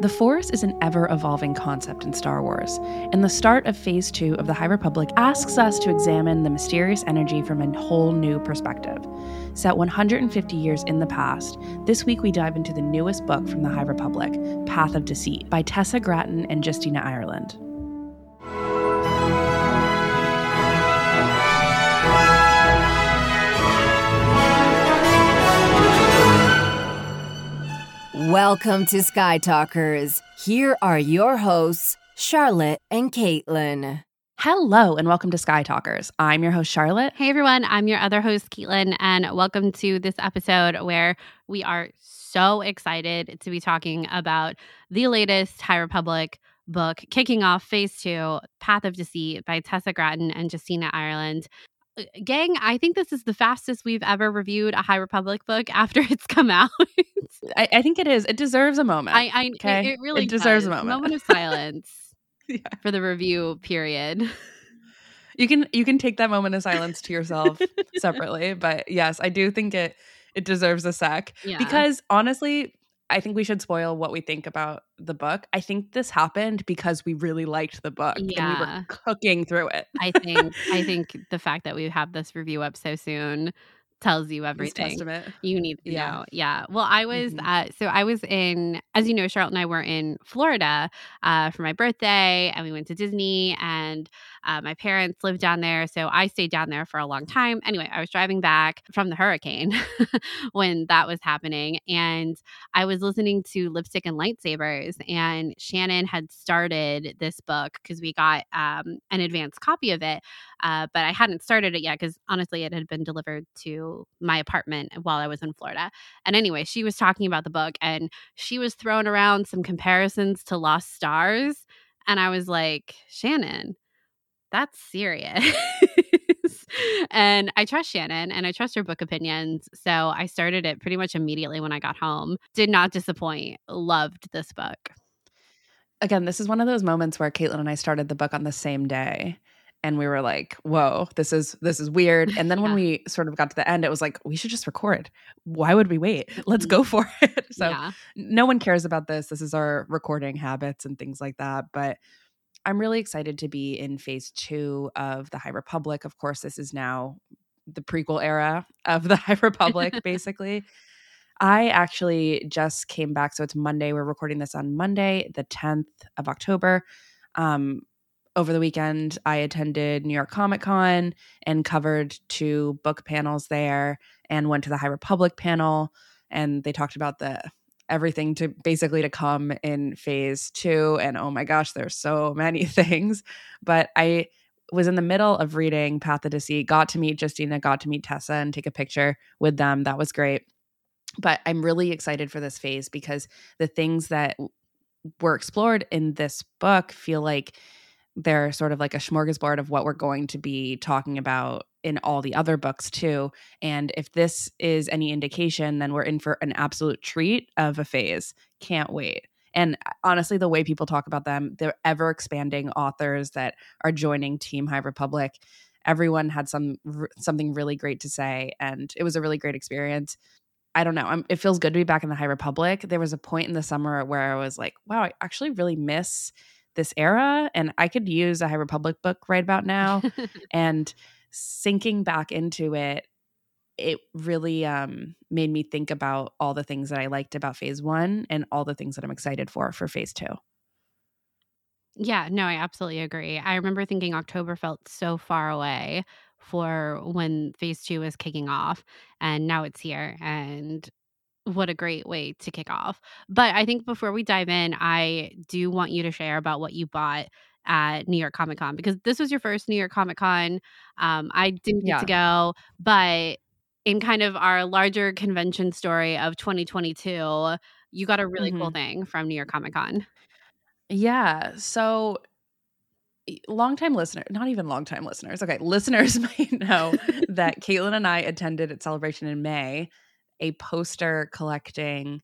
The Force is an ever evolving concept in Star Wars, and the start of Phase 2 of The High Republic asks us to examine the mysterious energy from a whole new perspective. Set 150 years in the past, this week we dive into the newest book from The High Republic, Path of Deceit, by Tessa Gratton and Justina Ireland. Welcome to Sky Talkers. Here are your hosts, Charlotte and Caitlin. Hello, and welcome to Sky Talkers. I'm your host, Charlotte. Hey everyone, I'm your other host, Caitlin, and welcome to this episode where we are so excited to be talking about the latest High Republic book, kicking off phase two, Path of Deceit by Tessa Gratton and Justina Ireland. Uh, gang, I think this is the fastest we've ever reviewed a High Republic book after it's come out. I, I, think it is. It deserves a moment. I, I okay? it, really it deserves does. a moment. Moment of silence yeah. for the review period. You can you can take that moment of silence to yourself separately, but yes, I do think it it deserves a sec yeah. because honestly, I think we should spoil what we think about the book. I think this happened because we really liked the book yeah. and we were cooking through it. I think I think the fact that we have this review up so soon tells you everything you need to yeah. know. Yeah. Well, I was mm-hmm. uh, so I was in, as you know, Charlotte and I were in Florida uh, for my birthday, and we went to Disney, and uh, my parents lived down there, so I stayed down there for a long time. Anyway, I was driving back from the hurricane when that was happening, and I was listening to Lipstick and Lightsabers, and Shannon had started this book because we got um, an advance copy of it, uh, but I hadn't started it yet because honestly, it had been delivered to my apartment while I was in Florida. And anyway, she was talking about the book and she was throwing around some comparisons to Lost Stars. And I was like, Shannon, that's serious. and I trust Shannon and I trust her book opinions. So I started it pretty much immediately when I got home. Did not disappoint. Loved this book. Again, this is one of those moments where Caitlin and I started the book on the same day and we were like whoa this is this is weird and then yeah. when we sort of got to the end it was like we should just record why would we wait let's go for it so yeah. no one cares about this this is our recording habits and things like that but i'm really excited to be in phase two of the high republic of course this is now the prequel era of the high republic basically I actually just came back. So it's Monday. We're recording this on Monday, the 10th of October. Um, over the weekend, I attended New York Comic Con and covered two book panels there and went to the High Republic panel. And they talked about the everything to basically to come in phase two. And oh my gosh, there's so many things. But I was in the middle of reading Path of Deceit, got to meet Justina, got to meet Tessa and take a picture with them. That was great. But I'm really excited for this phase because the things that were explored in this book feel like they're sort of like a smorgasbord of what we're going to be talking about in all the other books too. And if this is any indication, then we're in for an absolute treat of a phase. Can't wait. And uh, honestly, the way people talk about them, they're ever expanding authors that are joining Team High Republic. Everyone had some something really great to say, and it was a really great experience. I don't know. I'm, it feels good to be back in the High Republic. There was a point in the summer where I was like, wow, I actually really miss this era and I could use a High Republic book right about now. and sinking back into it, it really um, made me think about all the things that I liked about phase one and all the things that I'm excited for for phase two. Yeah, no, I absolutely agree. I remember thinking October felt so far away for when phase two was kicking off, and now it's here. And what a great way to kick off. But I think before we dive in, I do want you to share about what you bought at New York Comic Con because this was your first New York Comic Con. Um, I didn't get yeah. to go, but in kind of our larger convention story of 2022, you got a really mm-hmm. cool thing from New York Comic Con. Yeah. So longtime listener, not even longtime listeners. Okay, listeners might know that Caitlin and I attended at Celebration in May a poster collecting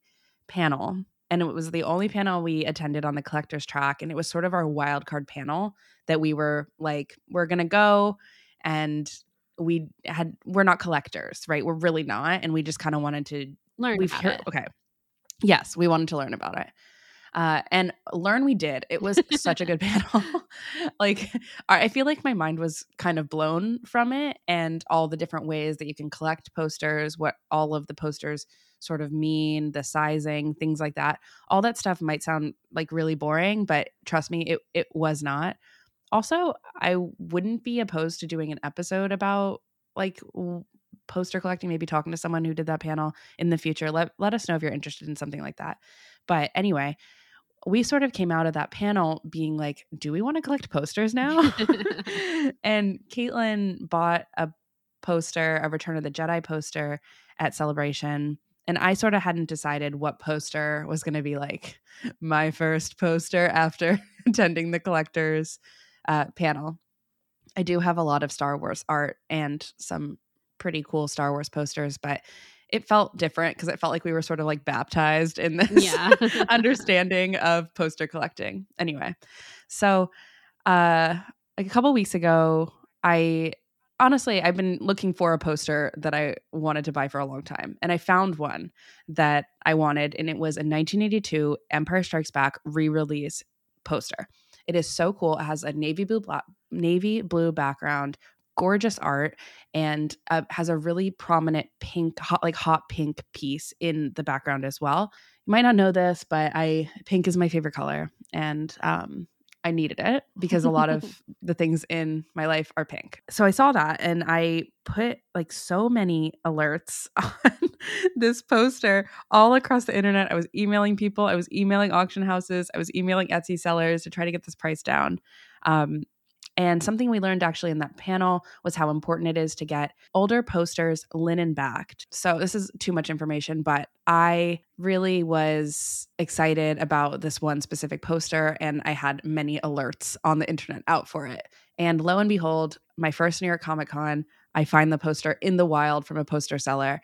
panel and it was the only panel we attended on the collectors track and it was sort of our wild card panel that we were like we're going to go and we had we're not collectors right? We're really not and we just kind of wanted to learn we've heard okay. Yes we wanted to learn about it Uh, and learn we did. It was such a good panel. like, I feel like my mind was kind of blown from it and all the different ways that you can collect posters, what all of the posters sort of mean, the sizing, things like that. All that stuff might sound like really boring, but trust me, it, it was not. Also, I wouldn't be opposed to doing an episode about like poster collecting, maybe talking to someone who did that panel in the future. Let let us know if you're interested in something like that. But anyway, we sort of came out of that panel being like, do we want to collect posters now? and Caitlin bought a poster, a Return of the Jedi poster at Celebration. And I sort of hadn't decided what poster was going to be like my first poster after attending the collectors uh, panel. I do have a lot of Star Wars art and some pretty cool Star Wars posters, but it felt different because it felt like we were sort of like baptized in this yeah. understanding of poster collecting. Anyway, so uh, like a couple weeks ago, I honestly I've been looking for a poster that I wanted to buy for a long time, and I found one that I wanted, and it was a 1982 Empire Strikes Back re-release poster. It is so cool. It has a navy blue navy blue background gorgeous art and uh, has a really prominent pink hot like hot pink piece in the background as well you might not know this but i pink is my favorite color and um I needed it because a lot of the things in my life are pink. So I saw that and I put like so many alerts on this poster all across the internet. I was emailing people, I was emailing auction houses, I was emailing Etsy sellers to try to get this price down. Um, and something we learned actually in that panel was how important it is to get older posters linen backed. So, this is too much information, but I really was excited about this one specific poster, and I had many alerts on the internet out for it. And lo and behold, my first New York Comic Con, I find the poster in the wild from a poster seller.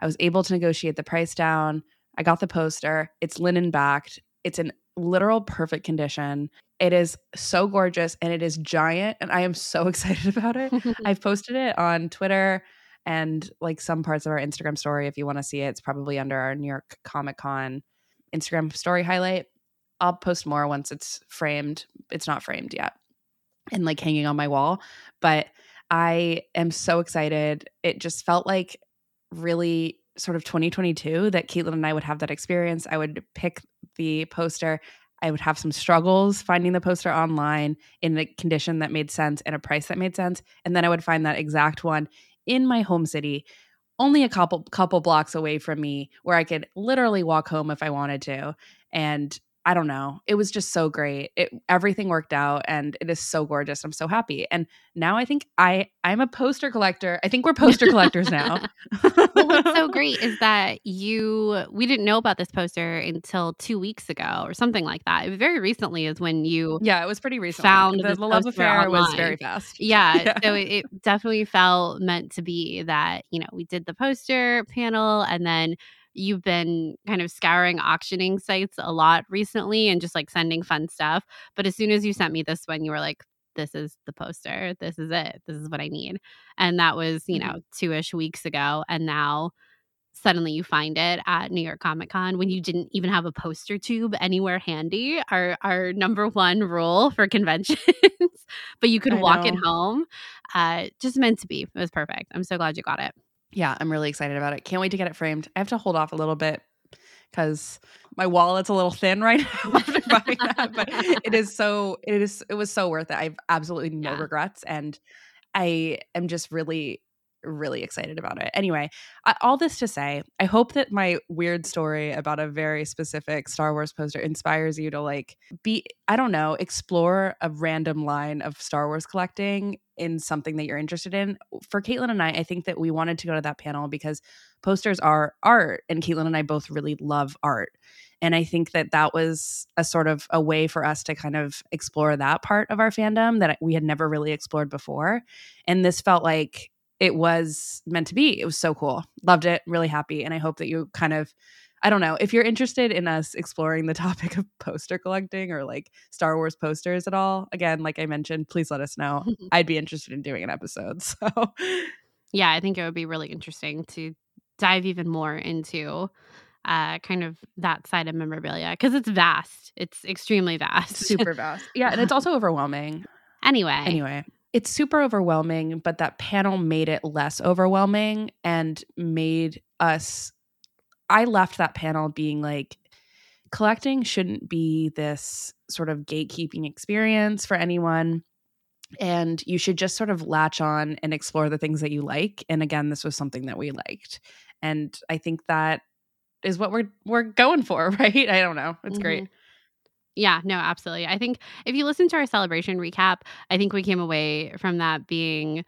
I was able to negotiate the price down. I got the poster. It's linen backed. It's in literal perfect condition. It is so gorgeous and it is giant and I am so excited about it. I've posted it on Twitter and like some parts of our Instagram story if you want to see it. It's probably under our New York Comic Con Instagram story highlight. I'll post more once it's framed. It's not framed yet and like hanging on my wall, but I am so excited. It just felt like really sort of 2022 that Caitlin and I would have that experience. I would pick the poster I would have some struggles finding the poster online in a condition that made sense and a price that made sense. And then I would find that exact one in my home city, only a couple couple blocks away from me, where I could literally walk home if I wanted to. And I don't know. It was just so great. It everything worked out and it is so gorgeous. I'm so happy. And now I think I I'm a poster collector. I think we're poster collectors now. well, what's so great is that you we didn't know about this poster until 2 weeks ago or something like that. It very recently is when you Yeah, it was pretty recent. Found the, the love affair online. was very fast. Yeah, yeah. so it, it definitely felt meant to be that, you know, we did the poster panel and then you've been kind of scouring auctioning sites a lot recently and just like sending fun stuff. But as soon as you sent me this one, you were like, this is the poster. This is it. This is what I need. And that was, you mm-hmm. know, two ish weeks ago. And now suddenly you find it at New York Comic Con when you didn't even have a poster tube anywhere handy. Our our number one rule for conventions, but you could I walk know. it home. Uh, just meant to be. It was perfect. I'm so glad you got it yeah, I'm really excited about it. Can't wait to get it framed. I have to hold off a little bit because my wallet's a little thin right now after buying that. But it is so it is it was so worth it. I have absolutely no yeah. regrets, and I am just really really excited about it. Anyway, I, all this to say, I hope that my weird story about a very specific Star Wars poster inspires you to like be, I don't know, explore a random line of Star Wars collecting in something that you're interested in. For Caitlin and I, I think that we wanted to go to that panel because posters are art, and Caitlin and I both really love art. And I think that that was a sort of a way for us to kind of explore that part of our fandom that we had never really explored before. And this felt like it was meant to be. It was so cool. Loved it. Really happy. And I hope that you kind of, I don't know, if you're interested in us exploring the topic of poster collecting or like Star Wars posters at all, again, like I mentioned, please let us know. I'd be interested in doing an episode. So, yeah, I think it would be really interesting to dive even more into uh, kind of that side of memorabilia because it's vast. It's extremely vast. Super vast. Yeah. And it's also overwhelming. Anyway. Anyway. It's super overwhelming, but that panel made it less overwhelming and made us. I left that panel being like, collecting shouldn't be this sort of gatekeeping experience for anyone and you should just sort of latch on and explore the things that you like and again this was something that we liked and i think that is what we're we're going for right i don't know it's mm-hmm. great yeah, no, absolutely. I think if you listen to our celebration recap, I think we came away from that being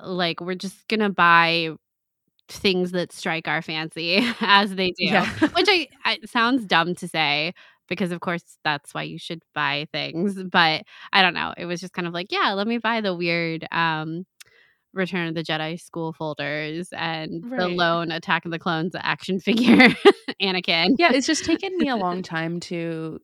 like we're just going to buy things that strike our fancy as they do. Yeah. Which I, I sounds dumb to say, because of course that's why you should buy things but i don't know it was just kind of like yeah let me buy the weird um return of the jedi school folders and right. the lone attack of the clones action figure anakin yeah it's just taken me a long time to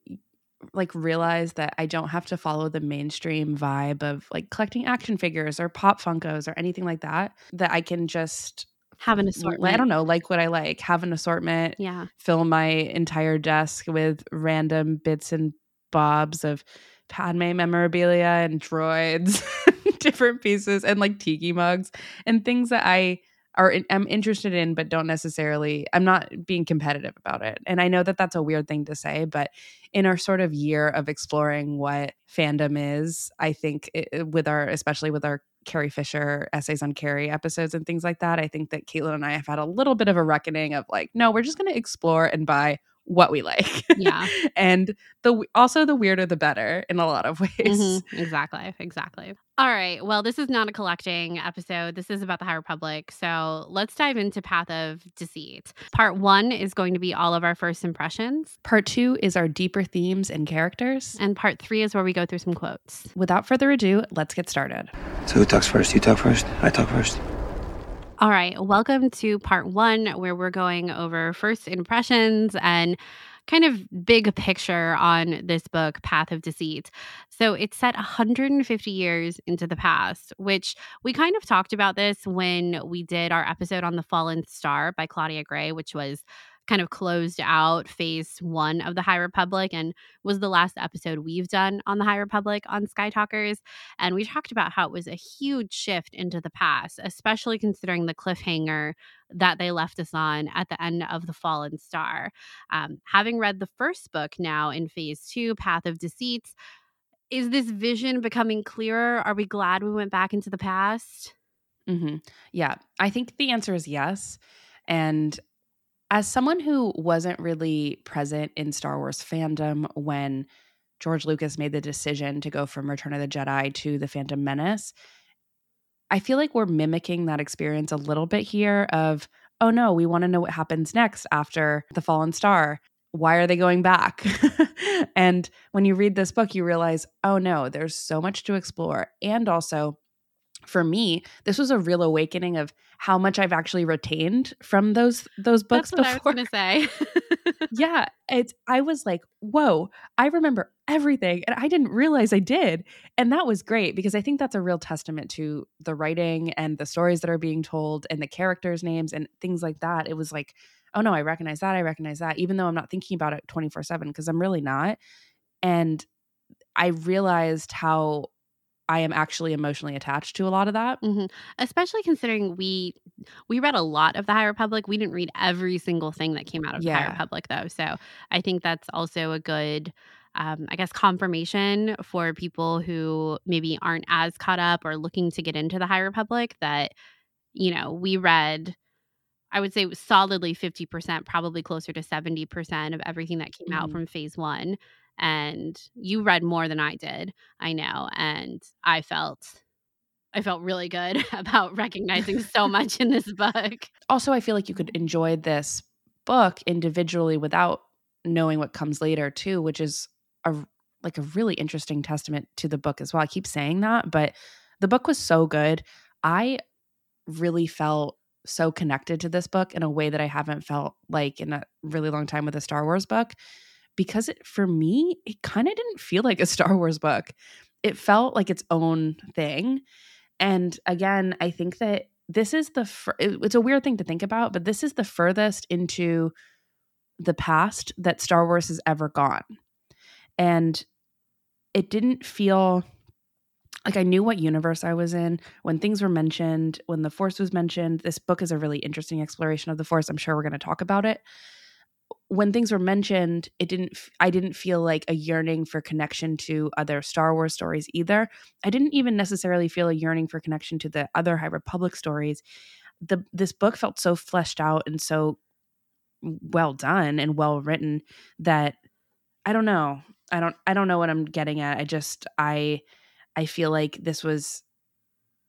like realize that I don't have to follow the mainstream vibe of like collecting action figures or pop funkos or anything like that that I can just have an assortment. I don't know, like what I like, have an assortment. Yeah. Fill my entire desk with random bits and bobs of Padme memorabilia and droids, different pieces, and like tiki mugs and things that I are I'm interested in, but don't necessarily. I'm not being competitive about it, and I know that that's a weird thing to say, but in our sort of year of exploring what fandom is, I think it, with our, especially with our Carrie Fisher essays on Carrie episodes and things like that. I think that Caitlin and I have had a little bit of a reckoning of like, no, we're just going to explore and buy what we like. Yeah. and the also the weirder the better in a lot of ways. Mm-hmm. Exactly. Exactly. All right. Well, this is not a collecting episode. This is about the High Republic. So let's dive into Path of Deceit. Part one is going to be all of our first impressions. Part two is our deeper themes and characters. And part three is where we go through some quotes. Without further ado, let's get started. So who talks first? You talk first? I talk first. All right. Welcome to part one, where we're going over first impressions and kind of big picture on this book, Path of Deceit. So it's set 150 years into the past, which we kind of talked about this when we did our episode on The Fallen Star by Claudia Gray, which was kind of closed out phase one of the High Republic and was the last episode we've done on the High Republic on Sky Talkers. And we talked about how it was a huge shift into the past, especially considering the cliffhanger that they left us on at the end of The Fallen Star. Um, having read the first book now in phase two, Path of Deceits, is this vision becoming clearer? Are we glad we went back into the past? Mm-hmm. Yeah, I think the answer is yes. And as someone who wasn't really present in Star Wars fandom when George Lucas made the decision to go from Return of the Jedi to The Phantom Menace, I feel like we're mimicking that experience a little bit here of, oh no, we want to know what happens next after The Fallen Star. Why are they going back? and when you read this book, you realize, oh no, there's so much to explore. And also, for me, this was a real awakening of how much I've actually retained from those those books That's before. I was gonna say. yeah, it's I was like, whoa, I remember everything, and I didn't realize I did, and that was great because I think that's a real testament to the writing and the stories that are being told and the characters' names and things like that. It was like, oh no, I recognize that, I recognize that, even though I'm not thinking about it twenty four seven because I'm really not, and I realized how I am actually emotionally attached to a lot of that. Mm-hmm. Especially considering we we read a lot of the High Republic. We didn't read every single thing that came out of yeah. the High Republic though. So I think that's also a good um, I guess confirmation for people who maybe aren't as caught up or looking to get into the High Republic that, you know, we read I would say solidly 50%, probably closer to 70% of everything that came mm-hmm. out from phase one and you read more than I did, I know, and I felt I felt really good about recognizing so much in this book. Also, I feel like you could enjoy this book individually without knowing what comes later too, which is a like a really interesting testament to the book as well. I keep saying that, but the book was so good. I really felt so connected to this book in a way that I haven't felt like in a really long time with a Star Wars book because it, for me, it kind of didn't feel like a Star Wars book. It felt like its own thing. And again, I think that this is the, it's a weird thing to think about, but this is the furthest into the past that Star Wars has ever gone. And it didn't feel like I knew what universe I was in when things were mentioned, when the Force was mentioned. This book is a really interesting exploration of the Force. I'm sure we're going to talk about it. When things were mentioned, it didn't I didn't feel like a yearning for connection to other Star Wars stories either. I didn't even necessarily feel a yearning for connection to the other High Republic stories. The this book felt so fleshed out and so well done and well written that I don't know. I don't I don't know what I'm getting at. I just I I feel like this was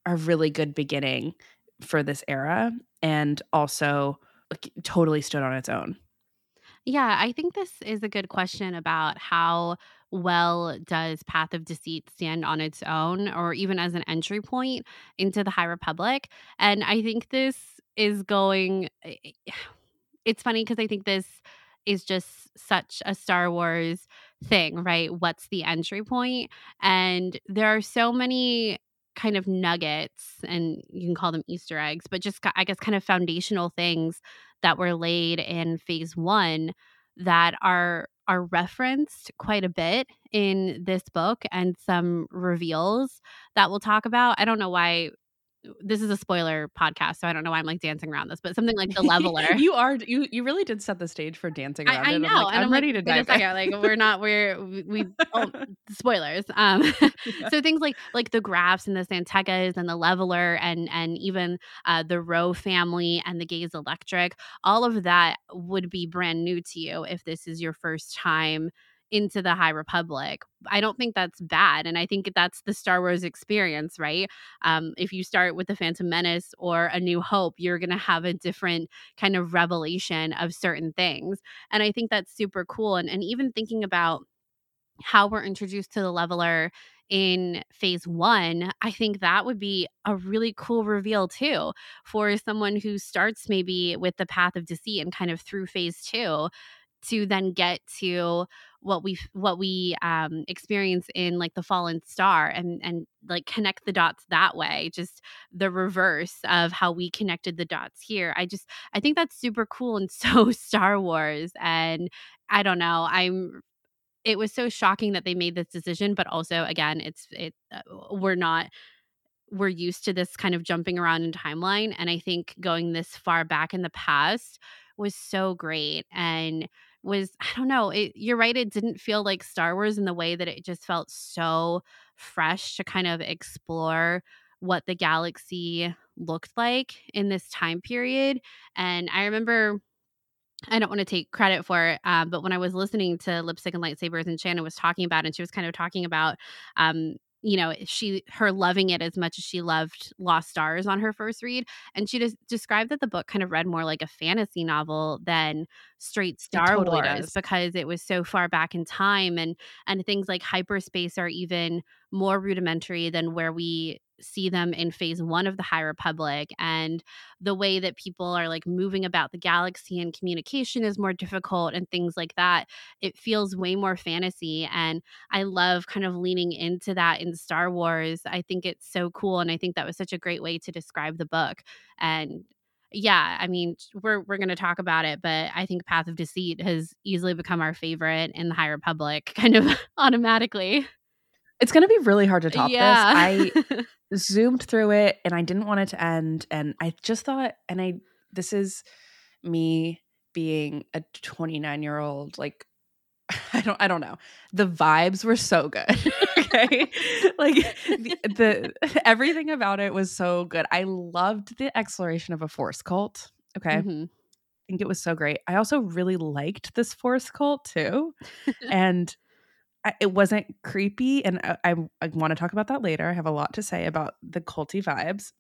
a really good beginning for this era and also like, totally stood on its own. Yeah, I think this is a good question about how well does Path of Deceit stand on its own or even as an entry point into the High Republic. And I think this is going eh, eh, it's funny because I think this is just such a Star Wars thing, right? What's the entry point? And there are so many kind of nuggets, and you can call them Easter eggs, but just, I guess, kind of foundational things that were laid in phase one that are are referenced quite a bit in this book and some reveals that we'll talk about. I don't know why this is a spoiler podcast, so I don't know why I'm like dancing around this, but something like the leveler. you are you you really did set the stage for dancing around I, I it. know, I'm like, and I'm, I'm ready like, to dive. In. Like we're not we're we, we oh, spoilers. Um, yeah. so things like like the Grafs and the San Tekkas and the leveler and and even uh, the Ro family and the Gaze Electric, all of that would be brand new to you if this is your first time into the High Republic. I don't think that's bad. And I think that's the Star Wars experience, right? Um, if you start with The Phantom Menace or A New Hope, you're going to have a different kind of revelation of certain things. And I think that's super cool. And, and even thinking about how we're introduced to the leveler in phase one, I think that would be a really cool reveal too for someone who starts maybe with the path of deceit and kind of through phase two to then get to what we what we um experience in like the fallen star and and like connect the dots that way just the reverse of how we connected the dots here. I just i think that's super cool and so star wars and i don't know i'm it was so shocking that they made this decision but also again it's it uh, we're not we're used to this kind of jumping around in timeline and i think going this far back in the past was so great and was I don't know, it, you're right it didn't feel like Star Wars in the way that it just felt so fresh to kind of explore what the galaxy looked like in this time period and I remember I don't want to take credit for it, um, but when I was listening to Lipstick and Lightsabers and Shannon was talking about and she was kind of talking about um, you know eh, she her loving it as much as she loved lost stars on her first read and she just described that the book kind of read more like a fantasy novel than straight star totally wars does. because it was so far back in time and and things like hyperspace are even more rudimentary than where we see them in phase one of the High Republic, and the way that people are like moving about the galaxy and communication is more difficult and things like that. It feels way more fantasy. And I love kind of leaning into that in Star Wars. I think it's so cool. And I think that was such a great way to describe the book. And yeah, I mean, we're we're going to talk about it, but I think Path of Deceit has easily become our favorite in the High Republic, kind of automatically. It's going to be really hard to top yeah. this. I zoomed through it and I didn't want it to end. And I just thought, and I, this is me being a 29 year old, like, I don't, I don't know. The vibes were so good. okay. like the, the, everything about it was so good. I loved the exploration of a force cult. Okay. Mm-hmm. I think it was so great. I also really liked this force cult too. and it wasn't creepy and I, I, I want to talk about that later i have a lot to say about the culty vibes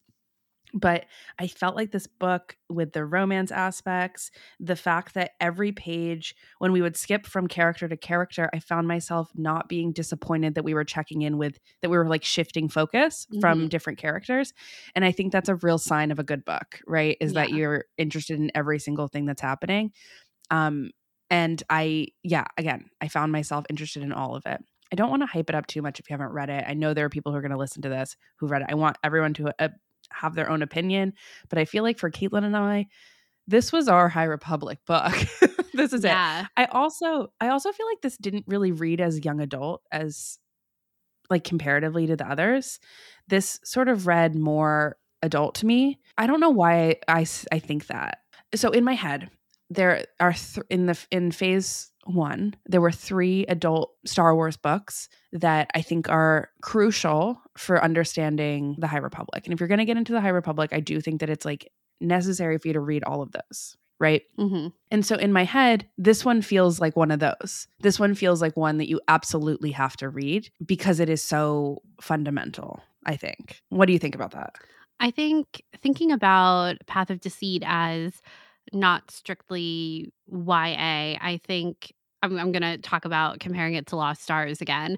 but i felt like this book with the romance aspects the fact that every page when we would skip from character to character i found myself not being disappointed that we were checking in with that we were like shifting focus mm-hmm. from different characters and i think that's a real sign of a good book right is yeah. that you're interested in every single thing that's happening um and I, yeah, again, I found myself interested in all of it. I don't want to hype it up too much if you haven't read it. I know there are people who are going to listen to this who read it. I want everyone to uh, have their own opinion, but I feel like for Caitlin and I, this was our High Republic book. this is yeah. it. I also I also feel like this didn't really read as young adult as like comparatively to the others. This sort of read more adult to me. I don't know why I I think that. So in my head, there are th- in the in phase 1, there were 3 adult Star Wars books that I think are crucial for understanding the High Republic. And if you're going to get into the High Republic, I do think that it's like necessary for you to read all of those right? Mm-hmm. And so in my head, this one feels like one of those. This one feels like one that you absolutely have to read because it is so fundamental, I think. What do you think about that? I think thinking about Path of Deceit as not strictly YA, I think I'm, I'm going to talk about comparing it to Lost Stars again.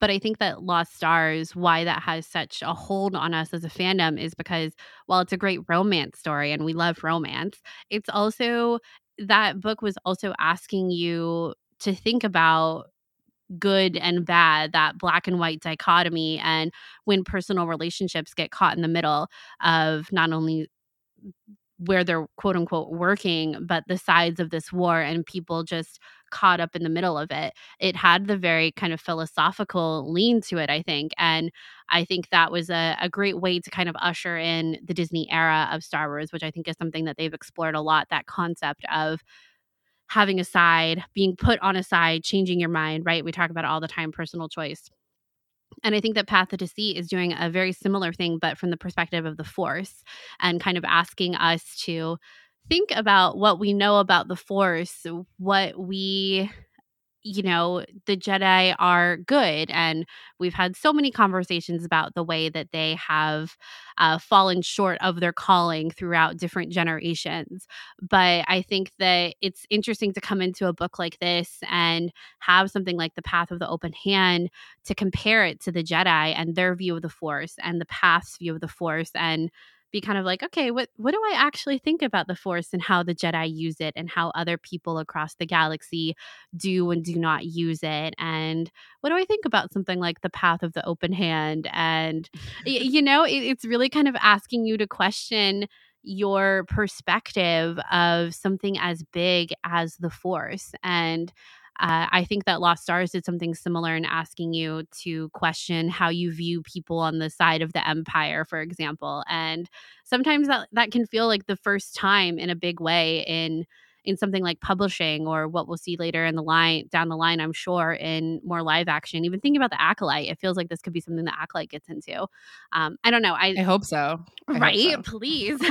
But I think that Lost Stars, why that has such a hold on us as a fandom is because while it's a great romance story and we love romance, it's also that book was also asking you to think about good and bad, that black and white dichotomy, and when personal relationships get caught in the middle of not only where they're quote unquote working, but the sides of this war and people just caught up in the middle of it. It had the very kind of philosophical lean to it, I think. And I think that was a, a great way to kind of usher in the Disney era of Star Wars, which I think is something that they've explored a lot that concept of having a side, being put on a side, changing your mind, right? We talk about it all the time personal choice. And I think that Path of Deceit is doing a very similar thing, but from the perspective of the Force and kind of asking us to think about what we know about the Force, what we you know, the Jedi are good. And we've had so many conversations about the way that they have uh, fallen short of their calling throughout different generations. But I think that it's interesting to come into a book like this and have something like The Path of the Open Hand to compare it to the Jedi and their view of the Force and the Path's view of the Force. And be kind of like, okay, what what do I actually think about the Force and how the Jedi use it and how other people across the galaxy do and do not use it? And what do I think about something like the path of the open hand? And you know, it, it's really kind of asking you to question your perspective of something as big as the Force. And uh, I think that Lost Stars did something similar in asking you to question how you view people on the side of the empire, for example. And sometimes that, that can feel like the first time in a big way in in something like publishing or what we'll see later in the line down the line i'm sure in more live action. Even thinking about the acolyte it feels like this could be something the acolyte gets into. Um, i don't know i, I hope so. I right? hope so. please.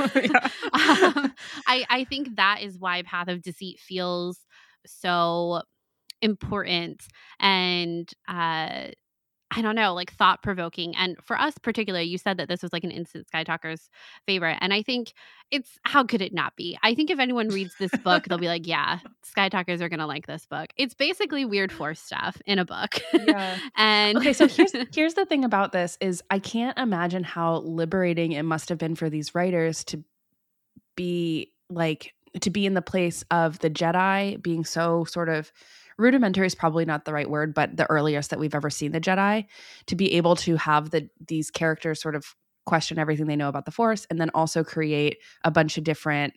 Um, I, I think that is why path of deceit feels so important and uh I don't know, like thought provoking. And for us, particularly, you said that this was like an instant Sky Talkers favorite. And I think it's how could it not be? I think if anyone reads this book, they'll be like, yeah, Sky Talkers are going to like this book. It's basically weird force stuff in a book. Yeah. and okay, so here's here's the thing about this is I can't imagine how liberating it must have been for these writers to be like to be in the place of the Jedi being so sort of rudimentary is probably not the right word, but the earliest that we've ever seen the Jedi, to be able to have the these characters sort of question everything they know about the Force, and then also create a bunch of different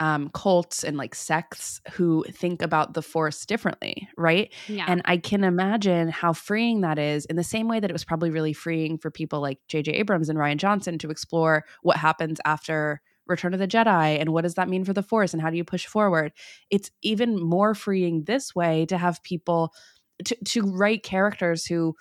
um, cults and like sects who think about the Force differently, right? Yeah. And I can imagine how freeing that is. In the same way that it was probably really freeing for people like J.J. Abrams and Rian Johnson to explore what happens after Return of the Jedi and what does that mean for the Force and how do you push forward? It's even more freeing this way to have people to, to write characters who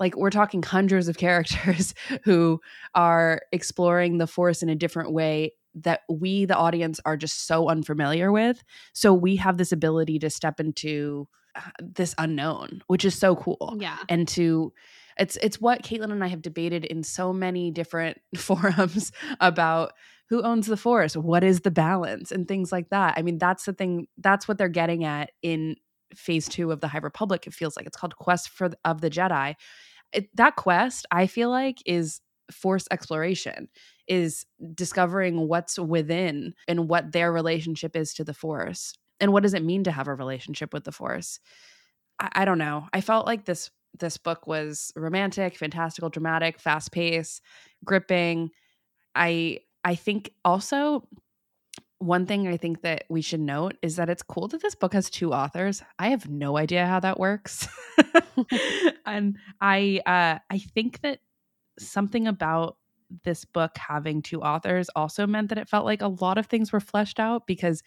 like we're talking hundreds of characters who are exploring the force in a different way that we the audience are just so unfamiliar with. So we have this ability to step into uh, this unknown which is so cool. Yeah. And to it's it's what caitlin and i have debated in so many different forums about who owns the force what is the balance? and things like that. I mean that's the thing that's what they're getting at in phase two of the high republic it feels like. It's called quest for of the jedi. It, that quest i feel like is force exploration is discovering what's within and what their relationship is to the force. And what does it mean to have a relationship with the force? I, I don't know. I felt like this this book was romantic fantastical dramatic fast pace gripping. I I think also one thing I think that we should note is that it's cool that this book has two authors. I have no idea how that works. and I uh I think that something about this book having two authors also meant that it felt like a lot of things were fleshed out because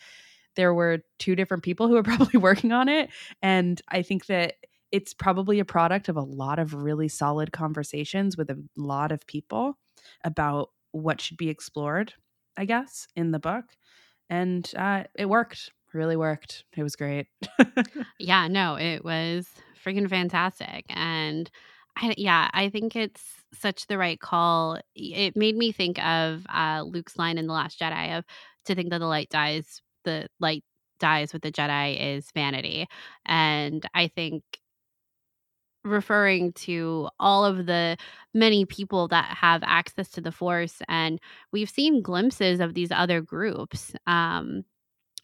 there were two different people who were probably working on it and I think that it's probably a product of a lot of really solid conversations with a lot of people about what should be explored, I guess, in the book. And uh, it worked, really worked. It was great. yeah, no, it was freaking fantastic. And I, yeah, I think it's such the right call. It made me think of uh, Luke's line in The Last Jedi of to think that the light dies, the light dies with the Jedi is vanity. And I think referring to all of the many people that have access to the force and we've seen glimpses of these other groups um,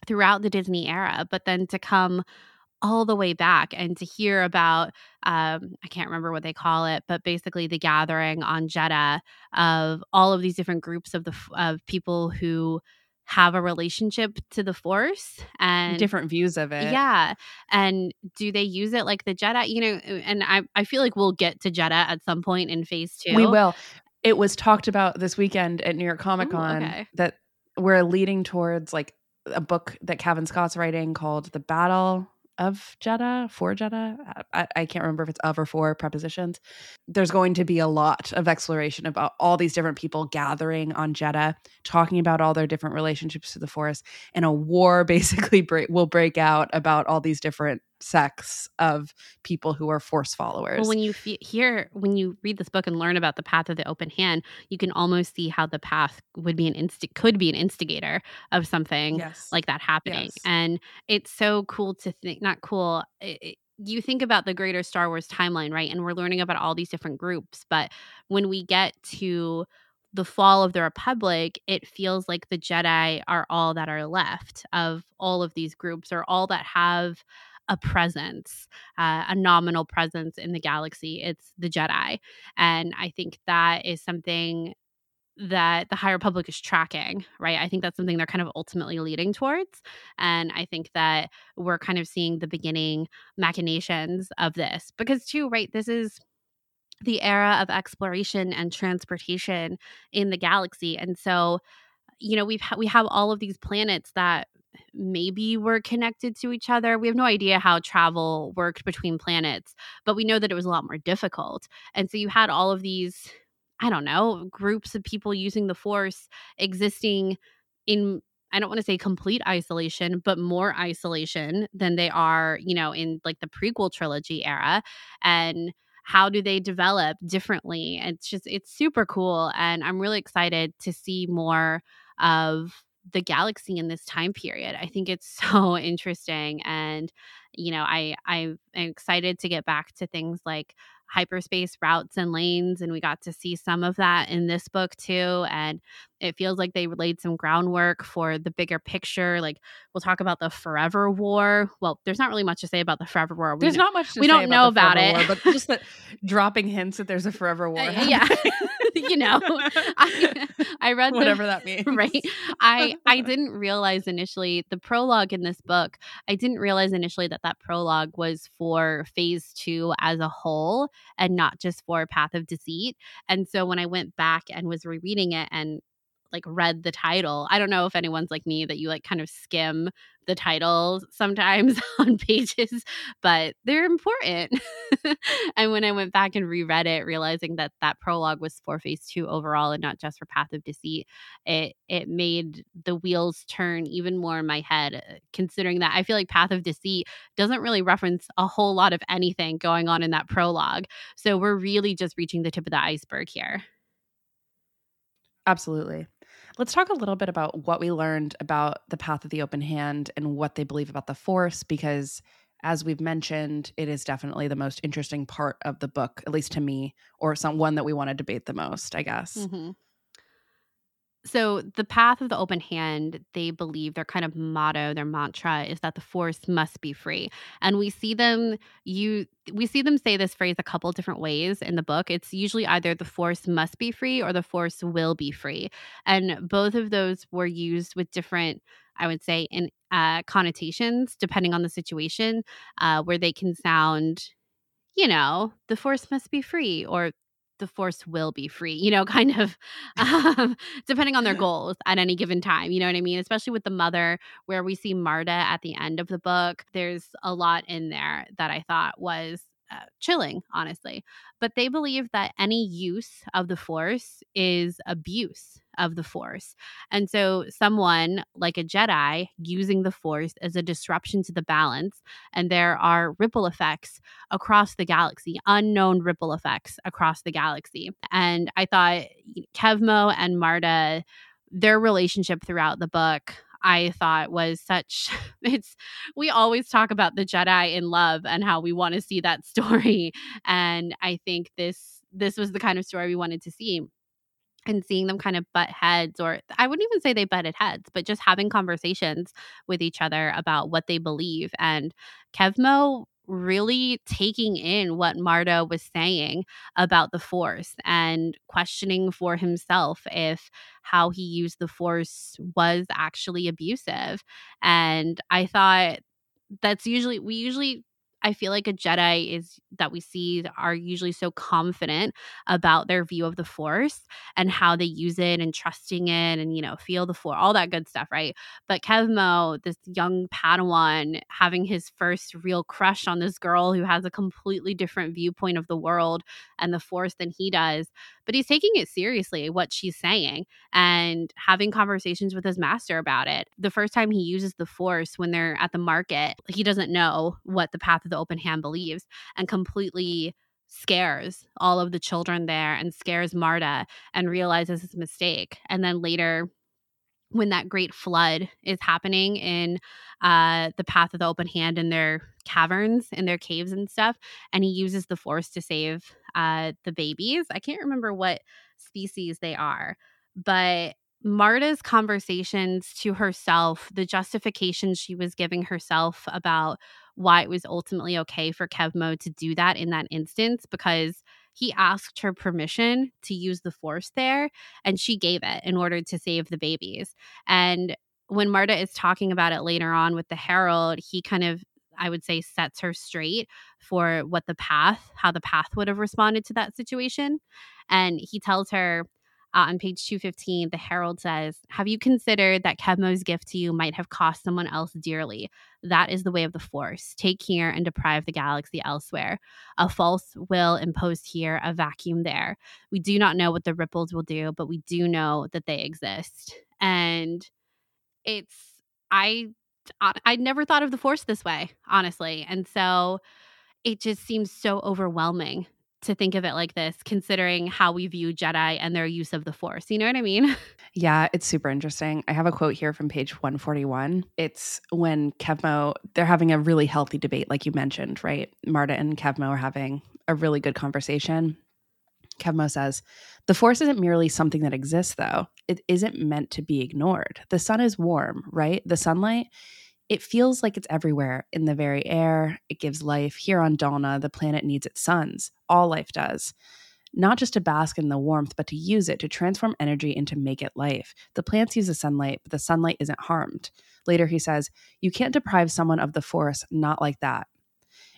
throughout the disney era but then to come all the way back and to hear about um, i can't remember what they call it but basically the gathering on jedha of all of these different groups of the of people who have a relationship to the force and different views of it. Yeah. And do they use it like the Jedi? You know, uh, and I, I feel like we'll get to Jedha at some point in phase two. We will. It was talked about this weekend at New York Comic Con okay. that we're leading towards like a book that Cavan Scott's writing called The Battle of Jedha, for Jedha. Uh, I, I, can't remember if it's of or for prepositions. There's going to be a lot of exploration about all these different people gathering on Jedha, talking about all their different relationships to the Force, and a war basically break, will break out about all these different sects of people who are force followers. Well, when you hear, when you read this book and learn about the path of the open hand, you can almost see how the path would be an inst could be an instigator of something yes. like that happening. Yes. And it's so cool to think, not cool. It, you think about the greater Star Wars timeline, right? And we're learning about all these different groups. But when we get to the fall of the Republic, it feels like the Jedi are all that are left of all of these groups, or all that have a presence, uh, a nominal presence in the galaxy. It's the Jedi. And I think that is something that the High Republic is tracking, right? I think that's something they're kind of ultimately leading towards. And I think that we're kind of seeing the beginning machinations of this because, too, right? This is the era of exploration and transportation in the galaxy. And so, you know, we've ha- we have all of these planets that maybe were connected to each other. We have no idea how travel worked between planets, but we know that it was a lot more difficult. And so you had all of these, I don't know, groups of people using the force existing in I don't want to say complete isolation, but more isolation than they are, you know, in like the prequel trilogy era. And how do they develop differently? It's just, it's super cool. And I'm really excited to see more of the galaxy in this time period. I think it's so interesting and you know, I I'm excited to get back to things like hyperspace routes and lanes and we got to see some of that in this book too and it feels like they laid some groundwork for the bigger picture like we'll talk about the forever war. Well there's not really much to say about the forever war. We there's not much we don't know about, about it. war, but just that dropping hints that there's a forever war uh, yeah you know I, I read whatever the, that means. Right i i didn't realize initially the prologue in this book i didn't realize initially that that prologue was for phase two as a whole and not just for path of deceit. And so when i went back and was rereading it and like read the title. I don't know if anyone's like me that you like kind of skim the titles sometimes on pages, but they're important. and when I went back and reread it, realizing that that prologue was for phase two overall and not just for Path of Deceit, it it made the wheels turn even more in my head. Uh, considering that I feel like Path of Deceit doesn't really reference a whole lot of anything going on in that prologue, so we're really just reaching the tip of the iceberg here. Absolutely. Let's talk a little bit about what we learned about the path of the open hand and what they believe about the force, because as we've mentioned, it is definitely the most interesting part of the book, at least to me, or some one that we want to debate the most, I guess. Mm-hmm so the path of the open hand they believe their kind of motto their mantra is that the force must be free and we see them you we see them say this phrase a couple different ways in the book. It's usually either the force must be free or the force will be free and both of those were used with different I would say, in uh, connotations depending on the situation, uh, where they can sound, you know, the force must be free or the force will be free, you know, kind of um, depending on their goals at any given time. You know what I mean? Especially with the mother, where we see Marta at the end of the book. There's a lot in there that I thought was uh, chilling, honestly. But they believe that any use of the force is abuse of the force. And so, someone like a Jedi using the force as a disruption to the balance, and there are ripple effects across the galaxy, unknown ripple effects across the galaxy. And I thought Kevmo and Marta, their relationship throughout the book, I thought was such it's we always talk about the Jedi in love and how we want to see that story and I think this this was the kind of story we wanted to see and seeing them kind of butt heads or I wouldn't even say they butted heads but just having conversations with each other about what they believe and Kevmo really taking in what Marta was saying about the Force and questioning for himself if how he used the Force was actually abusive. And I thought that's usually, we usually I feel like a Jedi is that we see are usually so confident about their view of the Force and how they use it and trusting it and you know feel the Force, all that good stuff, right? But Kevmo, this young Padawan, having his first real crush on this girl who has a completely different viewpoint of the world and the Force than he does, but he's taking it seriously what she's saying and having conversations with his master about it. The first time he uses the force when they're at the market, he doesn't know what the path of the open hand believes and completely scares all of the children there and scares Marta and realizes his mistake. And then later when that great flood is happening in uh, the path of the open hand in their caverns in their caves and stuff and he uses the force to save uh, the babies i can't remember what species they are but marta's conversations to herself the justification she was giving herself about why it was ultimately okay for kevmo to do that in that instance because he asked her permission to use the force there and she gave it in order to save the babies and when marta is talking about it later on with the herald he kind of I would say sets her straight for what the path, how the path would have responded to that situation. And he tells her, uh, on page 215, the Herald says, Have you considered that Kevmo's gift to you might have cost someone else dearly? That is the way of the Force. Take here and deprive the galaxy elsewhere. A false will imposed here, a vacuum there. We do not know what the ripples will do, but we do know that they exist. And it's, I, I never thought of the Force this way, honestly. And so it just seems so overwhelming to think of it like this, considering how we view Jedi and their use of the Force. You know what I mean? Yeah, it's super interesting. I have a quote here from page 141. It's when Kevmo, they're having a really healthy debate, like you mentioned, right? Marta and Kevmo are having a really good conversation. Kevmo says, The Force isn't merely something that exists, though. It isn't meant to be ignored. The sun is warm, right? The sunlight it feels like it's everywhere in the very air. It gives life. Here on Dalna, the planet needs its suns. All life does. Not just to bask in the warmth, but to use it to transform energy into make it life. The plants use the sunlight, but the sunlight isn't harmed. Later, he says, You can't deprive someone of the force, not like that.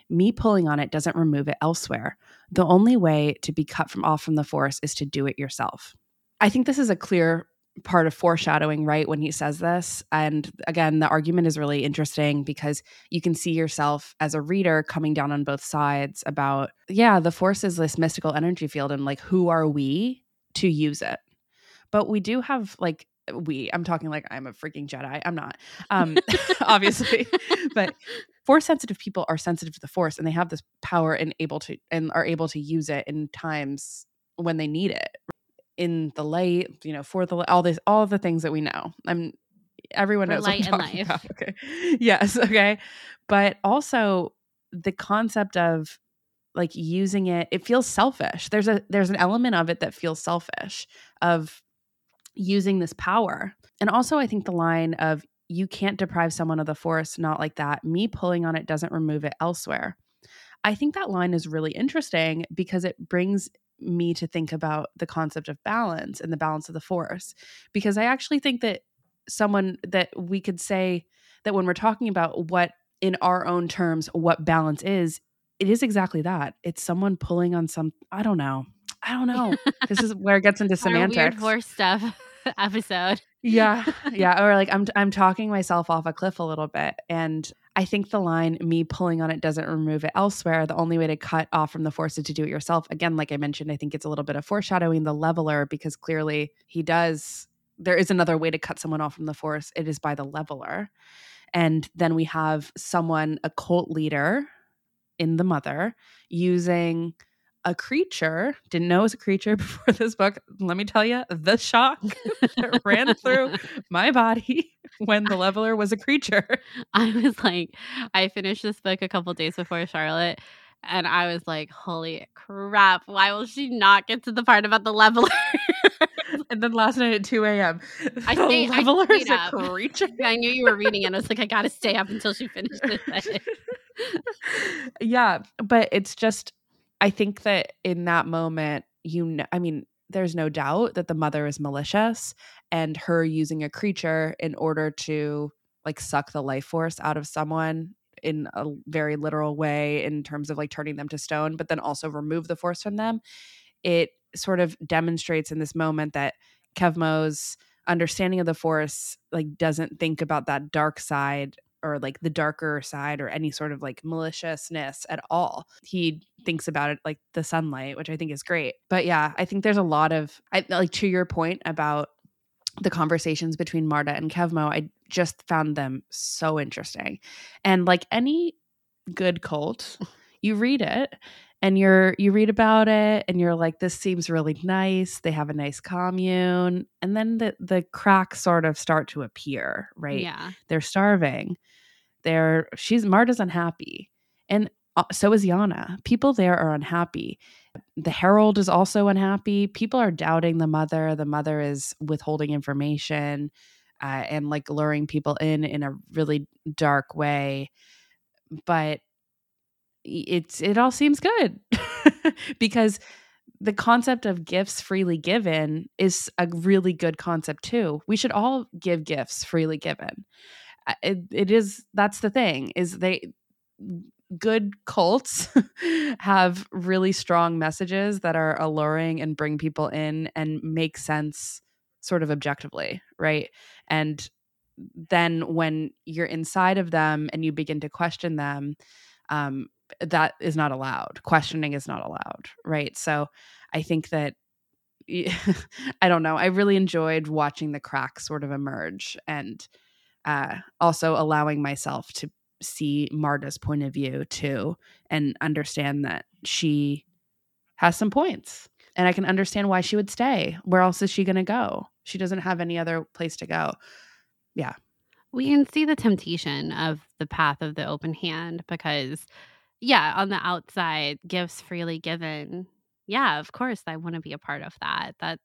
Me pulling on it doesn't remove it elsewhere. The only way to be cut from off from the force is to do it yourself. I think this is a clear part of foreshadowing, right? When he says this. And again, the argument is really interesting because you can see yourself as a reader coming down on both sides about, yeah, the force is this mystical energy field and like, who are we to use it? But we do have like, we, I'm talking like I'm a freaking Jedi. I'm not, um, obviously, but force sensitive people are sensitive to the force and they have this power and able to, and are able to use it in times when they need it in the light, you know, for the all this, all the things that we know. I'm everyone knows light and life. About. Okay, yes, okay, but also the concept of like using it, it feels selfish. There's a there's an element of it that feels selfish of using this power, and also I think the line of you can't deprive someone of the force, not like that. Me pulling on it doesn't remove it elsewhere. I think that line is really interesting because it brings me to think about the concept of balance and the balance of the force because I actually think that someone that we could say that when we're talking about what in our own terms what balance is, it is exactly that. It's someone pulling on some I don't know. I don't know. this is where it gets into semantics. weird horse stuff episode. Yeah. Yeah. Or like I'm I'm talking myself off a cliff a little bit. And I think the line me pulling on it doesn't remove it elsewhere. The only way to cut off from the force is to do it yourself. Again, like I mentioned, I think it's a little bit of foreshadowing the leveler because clearly he does there is another way to cut someone off from the force. It is by the leveler. And then we have someone, a cult leader in the mother, using a creature. Didn't know it was a creature before this book. Let me tell you, the shock that ran through my body when the leveler was a creature. I was like, I finished this book a couple days before Charlotte. And I was like, holy crap, why will she not get to the part about the leveler? and then last night at 2 a.m. I the stayed, leveler is a creature. I knew you were reading it. I was like, I gotta stay up until she finished this. yeah, but it's just I think that in that moment, you know, I mean, there's no doubt that the mother is malicious and her using a creature in order to like suck the life force out of someone in a very literal way in terms of like turning them to stone, but then also remove the force from them. It sort of demonstrates in this moment that Kevmo's understanding of the force like doesn't think about that dark side or like the darker side or any sort of like maliciousness at all. He thinks about it like the sunlight, which I think is great. But yeah, I think there's a lot of I like to your point about the conversations between Marta and Kevmo, I just found them so interesting. And like any good cult, you read it and you're you read about it and you're like this seems really nice they have a nice commune and then the the cracks sort of start to appear right yeah they're starving they're she's marta's unhappy. And uh, so is yana. People there are unhappy. The herald is also unhappy. People are doubting the mother. The mother is withholding information uh, and like luring people in in a really dark way. But it's it all seems good because the concept of gifts freely given is a really good concept too. We should all give gifts freely given. It, it is that's the thing is they good cults have really strong messages that are alluring and bring people in and make sense sort of objectively, right? And then when you're inside of them and you begin to question them, um, that is not allowed. Questioning is not allowed, right? So I think that I don't know. I really enjoyed watching the cracks sort of emerge and uh, also allowing myself to see Marta's point of view too and understand that she has some points and I can understand why she would stay. Where else is she going to go? She doesn't have any other place to go. Yeah. We can see the temptation of the path of the open hand because yeah, on the outside, gifts freely given. Yeah, of course, I want to be a part of that. That,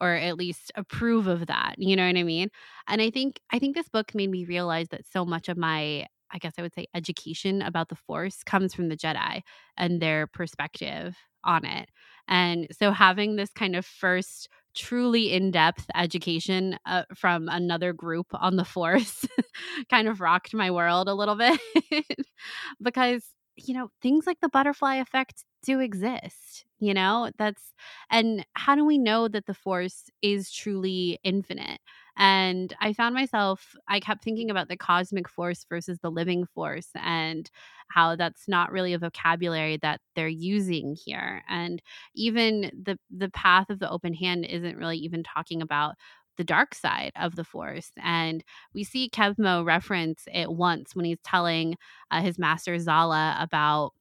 or at least approve of that. You know what I mean? And I think I think this book made me realize that so much of my, I guess I would say, education about the Force comes from the Jedi and their perspective on it. And so having this kind of first truly in-depth education uh, from another group on the force kind of rocked my world a little bit because you know, things like the butterfly effect do exist, you know? That's, and how do we know that the force is truly infinite? And I found myself, I kept thinking about the cosmic force versus the living force and how that's not really a vocabulary that they're using here. And even the the path of the open hand isn't really even talking about the dark side of the force. And we see Kevmo reference it once when he's telling uh, his master Zallah about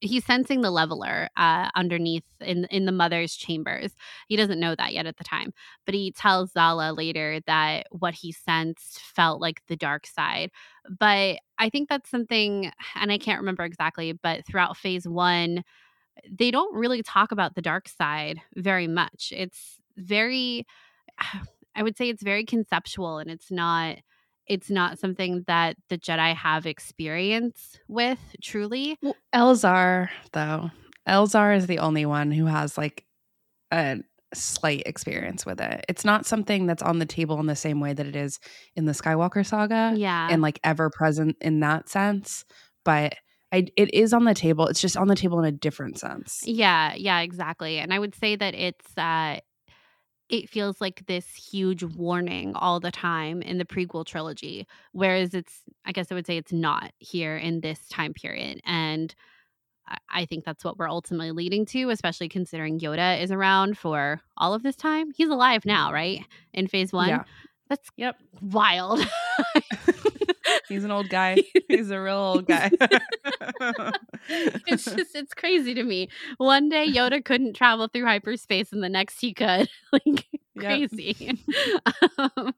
he's sensing the leveler uh, underneath in in the mother's chambers. He doesn't know that yet at the time, but he tells Zallah later that what he sensed felt like the dark side. But I think that's something, and I can't remember exactly, but throughout phase one, they don't really talk about the dark side very much. It's very I would say it's very conceptual and it's not it's not something that the Jedi have experience with truly. Well, Elzar, though, Elzar is the only one who has like a slight experience with it. It's not something that's on the table in the same way that it is in the Skywalker saga. Yeah. And like ever present in that sense. But I, it is on the table. It's just on the table in a different sense. Yeah, yeah, exactly. And I would say that it's uh it feels like this huge warning all the time in the prequel trilogy whereas it's I guess I would say it's not here in this time period and I think that's what we're ultimately leading to, especially considering Yoda is around for all of this time. He's alive now, right? In phase one. Yeah. That's yep. wild. He's an old guy. He's a real old guy. it's just it's crazy to me. One day Yoda couldn't travel through hyperspace and the next he could. like crazy. um,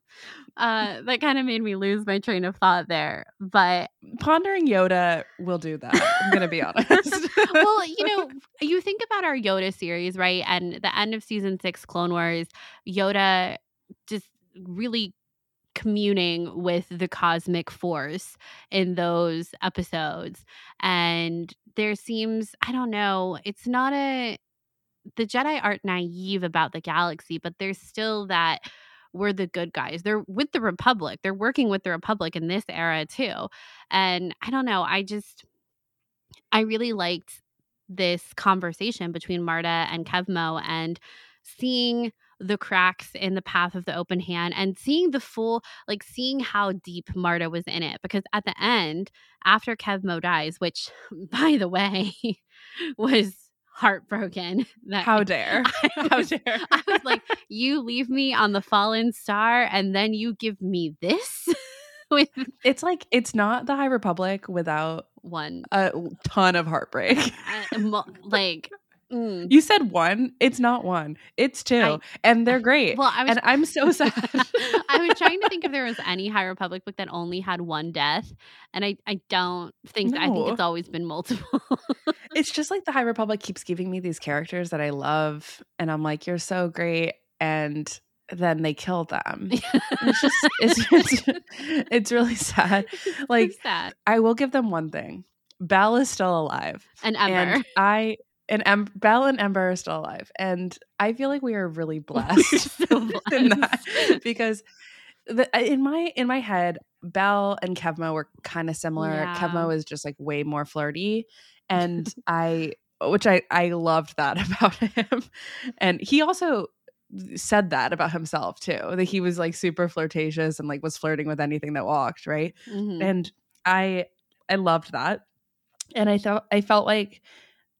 uh, that kind of made me lose my train of thought there. But pondering Yoda will do that. I'm going to be honest. well, you know, you think about our Yoda series, right? And the end of season six, Clone Wars, Yoda just really communing with the cosmic force in those episodes. And there seems, I don't know, it's not a, the Jedi aren't naive about the galaxy, but there's still that we're the good guys. They're with the Republic. They're working with the Republic in this era too. And I don't know, I just, I really liked this conversation between Marta and Kevmo and seeing the cracks in the path of the open hand and seeing the full like seeing how deep Marta was in it because at the end after Kevmo dies which by the way was heartbroken that how dare. How dare. I was like you leave me on the fallen star and then you give me this? With it's like it's not the high republic without one. a ton of heartbreak. Uh, like Mm. You said one. It's not one. It's two, I, and they're great. Well, I was, and I'm so sad. I was trying to think if there was any High Republic book that only had one death, and I I don't think. No. I think it's always been multiple. it's just like the High Republic keeps giving me these characters that I love, and I'm like, you're so great, and then they kill them. it's just it's, it's, it's really sad. Like sad. I will give them one thing. Bell is still alive. And Ember. And I and em- Bell and Ember are still alive, and I feel like we are really blessed, in that because the, in my in my head, Bell and Kevmo were kind of similar. Yeah. Kevmo is just like way more flirty, and I which I I loved that about him, and he also said that about himself too that he was like super flirtatious and like was flirting with anything that walked right mm-hmm. and i i loved that and i thought i felt like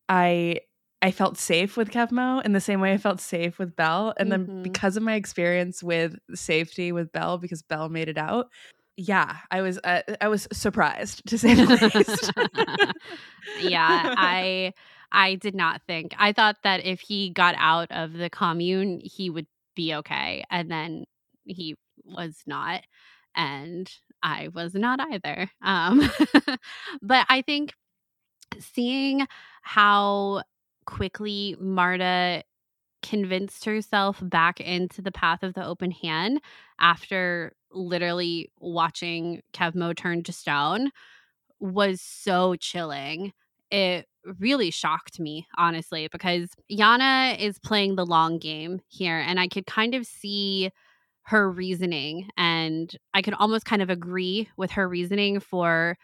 I I felt safe with Kevmo in the same way I felt safe with Bell. And then mm-hmm. because of my experience with safety with Bell, because Bell made it out, yeah, I was uh, I was surprised to say the least. yeah, I I did not think. I thought that if he got out of the commune, he would be okay, and then he was not, and I was not either. Um, but I think seeing how quickly Marta convinced herself back into the path of the open hand after literally watching Kevmo turn to stone was so chilling. It really shocked me, honestly, because Yana is playing the long game here, and I could kind of see her reasoning, and I could almost kind of agree with her reasoning for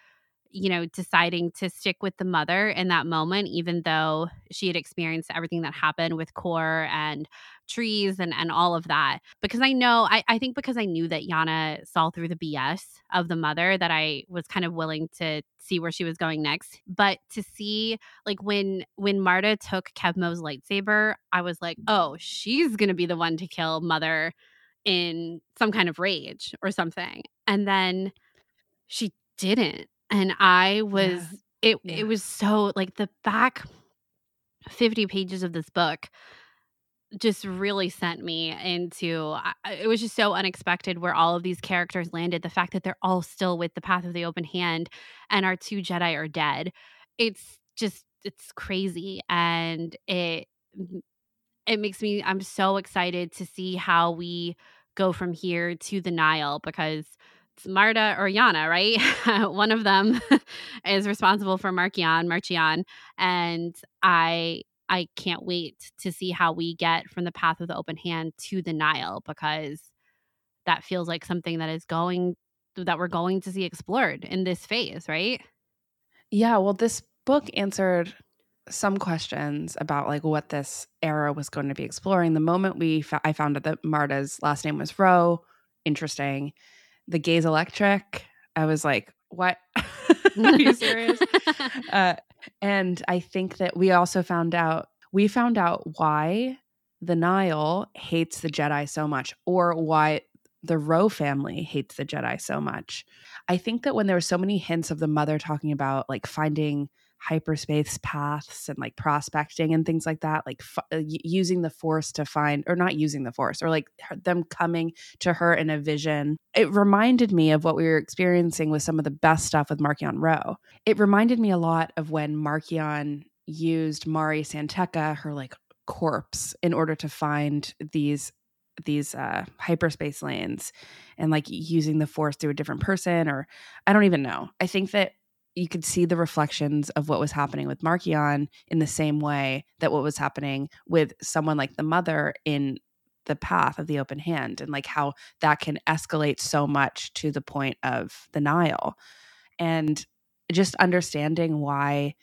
you know, deciding to stick with the mother in that moment, even though she had experienced everything that happened with Core and trees and, and all of that. Because I know, I, I think because I knew that Yana saw through the BS of the mother, that I was kind of willing to see where she was going next. But to see, like, when when Marta took Kevmo's lightsaber, I was like, oh, she's to be the one to kill Mother in some kind of rage or something. And then she didn't and I was yeah. it yeah. it was so like the back 50 pages of this book just really sent me into it was just so unexpected where all of these characters landed the fact that they're all still with the path of the open hand and our two jedi are dead it's just it's crazy and it it makes me i'm so excited to see how we go from here to the nihil because Marta or Yana, right? One of them is responsible for Marchion, Marchion, and I I can't wait to see how we get from the path of the open hand to the Nihil because that feels like something that is going that we're going to see explored in this phase, right? Yeah, well this book answered some questions about like what this era was going to be exploring. The moment we fa- I found out that Marta's last name was Ro, interesting. The gaze electric, I was like, what? Are you serious? uh, and I think that we also found out we found out why the Nihil hates the Jedi so much, or why the Ro family hates the Jedi so much. I think that when there were so many hints of the mother talking about like finding hyperspace paths and like prospecting and things like that, like f- uh, using the force to find, or not using the force, or like her, them coming to her in a vision. It reminded me of what we were experiencing with some of the best stuff with Marchion Ro It reminded me a lot of when Marchion used Mari San Tekka her like corpse, in order to find these these uh, hyperspace lanes and like using the force through a different person or i don't even know i think that you could see the reflections of what was happening with marchion in the same way that what was happening with someone like the mother in the path of the open hand and like how that can escalate so much to the point of the nihil. And just understanding why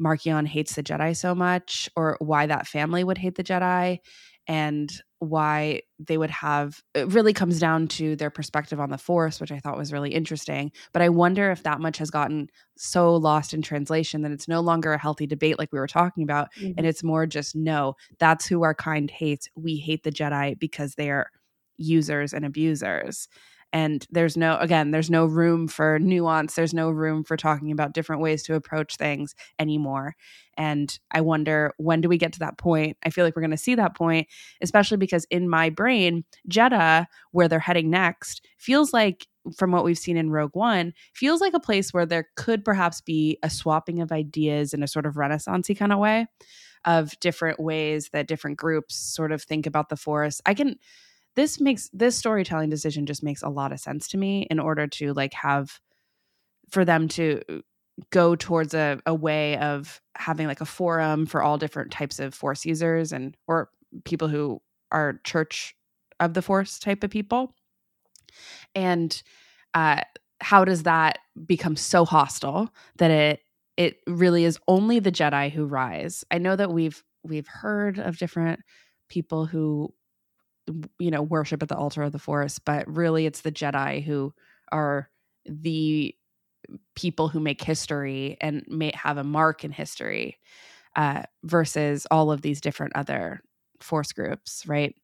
marchion hates the jedi so much or why that family would hate the jedi and why they would have it really comes down to their perspective on the force which i thought was really interesting but i wonder if that much has gotten so lost in translation that it's no longer a healthy debate like we were talking about mm-hmm. and it's more just no that's who our kind hates we hate the jedi because they're users and abusers and there's no again there's no room for nuance. There's no room for talking about different ways to approach things anymore. And i wonder when do we get to that point? I feel like we're going to see that point especially because in my brain jedha where they're heading next feels like from what we've seen in rogue one feels like a place where there could perhaps be a swapping of ideas in a sort of renaissancey kind of way of different ways that different groups sort of think about the forest. I can this makes this storytelling decision just makes a lot of sense to me in order to like have for them to go towards a, a way of having like a forum for all different types of force users and or people who are church of the force type of people. And uh how does that become so hostile that it it really is only the jedi who rise? I know that we've we've heard of different people who you know worship at the altar of the force but really it's the jedi who are the people who make history and may have a mark in history uh, versus all of these different other force groups right?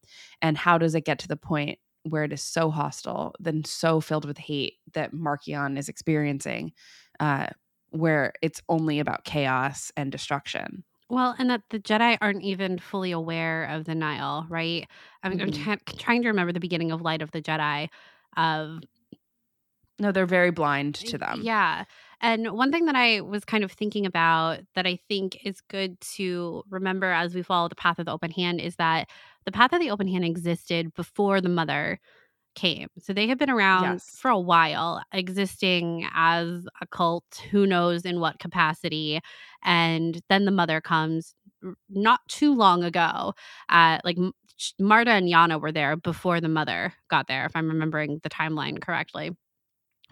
And how does it get to the point where it is so hostile then so filled with hate that marchion is experiencing uh, where it's only about chaos and destruction well, and that the Jedi aren't even fully aware of the Nihil, right? I mean, mm-hmm. I'm t- trying to remember the beginning of Light of the Jedi. Of no, they're very blind to them. Yeah. And one thing that I was kind of thinking about that I think is good to remember as we follow the path of the open hand is that the path of the open hand existed before the mother came. So they have been around yes. for a while, existing as a cult, who knows in what capacity. And then the mother comes not too long ago. Uh, like Marta and Yana were there before the mother got there, if I'm remembering the timeline correctly.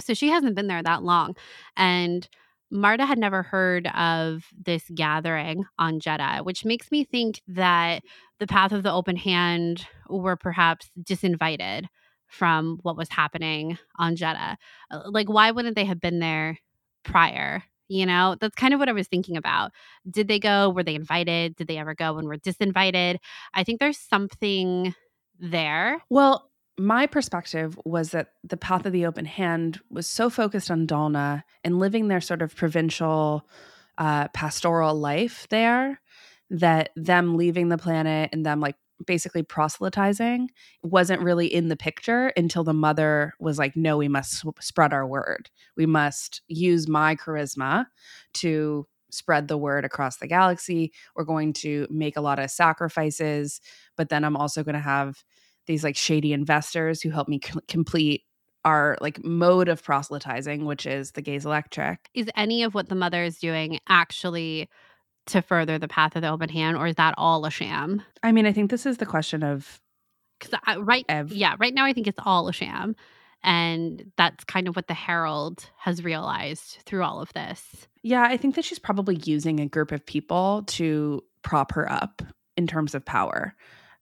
So she hasn't been there that long. And Marta had never heard of this gathering on Jedha, which makes me think that the Path of the Open Hand were perhaps disinvited from what was happening on Jedha. Uh, like, why wouldn't they have been there prior? You know, that's kind of what I was thinking about. Did they go? Were they invited? Did they ever go and were disinvited? I think there's something there. Well, my perspective was that the path of the open hand was so focused on Dalna and living their sort of provincial uh, pastoral life there that them leaving the planet and them like basically proselytizing wasn't really in the picture until the mother was like no we must spread our word. We must use my charisma to spread the word across the galaxy. We're going to make a lot of sacrifices but then i'm also going to have these like shady investors who help me c- complete our like mode of proselytizing which is the gaze electric. Is any of what the mother is doing actually to further the path of the open hand, or is that all a sham? I mean, I think this is the question of because right, ev- yeah, right now I think it's all a sham, and that's kind of what the Herald has realized through all of this. Yeah, I think that she's probably using a group of people to prop her up in terms of power,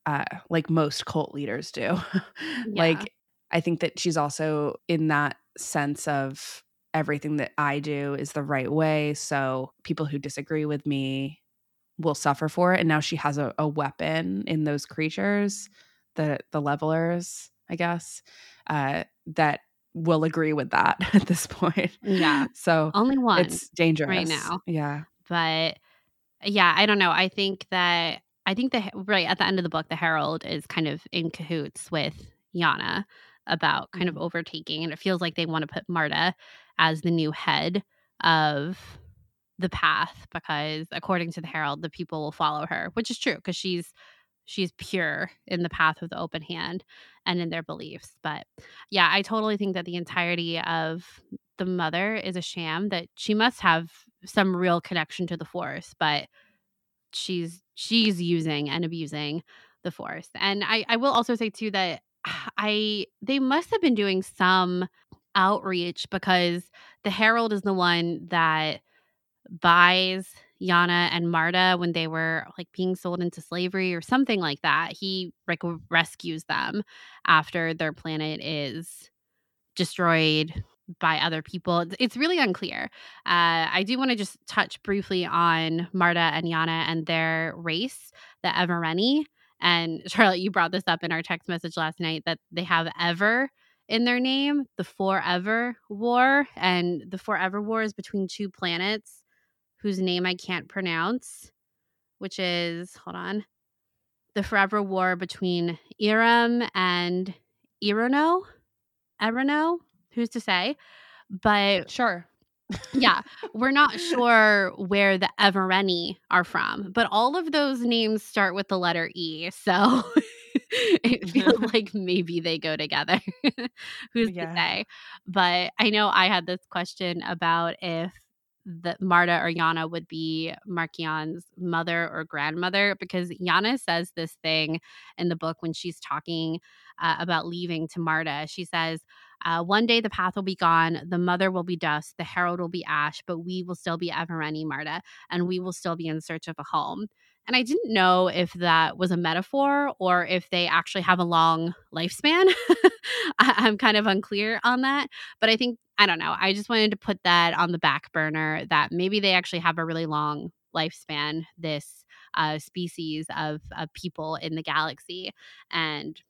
uh, like most cult leaders do. yeah. Like, I think that she's also in that sense of everything that I do is the right way. So people who disagree with me will suffer for it. And now she has a, a weapon in those creatures, the the levelers, I guess, uh, that will agree with that at this point. Yeah. So only one. It's dangerous right now. Yeah. But yeah, I don't know. I think that I think the right at the end of the book, the Herald is kind of in cahoots with Yana about kind mm-hmm. of overtaking, and it feels like they want to put Marta as the new head of the path because according to the herald the people will follow her which is true because she's she's pure in the path of the open hand and in their beliefs but yeah i totally think that the entirety of the mother is a sham that she must have some real connection to the force but she's she's using and abusing the force and i i will also say too that i they must have been doing some outreach because the Herald is the one that buys Yana and Marta when they were like being sold into slavery or something like that. He like rescues them after their planet is destroyed by other people. It's really unclear. Uh, I do want to just touch briefly on Marta and Yana and their race, the Evereni. And Charlotte, you brought this up in our text message last night that they have Ever in their name, the Forever War. And the Forever War is between two planets whose name I can't pronounce, which is, hold on, the Forever War between Eiram and E'ronoh. E'ronoh? Who's to say? But sure. yeah, we're not sure where the Evereni are from, but all of those names start with the letter E. So it feels like maybe they go together. Who's yeah. to say? But I know I had this question about if that Marta or Yana would be Marchion's mother or grandmother because Yana says this thing in the book when she's talking uh, about leaving to Marta. She says, uh, One day the path will be gone, the mother will be dust, the herald will be ash, but we will still be Evereni, Marta, and we will still be in search of a home. And I didn't know if that was a metaphor or if they actually have a long lifespan. I'm kind of unclear on that. But I think, I don't know, I just wanted to put that on the back burner that maybe they actually have a really long lifespan, this uh, species of, of people in the galaxy. And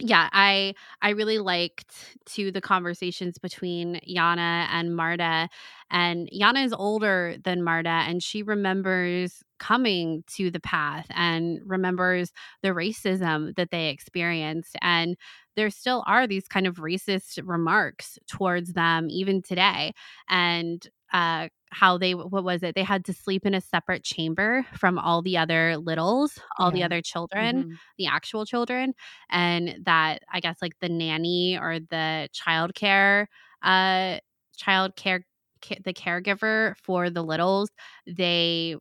yeah, I I really liked to the conversations between Yana and Marta. And Yana is older than Marta and she remembers coming to the path and remembers the racism that they experienced and there still are these kind of racist remarks towards them even today. And uh, how they what was it they had to sleep in a separate chamber from all the other littles all yeah. the other children mm-hmm. the actual children and that i guess like the nanny or the child care uh child care the caregiver for the littles they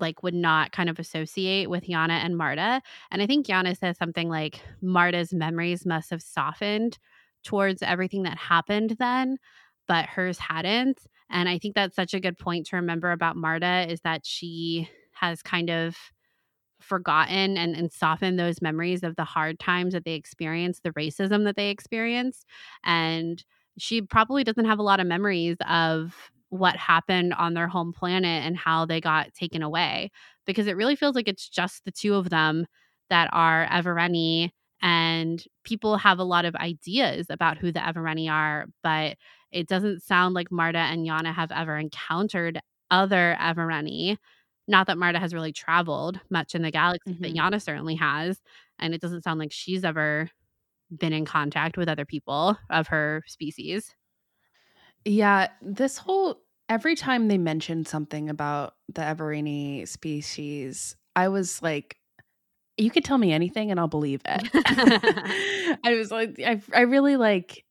like would not kind of associate with Yana and Marta. And I think Yana says something like Marta's memories must have softened towards everything that happened then, but hers hadn't. And I think that's such a good point to remember about Marta is that she has kind of forgotten and, and softened those memories of the hard times that they experienced, the racism that they experienced. And she probably doesn't have a lot of memories of what happened on their home planet and how they got taken away because it really feels like it's just the two of them that are Evereni and people have a lot of ideas about who the Evereni are, but it doesn't sound like Marta and Yana have ever encountered other Evereni. Not that Marta has really traveled much in the galaxy, mm-hmm. but Yana certainly has. And it doesn't sound like she's ever been in contact with other people of her species. Yeah, this whole every time they mentioned something about the Evereni species, I was like, you could tell me anything and I'll believe it. I was like, I, I really like,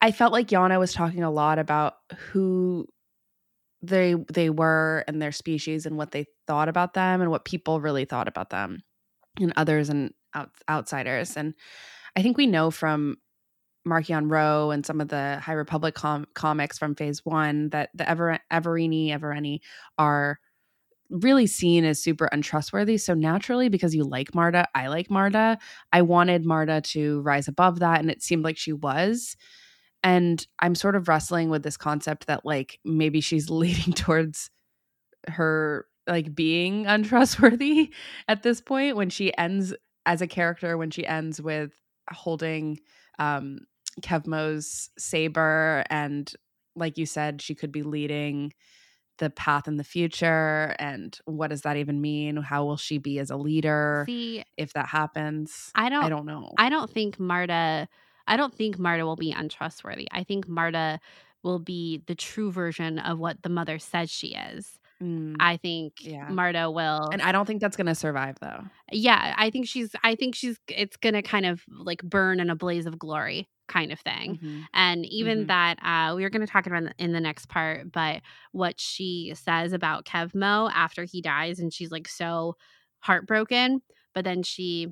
I felt like Yana was talking a lot about who they they were and their species and what they thought about them and what people really thought about them and others and out, outsiders and i think we know from Marchion Ro and some of the High Republic com- comics from Phase One that the Ever Everini Evereni are really seen as super untrustworthy. So naturally, because you like Marda, I like Marda. I wanted Marda to rise above that, and it seemed like she was. And I'm sort of wrestling with this concept that like maybe she's leading towards her like being untrustworthy at this point when she ends as a character when she ends with holding um Kevmo's saber and like you said she could be leading the path in the future and what does that even mean how will she be as a leader See, if that happens I don't I don't know I don't think Marta I don't think Marta will be untrustworthy. I think Marta will be the true version of what the mother says she is. Mm, I think yeah. Marta will and I don't think that's going to survive though Yeah, I think she's I think she's it's going to kind of like burn in a blaze of glory kind of thing. Mhm. And even Mhm. that uh we are going to talk about in the, in the next part, but what she says about Kevmo after he dies and she's like so heartbroken, but then she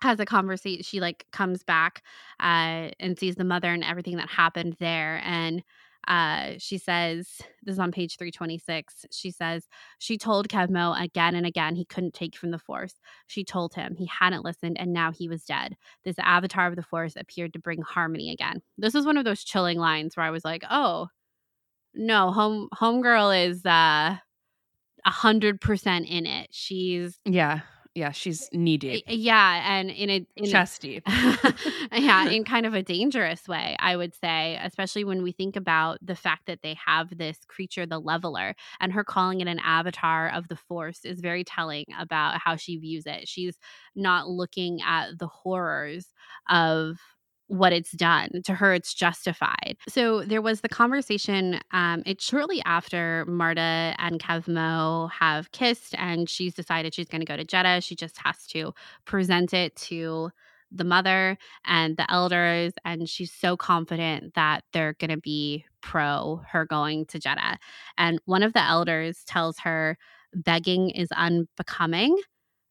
has a conversation she like comes back uh and sees the mother and everything that happened there and uh she says this is on page 326 she says she told kevmo again and again he couldn't take from the force. She told him he hadn't listened and now he was dead. This avatar of the force appeared to bring harmony again. This is one of those chilling lines where i was like oh no home homegirl is uh a hundred percent in it. She's yeah yeah she's knee deep yeah and in a in chest deep yeah, in kind of a dangerous way, I would say, especially when we think about the fact that they have this creature, the leveler, and her calling it an avatar of the force is very telling about how she views it. She's not looking at the horrors of what it's done. To her it's justified. So there was the conversation um it's shortly after marta and kevmo have kissed and she's decided she's going to go to jeddah. She just has to present it to the mother and the elders and she's so confident that they're going to be pro her going to jeddah. And one of the elders tells her begging is unbecoming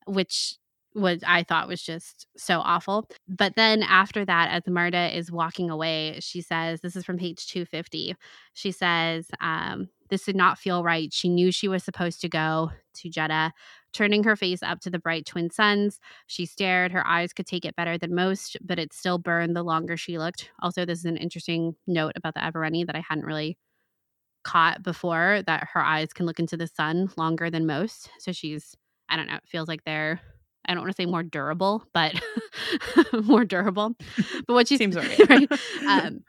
which was I thought was just so awful. But then after that, as Marta is walking away, she says, This is from page 250. She says, um, This did not feel right. She knew she was supposed to go to Jedha. Turning her face up to the bright twin suns, she stared. Her eyes could take it better than most, but it still burned the longer she looked. Also, this is an interesting note about the Evereni that I hadn't really caught before that her eyes can look into the sun longer than most. So she's, I don't know, it feels like they're I don't want to say more durable, but more durable. But what she seems right. right? Um,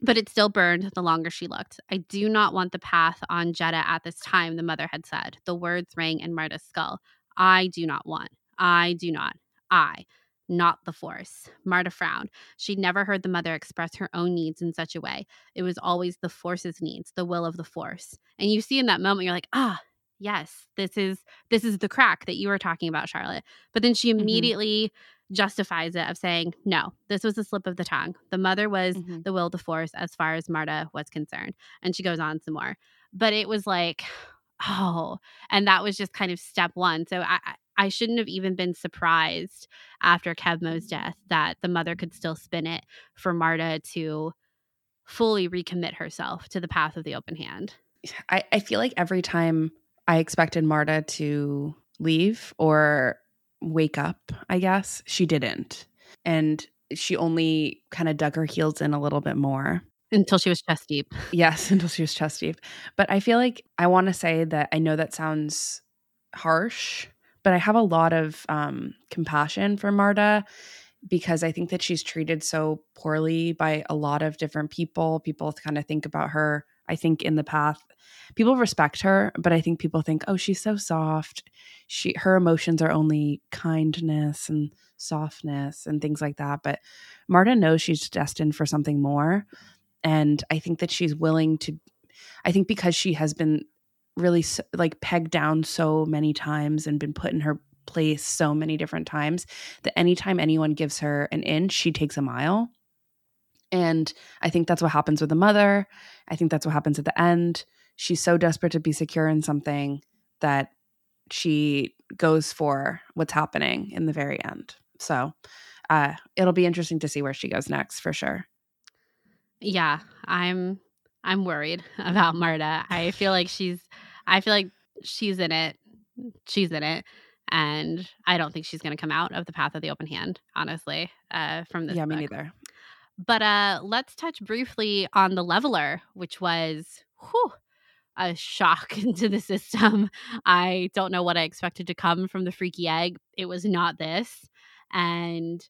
but it still burned the longer she looked. I do not want the path on Jedha at this time, the mother had said. The words rang in Marta's skull. I do not want. I do not. I. Not the force. Marta frowned. She'd never heard the mother express her own needs in such a way. It was always the force's needs, the will of the force. And you see in that moment, you're like, ah, yes this is this is the crack that you were talking about charlotte but then she immediately mm-hmm. justifies it of saying no this was a slip of the tongue the mother was mm-hmm. the will the force as far as marta was concerned and she goes on some more but it was like oh and that was just kind of step one so i I shouldn't have even been surprised after Kevmo's death that the mother could still spin it for Marta to fully recommit herself to the path of the open hand. I, I feel like every time I expected Marta to leave or wake up, I guess. She didn't. And she only kind of dug her heels in a little bit more. Until she was chest deep. Yes, until she was chest deep. But I feel like I want to say that I know that sounds harsh, but I have a lot of um, compassion for Marta because I think that she's treated so poorly by a lot of different people. People kind of think about her, I think, in the path people respect her, but I think people think, "Oh, she's so soft. She her emotions are only kindness and softness and things like that." But Marta knows she's destined for something more, and I think that she's willing to I think because she has been really like pegged down so many times and been put in her place so many different times that anytime anyone gives her an inch, she takes a mile. And I think that's what happens with the mother. I think that's what happens at the end she's so desperate to be secure in something that she goes for what's happening in the very end. So uh, it'll be interesting to see where she goes next for sure. Yeah, I'm I'm worried about Marta. I feel like she's I feel like she's in it. She's in it. And I don't think she's going to come out of the path of the open hand, honestly, uh, from this. Yeah, book. me neither. But uh, let's touch briefly on the leveler, which was whew, a shock into the system. I don't know what I expected to come from the freaky egg. It was not this. And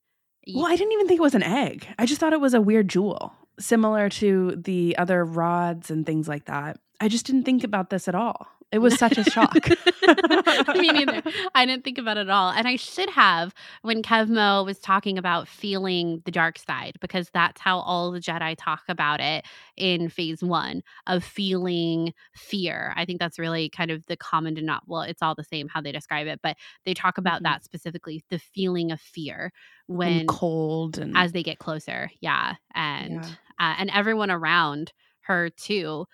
well, I didn't even think it was an egg. I just thought it was a weird jewel, similar to the other rods and things like that. I just didn't think about this at all. It was such a shock. Me neither. I didn't think about it at all. And I should have when Kevmo was talking about feeling the dark side, because that's how all the Jedi talk about it in phase one of feeling fear. I think that's really kind of the common denominator. Well, it's all the same how they describe it, but they talk about mm-hmm. that specifically the feeling of fear when and cold and as they get closer. Yeah. And yeah. Uh, and everyone around her too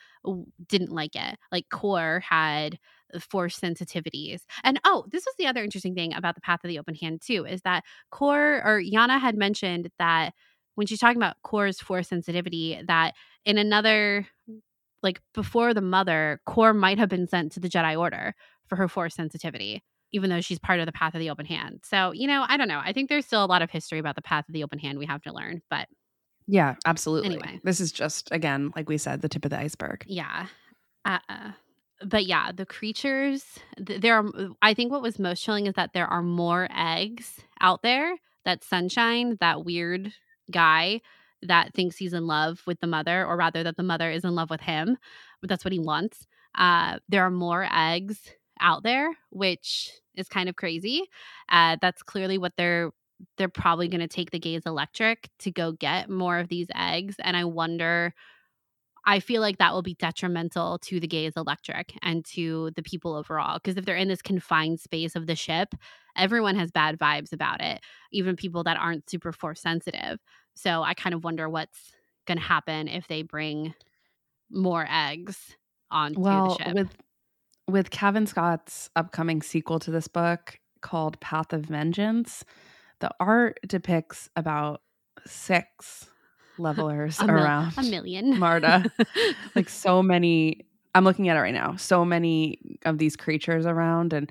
didn't like it. Like Core had uh, force sensitivities. And oh, this was the other interesting thing about the path of the open hand too is that Core or Yana had mentioned that when she's talking about Core's force sensitivity that in another like before the mother, Core might have been sent to the Jedi Order for her force sensitivity even though she's part of the path of the open hand. So, you know, I don't know. I think there's still a lot of history about the path of the open hand we have to learn, but yeah, absolutely. Anyway, this is just again, like we said, the tip of the iceberg. Yeah. Uh, but yeah, the creatures. Th- there are. I think what was most chilling is that there are more eggs out there. That sunshine, that weird guy that thinks he's in love with the mother, or rather, that the mother is in love with him. But that's what he wants. Uh, there are more eggs out there, which is kind of crazy. Uh, that's clearly what they're they're probably going to take the gaze electric to go get more of these eggs. And I wonder, I feel like that will be detrimental to the gaze electric and to the people overall. Because if they're in this confined space of the ship, everyone has bad vibes about it, even people that aren't super force sensitive. So I kind of wonder what's going to happen if they bring more eggs onto well, the ship. With with Cavan Scott's upcoming sequel to this book called Path of Vengeance, the art depicts about six levelers a around a million Marta. like so many. I'm looking at it right now. So many of these creatures around, and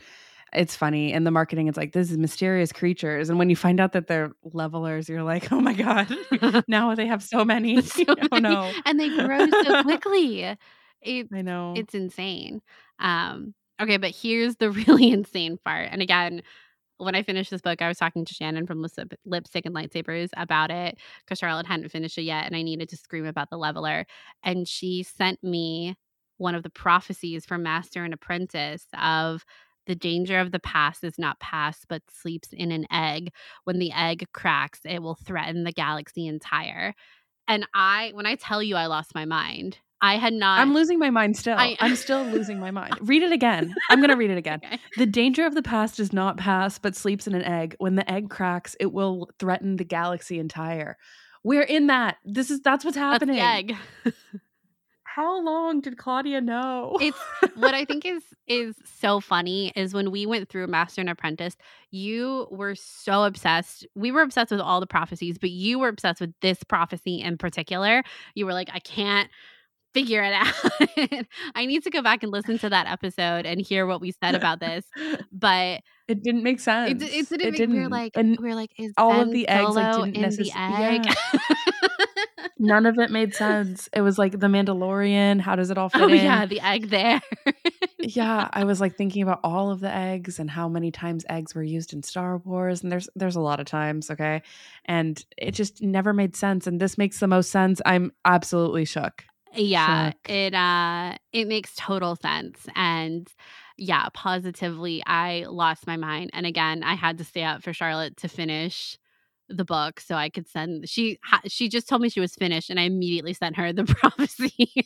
it's funny. In the marketing, it's like this is mysterious creatures, and when you find out that they're levelers, you're like, oh my god! now they have so many. So oh no! And they grow so quickly. It, I know it's insane. Um, okay, but here's the really insane part. And again, when I finished this book, I was talking to Shannon from Lipstick and Lightsabers about it because Charlotte hadn't finished it yet, and I needed to scream about the leveler. And she sent me one of the prophecies from Master and Apprentice of the danger of the past is not past, but sleeps in an egg. When the egg cracks, it will threaten the galaxy entire. And I, when I tell you I lost my mind, I had not. I'm losing my mind still. I, am still losing my mind. Read it again. I'm going to read it again. okay. The danger of the past is not past, but sleeps in an egg. When the egg cracks, it will threaten the galaxy entire. We're in that. This is that's what's happening. That's egg. How long did Claudia know? it's what I think is is so funny is when we went through Master and Apprentice, you were so obsessed. We were obsessed with all the prophecies, but you were obsessed with this prophecy in particular. You were like, I can't figure it out. I need to go back and listen to that episode and hear what we said about this. But it didn't make sense. It, it didn't. It didn't. We are like, and we are like, is all ben of the eggs like didn't in the egg? Yeah. None of it made sense. It was like the Mandalorian. How does it all fit oh, in? yeah, the egg there. yeah, I was like thinking about all of the eggs and how many times eggs were used in Star Wars, and there's there's a lot of times, okay, and it just never made sense. And this makes the most sense. I'm absolutely shook. Yeah, it uh it makes total sense and yeah, positively I lost my mind and again, I had to stay up for Charlotte to finish the book so I could send she she just told me she was finished and I immediately sent her the prophecy.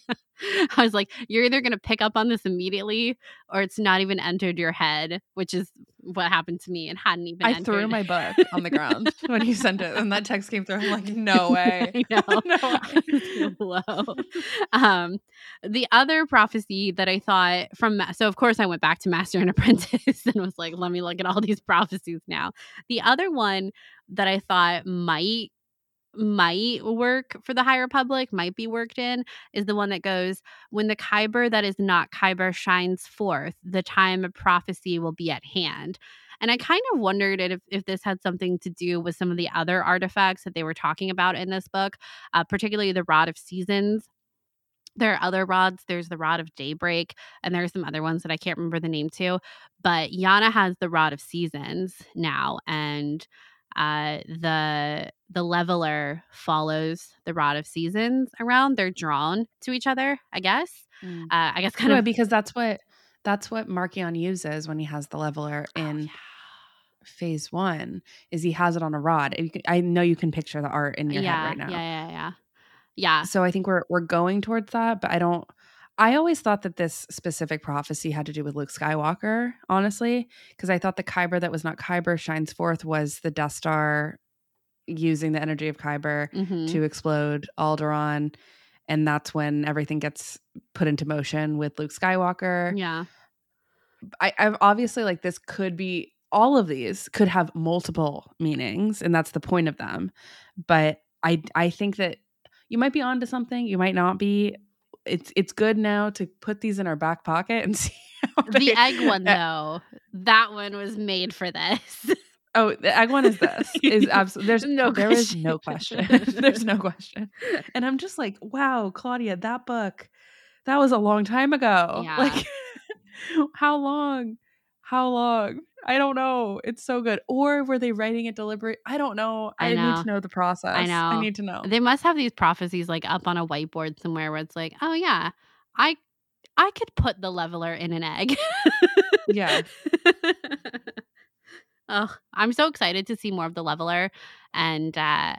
I was like, you're either going to pick up on this immediately or it's not even entered your head, which is what happened to me and hadn't even. I entered. threw my book on the ground when you sent it, and that text came through. I'm like, no way, no, no low. Um, the other prophecy that I thought from so of course I went back to Master and Apprentice and was like, let me look at all these prophecies now. The other one that I thought might might work for the High Republic, might be worked in, is the one that goes, When the Kyber that is not Kyber shines forth, the time of prophecy will be at hand. And I kind of wondered if, if this had something to do with some of the other artifacts that they were talking about in this book, uh, particularly the Rod of Seasons. There are other rods. There's the Rod of Daybreak, and there are some other ones that I can't remember the name to. But Yana has the Rod of Seasons now, and uh, the the leveler follows the rod of seasons around. They're drawn to each other, I guess. Mm. Uh, I guess kind yeah, of because that's what that's what Marchion uses when he has the leveler oh, in oh, yeah. phase one. Is he has it on a rod? Can, I know you can picture the art in your yeah, head right now. Yeah, yeah, yeah, yeah. So I think we're we're going towards that, but I don't. I always thought that this specific prophecy had to do with Luke Skywalker, honestly, because I thought the Kyber that was not Kyber shines forth was the Death Star using the energy of Kyber mm-hmm. to explode Alderaan. And that's when everything gets put into motion with Luke Skywalker. Yeah. I, I've obviously like this could be all of these could have multiple meanings, and that's the point of them. But I I think that you might be onto something, you might not be it's it's good now to put these in our back pocket and see they, the egg one though that one was made for this oh the egg one is this is absolutely there's no there question. is no question there's no question and i'm just like wow claudia that book that was a long time ago yeah. like how long how long I don't know. It's so good. Or were they writing it deliberate? I don't know. I, I know. need to know the process. I know. I need to know. They must have these prophecies like up on a whiteboard somewhere where it's like, oh yeah, I I could put the leveler in an egg. yeah. Oh, I'm so excited to see more of the leveler and uh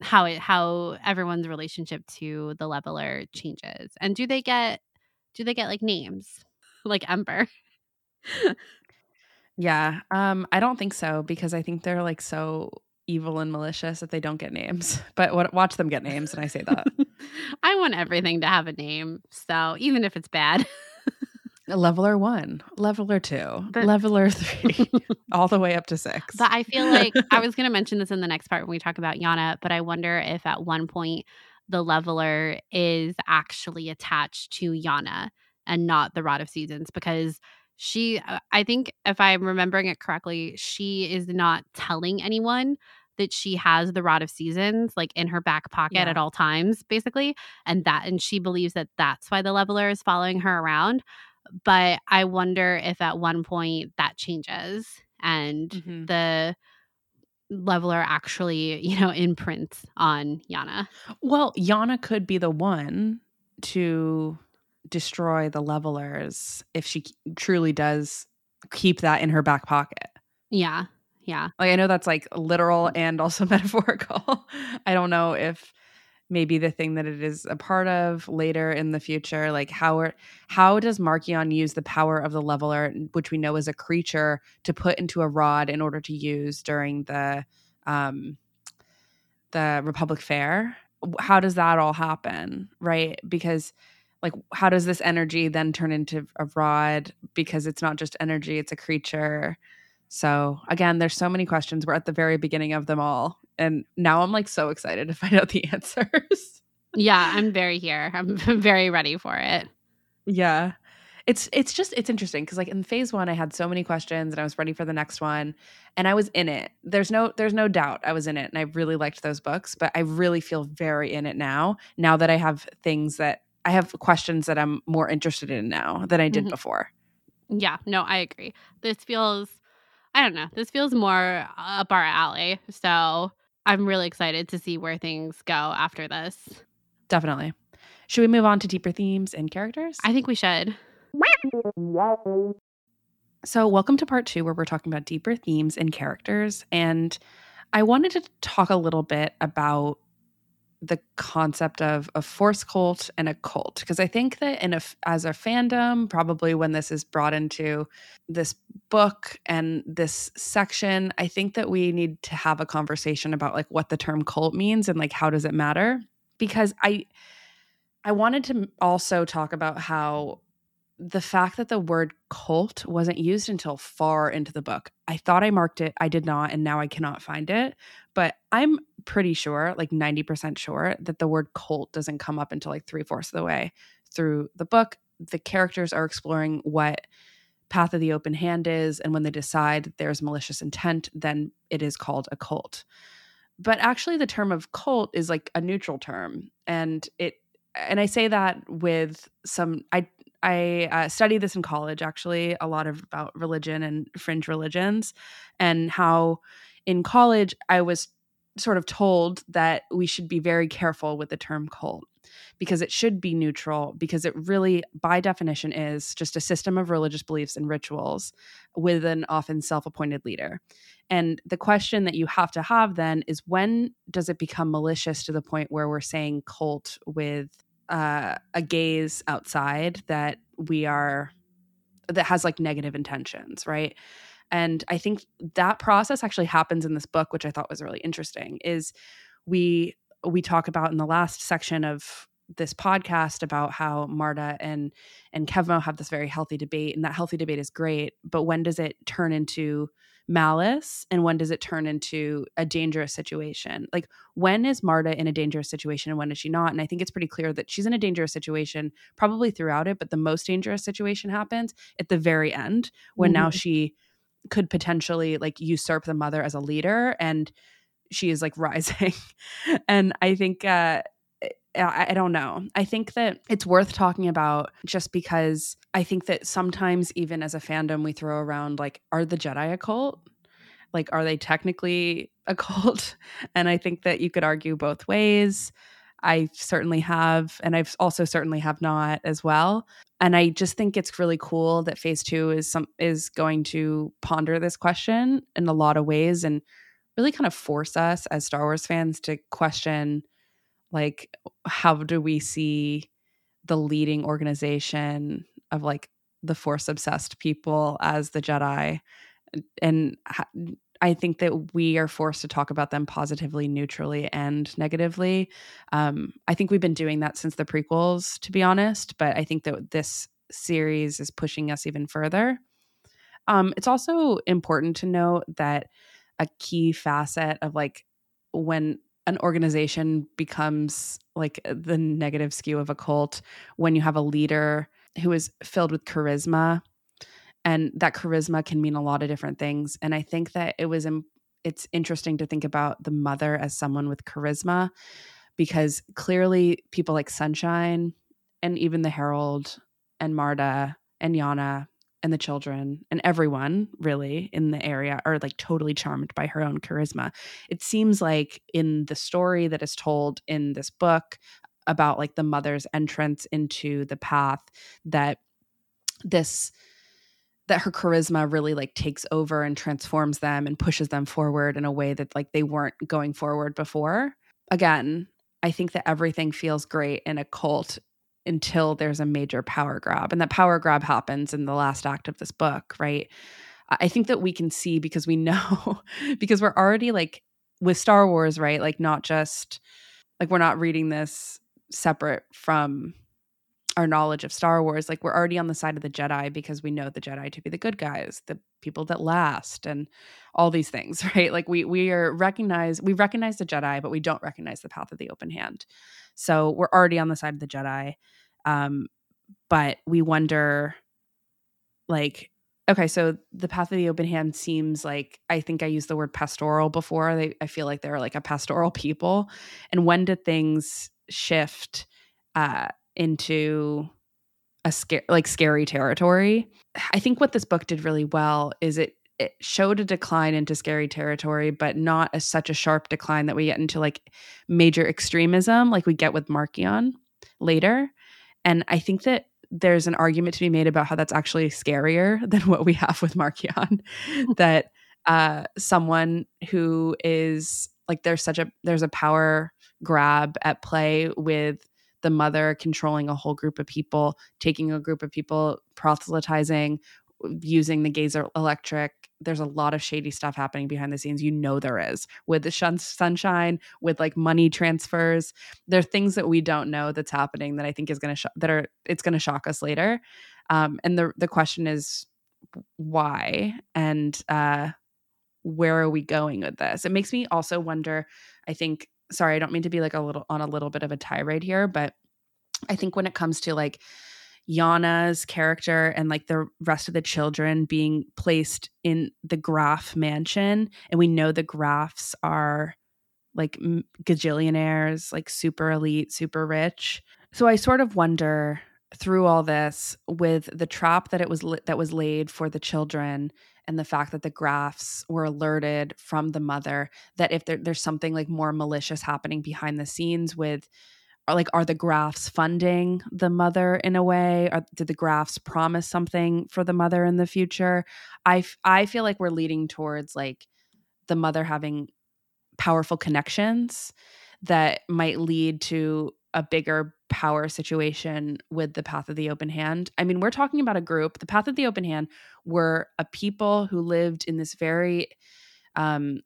how it how everyone's relationship to the leveler changes. And do they get do they get like names? Like Ember. Yeah. Um, I don't think so because I think they're like so evil and malicious that they don't get names. But what, watch them get names, and I say that. I want everything to have a name. So even if it's bad. Leveler one, leveler two, but, leveler three, all the way up to six. But I feel like I was going to mention this in the next part when we talk about Yana, but I wonder if at one point the leveler is actually attached to Yana and not the Rod of Seasons because she i think if i'm remembering it correctly she is not telling anyone that she has the rod of seasons like in her back pocket yeah. at all times basically and that and she believes that that's why the leveler is following her around but i wonder if at one point that changes and mm-hmm. the leveler actually you know imprints on yana well yana could be the one to destroy the levelers if she truly does keep that in her back pocket. Yeah. Yeah. Like I know that's like literal and also metaphorical. I don't know if maybe the thing that it is a part of later in the future like how are, how does Marchion use the power of the leveler which we know is a creature to put into a rod in order to use during the um the Republic Fair? How does that all happen? Right? Because like how does this energy then turn into a rod because it's not just energy it's a creature so again there's so many questions we're at the very beginning of them all and now i'm like so excited to find out the answers yeah i'm very here i'm very ready for it yeah it's it's just it's interesting because like in phase one i had so many questions and i was ready for the next one and i was in it there's no there's no doubt i was in it and i really liked those books but i really feel very in it now now that i have things that I have questions that I'm more interested in now than I did mm-hmm. before. Yeah, no, I agree. This feels, I don't know, this feels more up our alley. So I'm really excited to see where things go after this. Definitely. Should we move on to deeper themes and characters? I think we should. So, welcome to part two, where we're talking about deeper themes and characters. And I wanted to talk a little bit about the concept of a force cult and a cult because I think that in a as a fandom, probably when this is brought into this book and this section, I think that we need to have a conversation about like what the term cult means and like how does it matter? Because I I wanted to also talk about how the fact that the word cult wasn't used until far into the book. I thought I marked it, I did not, and now I cannot find it. But I'm pretty sure, like 90% sure, that the word cult doesn't come up until like three fourths of the way through the book. The characters are exploring what path of the open hand is, and when they decide there's malicious intent, then it is called a cult. But actually, the term of cult is like a neutral term, and it and I say that with some I I uh, studied this in college, actually, a lot of about religion and fringe religions, and how in college I was sort of told that we should be very careful with the term cult because it should be neutral, because it really, by definition, is just a system of religious beliefs and rituals with an often self appointed leader. And the question that you have to have then is when does it become malicious to the point where we're saying cult with uh, a gaze outside that we are that has like negative intentions, right? And I think that process actually happens in this book, which I thought was really interesting. Is we we talk about in the last section of this podcast about how Marda and and Kevmo have this very healthy debate, and that healthy debate is great. But when does it turn into malice and when does it turn into a dangerous situation? Like when is marda in a dangerous situation and when is she not? And i think it's pretty clear that she's in a dangerous situation probably throughout it but the most dangerous situation happens at the very end when mm-hmm. now she could potentially like usurp the mother as a leader and she is like rising. And i think uh I, don't know. I think that it's worth talking about just because I think that sometimes, even as a fandom, we throw around like, are the Jedi a cult? Like, are they technically a cult? And I think that you could argue both ways. I certainly have, and I've also certainly have not as well. And I just think it's really cool that Phase Two is some is going to ponder this question in a lot of ways and really kind of force us as Star Wars fans to question like how do we see the leading organization of like the force obsessed people as the jedi? And i think that we are forced to talk about them positively neutrally and negatively. Um, i think we've been doing that since the prequels to be honest but i think that this series is pushing us even further. Um, it's also important to note that a key facet of like when an organization becomes like the negative skew of a cult when you have a leader who is filled with charisma and that charisma can mean a lot of different things. And i think that it was it's interesting to think about the mother as someone with charisma because clearly people like sunshine and even the herald and marda and yana and the children and everyone really in the area are like totally charmed by her own charisma. It seems like in the story that is told in this book about like the mother's entrance into the path that this that her charisma really like takes over and transforms them and pushes them forward in a way that like they weren't going forward before. Again, I think that everything feels great in a cult until there's a major power grab. And that power grab happens in the last act of this book, right? I think that we can see because we know, because we're already like with Star Wars, right? Like, not just like we're not reading this separate from our knowledge of Star Wars. Like, we're already on the side of the Jedi because we know the Jedi to be the good guys, the people that last, and all these things, right? Like, we we are recognize we recognize the Jedi, but we don't recognize the path of the open hand. So we're already on the side of the Jedi. Um, but we wonder, like, okay, so the path of the open hand seems like I think I used the word pastoral before. They, I feel like they're like a pastoral people. And when did things shift uh, into a scare like scary territory? I think what this book did really well is it it showed a decline into scary territory, but not as such a sharp decline that we get into like major extremism like we get with Marchion later. And I think that there's an argument to be made about how that's actually scarier than what we have with Marchion. that uh, someone who is like there's such a there's a power grab at play with the mother controlling a whole group of people, taking a group of people, proselytizing, using the gazer electric. There's a lot of shady stuff happening behind the scenes. You know there is with the shun- sunshine, with like money transfers. There are things that we don't know that's happening that I think is going to sh- that are it's going to shock us later. Um, and the the question is why and uh, where are we going with this? It makes me also wonder. I think. Sorry, I don't mean to be like a little on a little bit of a tirade here, but I think when it comes to like Yana's character and like the rest of the children being placed in the Graf mansion. And we know the Grafs are like gajillionaires, like super elite, super rich. So I sort of wonder through all this with the trap that it was that was laid for the children and the fact that the Grafs were alerted from the mother that if there, there's something like more malicious happening behind the scenes with or like are the Grafs funding the mother in a way? Or did the Grafs promise something for the mother in the future? I i feel like we're leading towards like the mother having powerful connections that might lead to a bigger power situation with the path of the open hand. I mean we're talking about a group the path of the open hand were a people who lived in this very um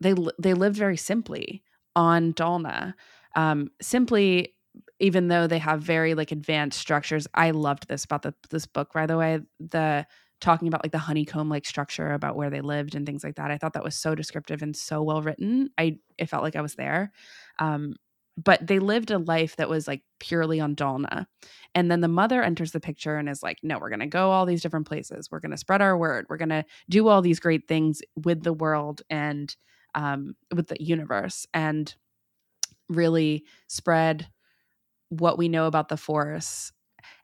they they lived very simply on Dalna um, simply even though they have very like advanced structures. I loved this about the, this book by the way the talking about like the honeycomb like structure about where they lived and things like that. I thought that was so descriptive and so well written. I it felt like i was there. Um, but they lived a life that was like purely on Dalna. And then the mother enters the picture and is like, no, we're going to go all these different places. We're going to spread our word. We're going to do all these great things with the world and um, with the universe. And really spread what we know about the force.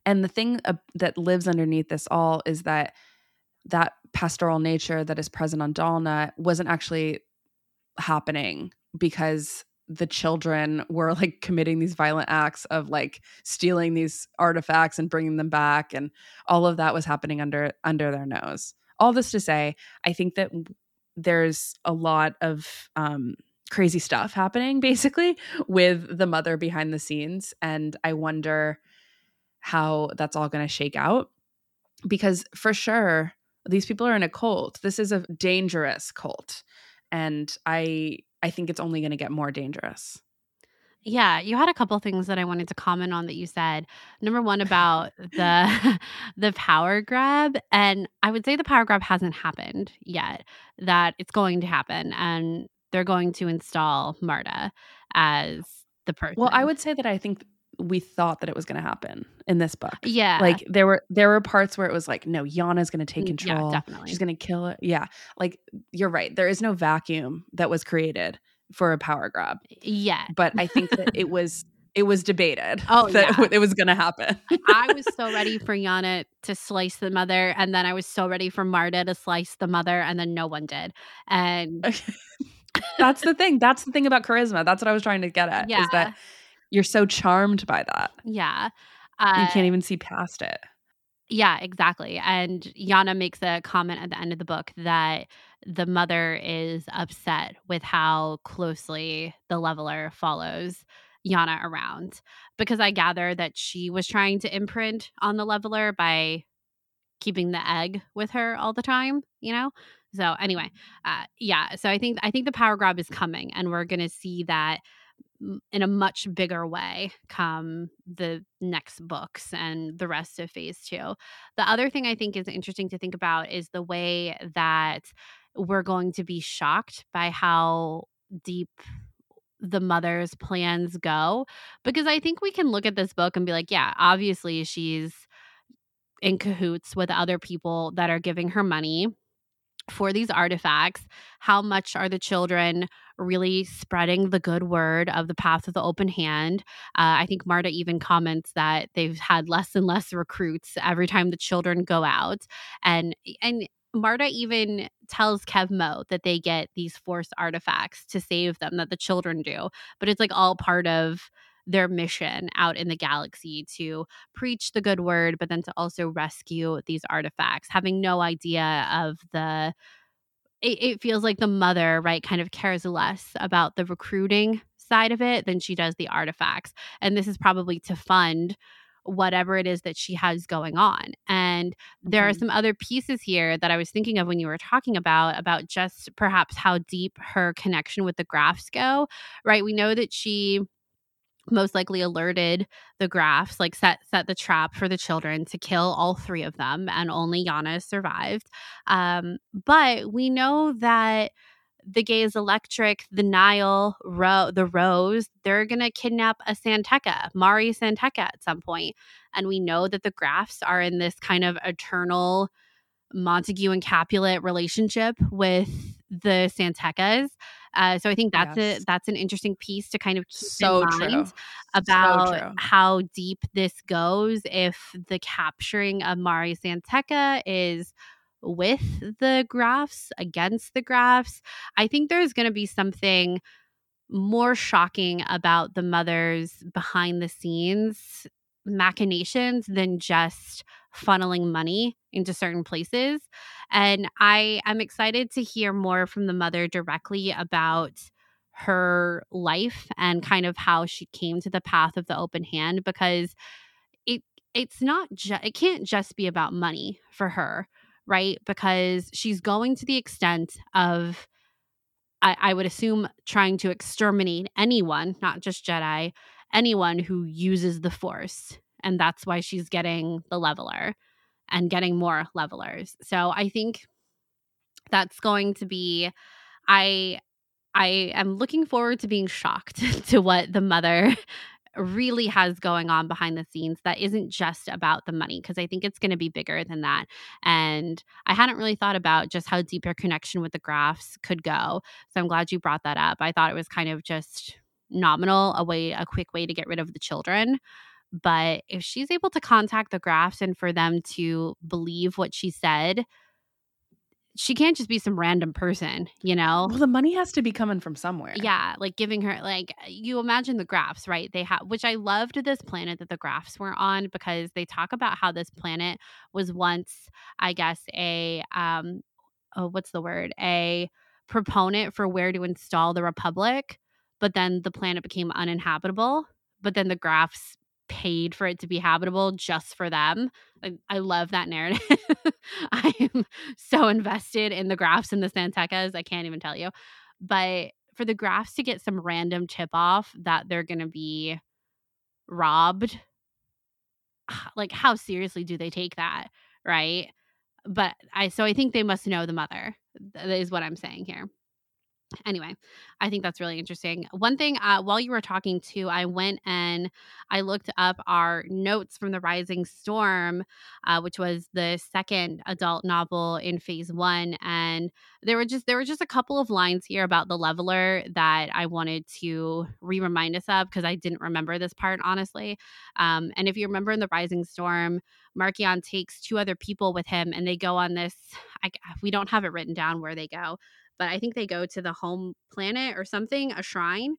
And the thing uh, that lives underneath this all is that that pastoral nature that is present on Dalna wasn't actually happening because the children were like committing these violent acts of like stealing these artifacts and bringing them back and all of that was happening under under their nose. All this to say i think that there's a lot of um crazy stuff happening basically with the mother behind the scenes and i wonder how that's all going to shake out because for sure these people are in a cult. This is a dangerous cult and i i think it's only going to get more dangerous yeah, you had a couple things that I wanted to comment on that you said. Number one about the the power grab, and I would say the power grab hasn't happened yet. That it's going to happen, and they're going to install Marda as the person. Well, I would say that I think we thought that it was going to happen in this book. Yeah. Like there were there were parts where it was like no, Yana's going to take mm, control. Yeah, definitely. She's going to kill it. Yeah. Like you're right. There is no vacuum that was created for a power grab. Yeah. But I think that it was it was debated oh, that yeah. it was going to happen. I was so ready for Yana to slice the mother, and then I was so ready for Marda to slice the mother, and then no one did. And that's the thing. That's the thing about charisma. That's what I was trying to get at. Yeah. Is that you're so charmed by that. Yeah. Uh, you can't even see past it. Yeah, exactly. And Yana makes a comment at the end of the book that the mother is upset with how closely the leveler follows Yana around because I gather that she was trying to imprint on the leveler by keeping the egg with her all the time, you know? So anyway, uh, yeah. So I think I think the power grab is coming, and we're going to see that in a much bigger way come the next books and the rest of phase two. The other thing I think is interesting to think about is the way that we're going to be shocked by how deep the mother's plans go because I think we can look at this book and be like, yeah, obviously she's in cahoots with other people that are giving her money for these artifacts how much are the children really spreading the good word of the path of the open hand? Uh, i think marda even comments that they've had less and less recruits every time the children go out. And and marda even tells kevmo that they get these forced artifacts to save them that the children do. But it's like all part of their mission out in the galaxy to preach the good word, but then to also rescue these artifacts, having no idea of the. It, it feels like the mother, right, kind of cares less about the recruiting side of it than she does the artifacts. And this is probably to fund whatever it is that she has going on. And there mm-hmm. are some other pieces here that I was thinking of when you were talking about, about just perhaps how deep her connection with the Grafs go, right? We know that she most likely alerted the Grafs like set set the trap for the children to kill all three of them and only Yana survived um, but we know that the Gaze Electric the Nihil Ro- the rose they're gonna kidnap a San Tekka mari San Tekka at some point and we know that the Grafs are in this kind of eternal montague and capulet relationship with the San Tekkas uh, so I think that's yes. a that's an interesting piece to kind of keep so in mind true. about so how deep this goes. If the capturing of Mari San Tekka is with the Grafs, against the Grafs, I think there's going to be something more shocking about the mother's behind the scenes machinations than just funneling money into certain places. And I am excited to hear more from the mother directly about her life and kind of how she came to the path of the open hand because it it's not just it can't just be about money for her, right? Because she's going to the extent of I, I would assume trying to exterminate anyone, not just Jedi, anyone who uses the force and that's why she's getting the leveler and getting more levelers. So I think that's going to be I I am looking forward to being shocked to what the mother really has going on behind the scenes that isn't just about the money because I think it's going to be bigger than that. And I hadn't really thought about just how deep your connection with the Grafs could go. So I'm glad you brought that up. I thought it was kind of just nominal, a way a quick way to get rid of the children. But if she's able to contact the Grafs and for them to believe what she said, she can't just be some random person, you know? Well, the money has to be coming from somewhere. Yeah, like giving her like you imagine the Grafs, right? They have which I loved this planet that the Grafs were on because they talk about how this planet was once, I guess, a um oh, what's the word? A proponent for where to install the Republic, but then the planet became uninhabitable. But then the Grafs paid for it to be habitable just for them. I, I love that narrative. I am so invested in the Grafs and the San Tekkas. I can't even tell you. But for the Grafs to get some random tip off that they're going to be robbed, like how seriously do they take that? Right. But I, so I think they must know the mother, is what I'm saying here anyway i think that's really interesting. One thing uh, while you were talking to i went and i looked up our notes from the rising storm uh, which was the second adult novel in phase one and there were just there were just a couple of lines here about the leveler that i wanted to re-remind us of because i didn't remember this part honestly. Um, and if you remember in the rising storm marchion takes two other people with him and they go on this I, we don't have it written down where they go but I think they go to the home planet or something, a shrine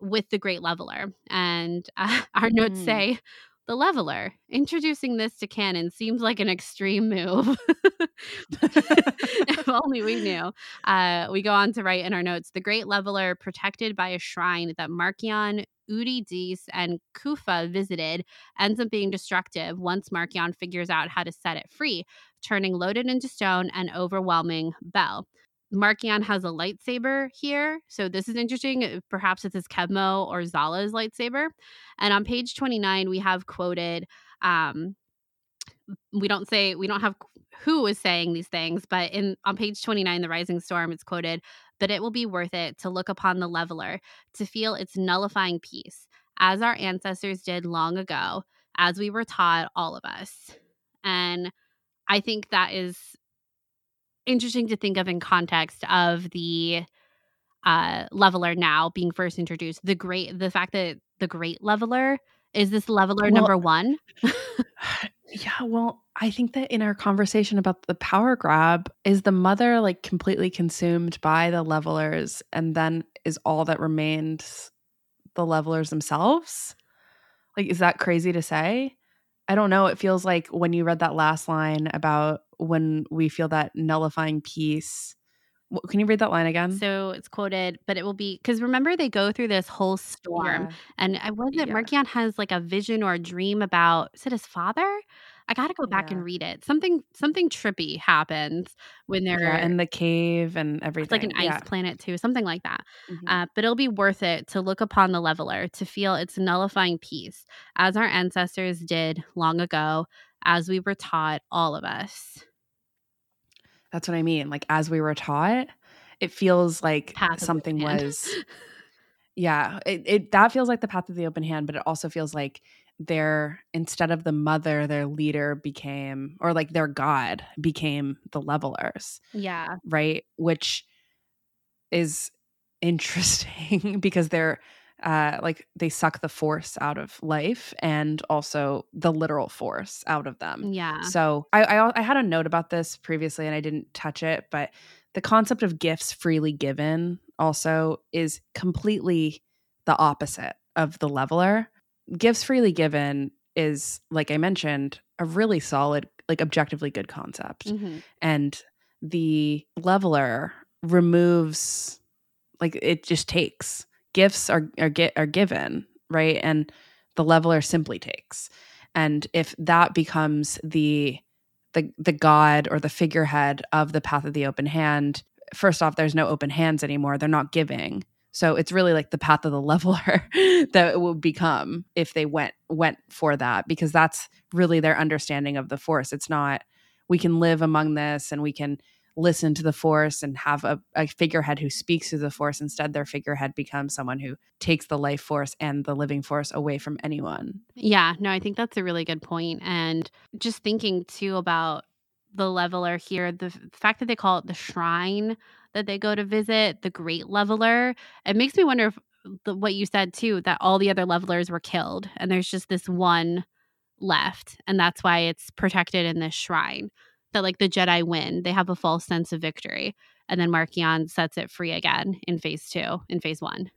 with the Great Leveler. And uh, our notes mm. say, the leveler introducing this to canon seems like an extreme move if only we knew uh, we go on to write in our notes the great leveler protected by a shrine that marchion Udi Dis and Kufa visited ends up being destructive once Marchion figures out how to set it free, turning Loden into stone and overwhelming Bell. Marchion has a lightsaber here. So this is interesting. Uh, perhaps it's his Kevmo or Zallah's lightsaber. And on page 29, we have quoted, um, we don't say, we don't have who is saying these things, but in on page 29, The Rising Storm, it's quoted, but it will be worth it to look upon the leveler, to feel its nullifying peace, as our ancestors did long ago, as we were taught, all of us. And I think that is interesting to think of in context of the uh leveler now being first introduced. The great the fact that the great leveler is this leveler well, number one? Yeah well i think that in our conversation about the power grab is the mother like completely consumed by the levelers and then is all that remained the levelers themselves? Like is that crazy to say? I don't know it feels like when you read that last line about when we feel that nullifying peace. Can you read that line again? So it's quoted, but it will be because remember they go through this whole storm, yeah. and I was it yeah. Has like a vision or a dream about is it his father? I got to go back yeah. and read it. Something something trippy happens when they're yeah, in the cave and everything. It's like an ice yeah. planet too, something like that. Mm-hmm. Uh, but it'll be worth it to look upon the leveler to feel its nullifying peace, as our ancestors did long ago, as we were taught, all of us. That's what I mean. Like as we were taught, it feels like Path something was. yeah, it, it that feels like the path of the open hand, but it also feels like their instead of the mother their leader became or like their god became the levelers yeah right which is interesting because they're uh like they suck the force out of life and also the literal force out of them. Yeah. So I, I i had a note about this previously and i didn't touch it but the concept of gifts freely given also is completely the opposite of the leveler. Gifts freely given is like i mentioned a really solid like objectively good concept. Mm-hmm. and the leveler removes like it just takes gifts are are get are given right? And the leveler simply takes. And if that becomes the the the god or the figurehead of the path of the open hand first off there's no open hands anymore. They're not giving. So it's really like the path of the leveler that it would become if they went went for that because that's really their understanding of the force. It's not we can live among this and we can listen to the force and have a, a figurehead who speaks to the force. Instead, their figurehead becomes someone who takes the life force and the living force away from anyone. Yeah, no, I think that's a really good point. And just thinking too about the leveler here, the fact that they call it the shrine that they go to visit, the Great Leveler. It makes me wonder if the, what you said too, that all the other levelers were killed and there's just this one left. And that's why it's protected in this shrine. That like the Jedi win, they have a false sense of victory. And then Marchion sets it free again in phase two, in phase one.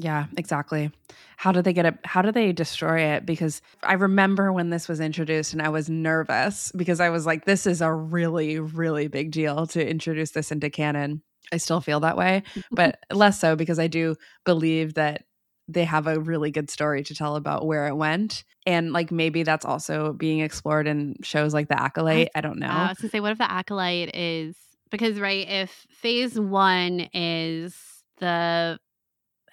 Yeah, exactly. How did they get it? How did they destroy it? Because I remember when this was introduced and I was nervous because I was like, this is a really, really big deal to introduce this into canon. I still feel that way, but less so because I do believe that they have a really good story to tell about where it went. And like maybe that's also being explored in shows like The Acolyte. I, I don't know. I was gonna say, what if The Acolyte is because, right, if phase one is the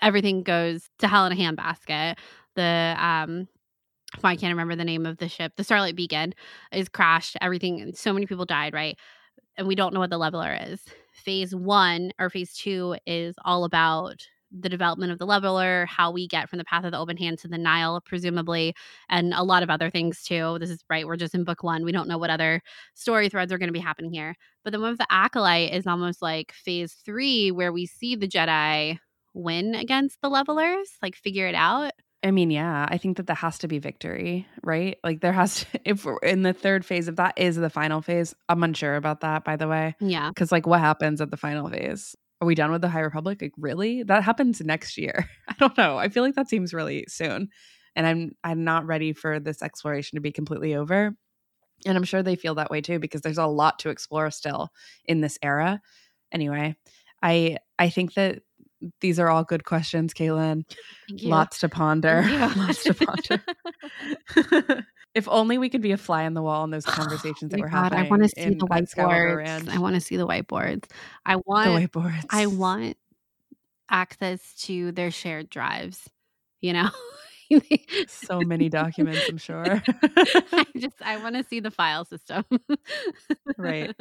everything goes to hell in a handbasket. The um I can't remember the name of the ship. The Starlight Beacon is crashed. Everything so many people died, right? And we don't know what the leveler is. Phase 1 or phase 2 is all about the development of the leveler, how we get from the path of the open hand to the Nihil, presumably, and a lot of other things too. This is right, we're just in book one. We don't know what other story threads are going to be happening here. But the one with the acolyte is almost like phase three, where we see the Jedi win against the levelers, like figure it out. I mean, yeah, I think that that has to be victory, right? Like there has to, if we're in the third phase, if that is the final phase, I'm unsure about that, by the way. Yeah. Cause like what happens at the final phase? Are we done with the High Republic? Like really? That happens next year. I don't know. I feel like that seems really soon. And I'm I'm not ready for this exploration to be completely over. And I'm sure they feel that way too, because there's a lot to explore still in this era. Anyway, I I think that these are all good questions, Caitlin. Lots to ponder. Lots to ponder. if only we could be a fly on the wall in those conversations that oh were God, happening. I want to see the whiteboards. I want to see the whiteboards. I want the whiteboards. I want access to their shared drives. You know. so many documents, I'm sure. I just I want to see the file system. right.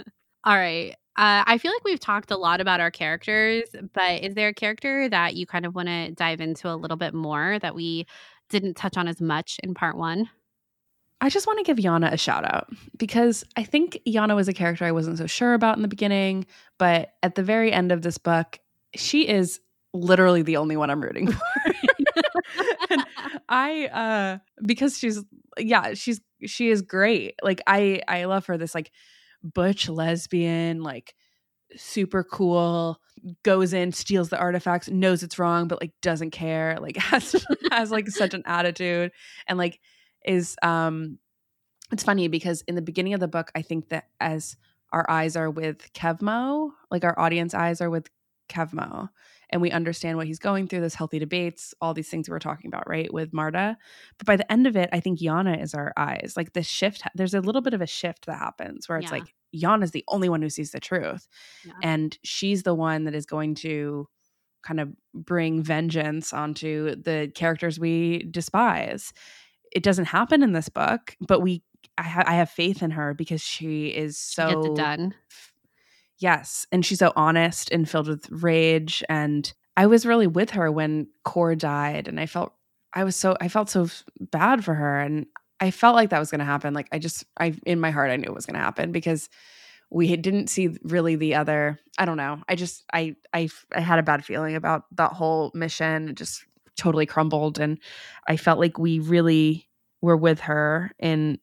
All right. Uh, I feel like we've talked a lot about our characters, but is there a character that you kind of want to dive into a little bit more that we didn't touch on as much in part one? I just want to give Yana a shout out because I think Yana was a character I wasn't so sure about in the beginning, but at the very end of this book, she is literally the only one I'm rooting for. I uh because she's yeah, she's she is great. Like I I love her this like butch lesbian, like super cool, goes in, steals the artifacts, knows it's wrong, but like doesn't care, like has has like such an attitude and like is um it's funny because in the beginning of the book, I think that as our eyes are with Kevmo, like our audience eyes are with Kevmo and we understand what he's going through, this healthy debates, all these things we are talking about, right, with Marda. But by the end of it, I think Yana is our eyes. Like the shift, there's a little bit of a shift that happens where it's yeah. like Yana is the only one who sees the truth. Yeah. And she's the one that is going to kind of bring vengeance onto the characters we despise. It doesn't happen in this book, but we I, ha- I have faith in her because she is so she done. Yes, and she's so honest and filled with rage and I was really with her when Core died and I felt I was so I felt so bad for her and I felt like that was going to happen. Like I just I in my heart I knew it was going to happen because we didn't see really the other i don't know i just I, I i had a bad feeling about that whole mission it just totally crumbled and i felt like we really were with her in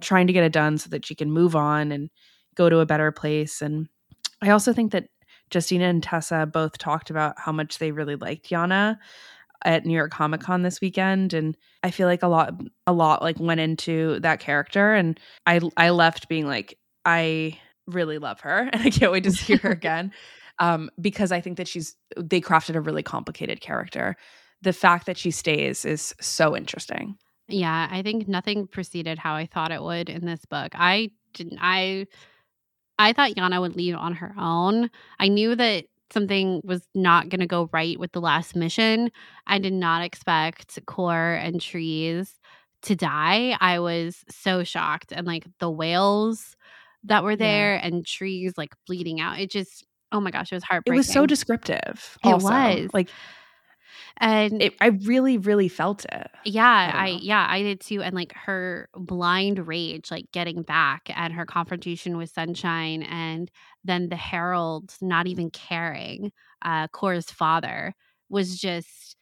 trying to get it done so that she can move on and go to a better place and i also think that justina and tessa both talked about how much they really liked yana at new york comic con this weekend and i feel like a lot a lot like went into that character and i i left being like i really love her and I can't wait to see her again. Um, because I think that she's they crafted a really complicated character. The fact that she stays is so interesting. Yeah, I think nothing proceeded how I thought it would in this book. I didn't I I thought Yana would leave on her own. I knew that something was not going to go right with the last mission. I did not expect Kor and Trees to die. I was so shocked and like the whales that were there yeah. and trees like bleeding out. It just, oh my gosh, it was heartbreaking. It was so descriptive. It also. was. Like, and it, I really, really felt it. Yeah, I, I yeah, I did too. And like her blind rage, like getting back, and her confrontation with Sunshine, and then the Herald not even caring, uh, Kor's father was just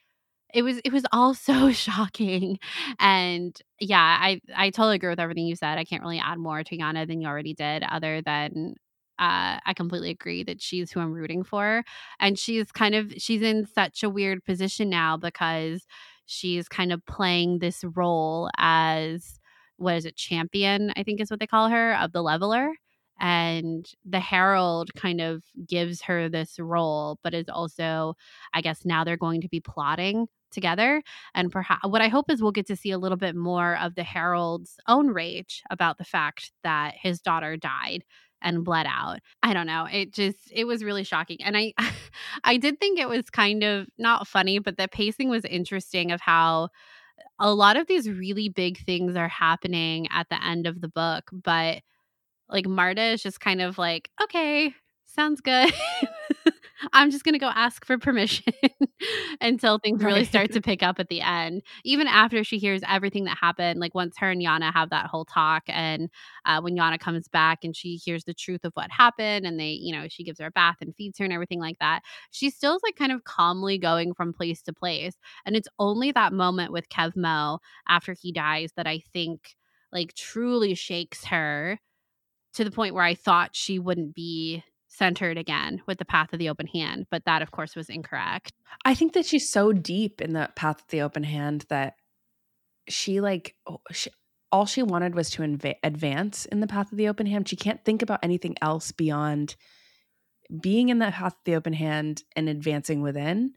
it was it was all so shocking and yeah i i totally agree with everything you said i can't really add more to yana than you already did other than uh, I completely agree that she's who I'm rooting for. And she's kind of she's in such a weird position now because she's kind of playing this role as what is it, champion, I think is what they call her, of the leveler and the herald kind of gives her this role but is also i guess now they're going to be plotting together and perhaps what i hope is we'll get to see a little bit more of the herald's own rage about the fact that his daughter died and bled out. I don't know. It just it was really shocking. And I I did think it was kind of not funny, but the pacing was interesting of how a lot of these really big things are happening at the end of the book, but like Marda is just kind of like, okay, sounds good. I'm just going to go ask for permission until things right. really start to pick up at the end. Even after she hears everything that happened, like once her and Yana have that whole talk, and uh, when Yana comes back and she hears the truth of what happened, and they, you know, she gives her a bath and feeds her and everything like that, she still's like kind of calmly going from place to place. And it's only that moment with Kevmo after he dies that I think like truly shakes her to the point where I thought she wouldn't be centered again with the path of the open hand, but that of course was incorrect. I think that she's so deep in the path of the open hand that she like she, all she wanted was to inv- advance in the path of the open hand. She can't think about anything else beyond being in the path of the open hand and advancing within.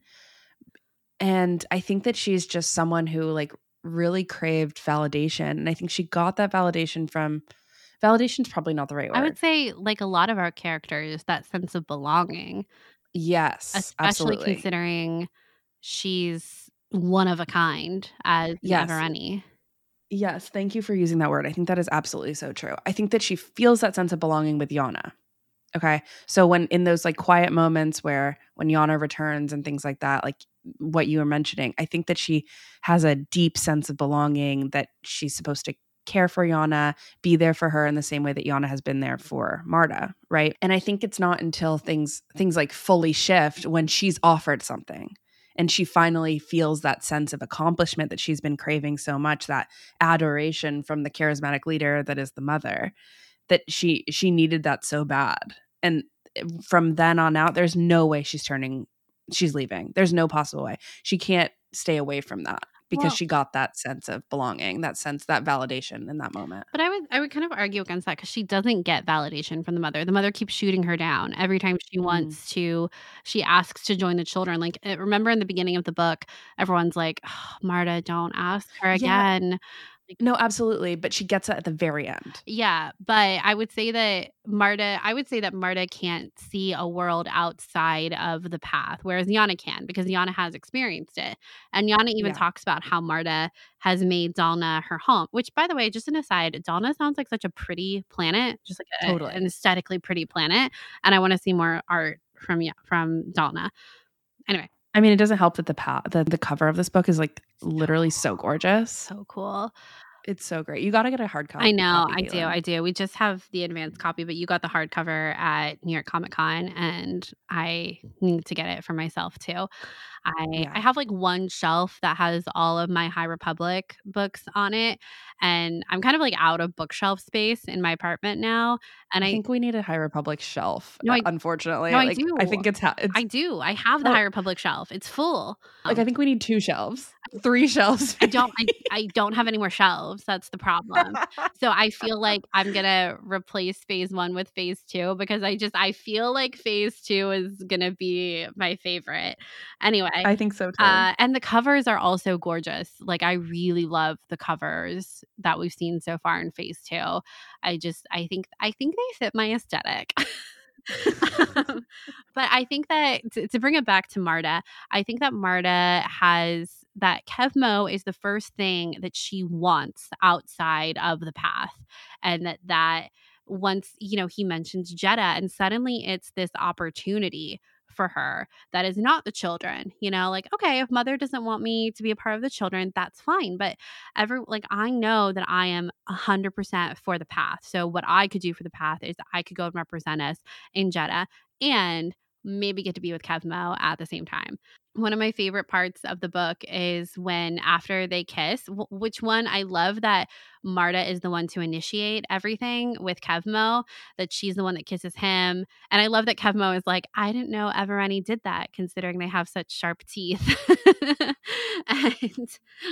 And I think that she's just someone who like really craved validation and I think she got that validation from Validation is probably not the right word. I would say, like a lot of our characters, that sense of belonging. Yes, especially absolutely. considering she's one of a kind as yes. any. Yes, thank you for using that word. I think that is absolutely so true. I think that she feels that sense of belonging with Yana. Okay. So when in those like quiet moments where when Yana returns and things like that, like what you were mentioning, I think that she has a deep sense of belonging that she's supposed to care for Yana, be there for her in the same way that Yana has been there for Marda, right? And I think it's not until things things like fully shift when she's offered something and she finally feels that sense of accomplishment that she's been craving so much, that adoration from the charismatic leader that is the mother, that she she needed that so bad. And eh, from then on out there's no way she's turning she's leaving. There's no possible way. She can't stay away from that. Because well, she got that sense of belonging, that sense, that validation in that moment. But I would I would kind of argue against that because she doesn't get validation from the mother. The mother keeps shooting her down every time she mm. wants to. She asks to join the children. Like eh, remember in the beginning of the book, everyone's like, oh, "Marda, don't ask her again." Yeah. No, absolutely. But she gets it at the very end. Yeah. But I would say that Marda, I would say that Marda can't see a world outside of the path, whereas Yana can because Yana has experienced it. And Yana even yeah. talks about how Marda has made Dalna her home, which, by the way, just an aside, Dalna sounds like such a pretty planet, just like a, totally. an aesthetically pretty planet. And I want to see more art from from Dalna. Anyway. I mean, it doesn't help that the pa- the, the cover of this book is like literally so gorgeous. So cool. It's so great. You got to get a hard copy. I know, copy, I do, I do. We just have the advanced copy, but you got the hardcover at New York Comic Con, and I need to get it for myself too. I yeah. I have like one shelf that has all of my High Republic books on it, and I'm kind of like out of bookshelf space in my apartment now. And I, I think we need a High Republic shelf. No, I, unfortunately, no, like, I do. I think it's, ha- it's I do. I have the oh. High Republic shelf. It's full. Like um, I think we need two shelves, three shelves. I don't. I, I don't have any more shelves. That's the problem. so I feel like I'm gonna replace Phase One with Phase Two because I just I feel like Phase Two is gonna be my favorite. Anyway, I think so too. Uh, and the covers are also gorgeous. Like I really love the covers that we've seen so far in phase two. I just I think I think they fit my aesthetic. um, but I think that to, to, bring it back to Marda, I think that Marda has that Kevmo is the first thing that she wants outside of the path, and that that once you know he mentions Jedha, and suddenly it's this opportunity for her that is not the children you know like okay if mother doesn't want me to be a part of the children that's fine but every like i know that i am 100% for the path so what i could do for the path is i could go and represent us in jedha and maybe get to be with Kevmo at the same time. One of my favorite parts of the book is when after they kiss, w- which one I love that Marda is the one to initiate everything with Kevmo, that she's the one that kisses him. And I love that Kevmo is like, I didn't know Evereni did that considering they have such sharp teeth. and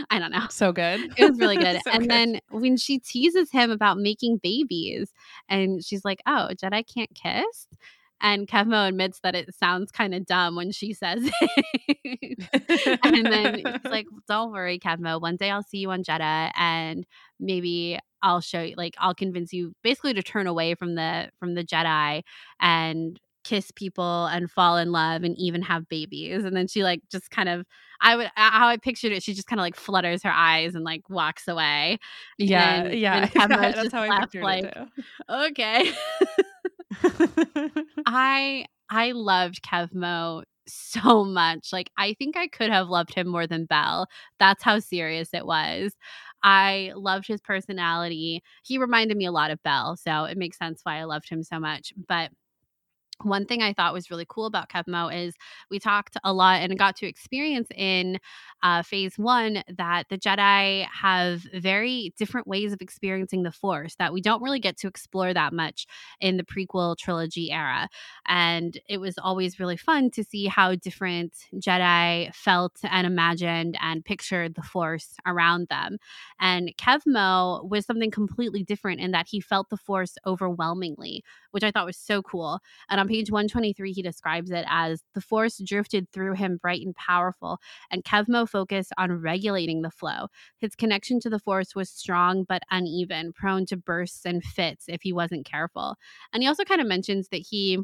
I don't know. So good. It was really good. so and good. then when she teases him about making babies and she's like, oh, Jedi can't kiss and Kevmo admits that it sounds kind of dumb when she says it. and then he's like, Don't worry, Kevmo. One day I'll see you on Jedha and maybe I'll show you like I'll convince you basically to turn away from the from the Jedi and kiss people and fall in love and even have babies. And then she like just kind of I would how I pictured it, she just kind of like flutters her eyes and like walks away. Yeah, and, yeah. And yeah that's how I pictured like, it too. Okay. I I loved Kevmo so much. Like I think I could have loved him more than Bell. That's how serious it was. I loved his personality. He reminded me a lot of Bell, so it makes sense why I loved him so much. But one thing I thought was really cool about Kevmo is we talked a lot and got to experience in uh, phase one that the Jedi have very different ways of experiencing the Force that we don't really get to explore that much in the prequel trilogy era. And it was always really fun to see how different Jedi felt and imagined and pictured the Force around them. And Kevmo was something completely different in that he felt the Force overwhelmingly, which I thought was so cool. And I'm page 123, he describes it as the force drifted through him bright and powerful, and Kevmo focused on regulating the flow. His connection to the force was strong but uneven, prone to bursts and fits if he wasn't careful. And he also kind of mentions that he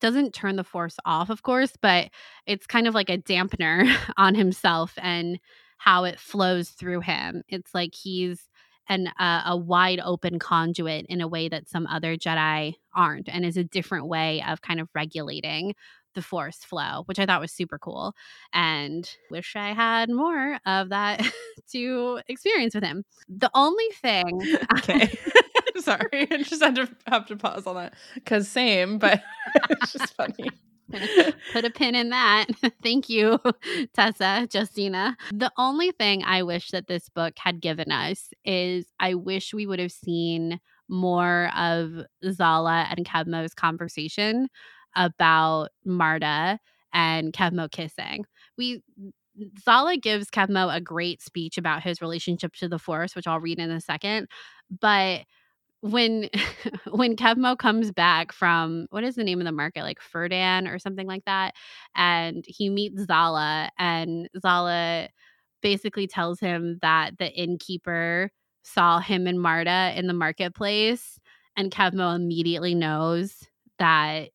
doesn't turn the force off, of course, but it's kind of like a dampener on himself and how it flows through him. It's like he's an uh, a wide open conduit in a way that some other Jedi aren't, and is a different way of kind of regulating the force flow, which I thought was super cool. And wish I had more of that to experience with him. The only thing Okay. Sorry. I just had to have to pause on that. Cause same, but it's just funny. Put a pin in that. Thank you, Tessa, Justina. The only thing I wish that this book had given us is I wish we would have seen more of Zallah and Kevmo's conversation about Marda and Kevmo kissing. We Zallah gives Kevmo a great speech about his relationship to the Force, which I'll read in a second. But when when Kevmo comes back from what is the name of the market like Ferdan or something like that and he meets Zallah and Zallah basically tells him that the innkeeper saw him and Marda in the marketplace and Kevmo immediately knows that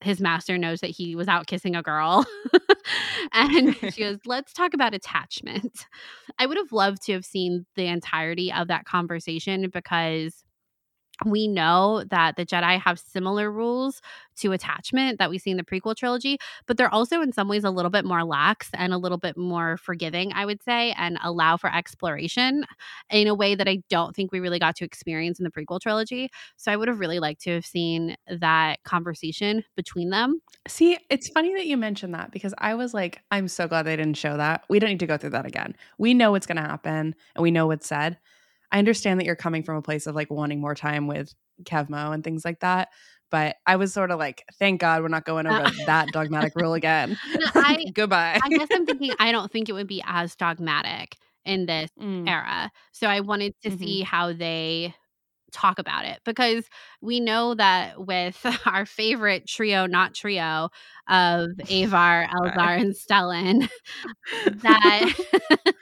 his master knows that he was out kissing a girl. and she goes, Let's talk about attachment. I would have loved to have seen the entirety of that conversation because we know that the Jedi have similar rules to attachment that we see in the prequel trilogy, but they're also in some ways a little bit more lax and a little bit more forgiving, I would say, and allow for exploration in a way that I don't think we really got to experience in the prequel trilogy. So I would have really liked to have seen that conversation between them. See, it's funny that you mentioned that because I was like, I'm so glad they didn't show that. We don't need to go through that again. We know what's going to happen and we know what's said. I understand that you're coming from a place of like wanting more time with Kevmo and things like that. But I was sort of like, thank God we're not going over uh, that dogmatic rule again. I, Goodbye. I guess I'm thinking, I don't think it would be as dogmatic in this mm. era. So I wanted to mm-hmm. see how they talk about it because we know that with our favorite trio, not trio, of Avar, Elzar, and Stellan, that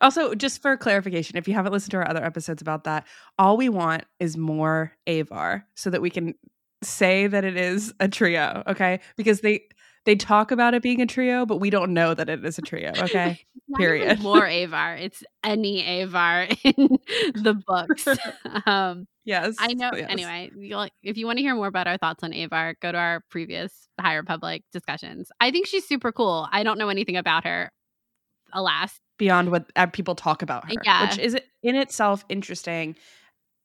also just for clarification, if you haven't listened to our other episodes about that, all we want is more Avar so that we can say that it is a trio, okay? Because they they talk about it being a trio, but we don't know that it is a trio. Okay. Period. more Avar. It's any Avar in the books. Um, yes. I know. Yes. Anyway, if you want to hear more about our thoughts on Avar, go to our previous High Republic discussions. I think she's super cool. I don't know anything about her, alas. Beyond what uh, people talk about her, yeah. which is in itself interesting.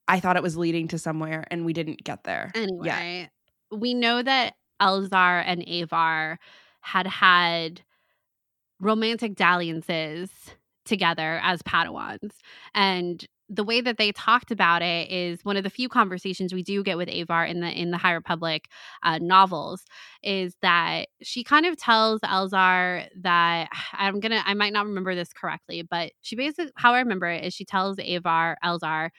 I thought it was leading to somewhere, and we didn't get there. Anyway, we know that Elzar and Avar had had romantic dalliances together as Padawans. And the way that they talked about it is one of the few conversations we do get with Avar in the in the High Republic uh, novels is that she kind of tells Elzar that I'm gonna I might not remember this correctly, but she basically how I remember it is she tells Avar Elzar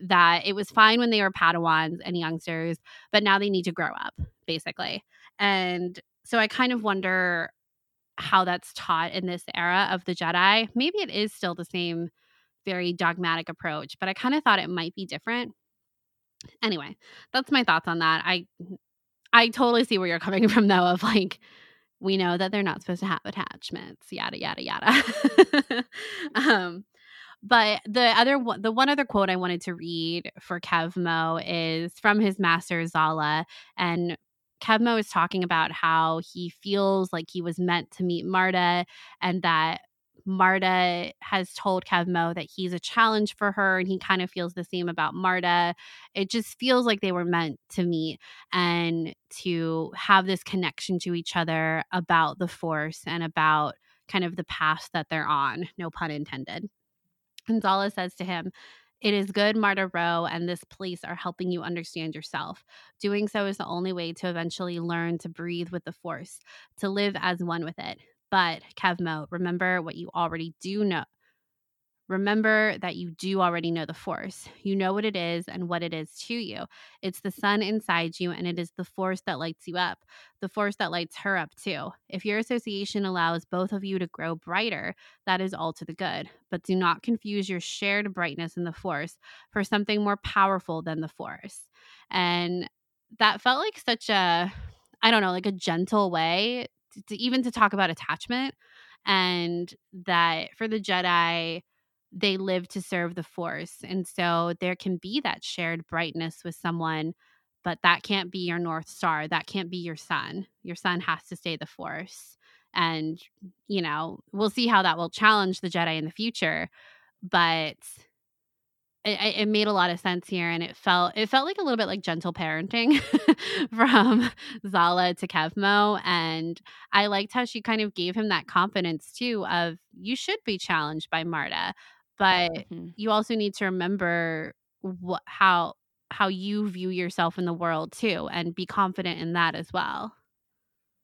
that it was fine when they were Padawans and youngsters, but now they need to grow up, basically. And so I kind of wonder how that's taught in this era of the Jedi. Maybe it is still the same very dogmatic approach, but I kind of thought it might be different. Anyway, that's my thoughts on that. I I totally see where you're coming from though of like we know that they're not supposed to have attachments, yada yada yada. um but the other the one other quote I wanted to read for Kevmo is from his master Zallah and Kevmo is talking about how he feels like he was meant to meet Marda and that Marda has told Kevmo that he's a challenge for her and he kind of feels the same about Marda. It just feels like they were meant to meet and to have this connection to each other about the force and about kind of the path that they're on, no pun intended. Gonzalez says to him, it is good, Marda Ro, and this place are helping you understand yourself. Doing so is the only way to eventually learn to breathe with the force, to live as one with it. But, Kevmo, remember what you already do know. Remember that you do already know the force. You know what it is and what it is to you. It's the sun inside you, and it is the force that lights you up, the force that lights her up too. If your association allows both of you to grow brighter, that is all to the good. But do not confuse your shared brightness in the force for something more powerful than the force. And that felt like such a, I don't know, like a gentle way to, to even to talk about attachment. And that for the Jedi, they live to serve the force. And so there can be that shared brightness with someone, but that can't be your North Star. That can't be your sun. Your sun has to stay the force. And, you know, we'll see how that will challenge the Jedi in the future. But it, it, made a lot of sense here and it felt it felt like a little bit like gentle parenting from Zallah to Kevmo and I liked how she kind of gave him that confidence too of you should be challenged by Marda but mm-hmm. you also need to remember what how how you view yourself in the world too and be confident in that as well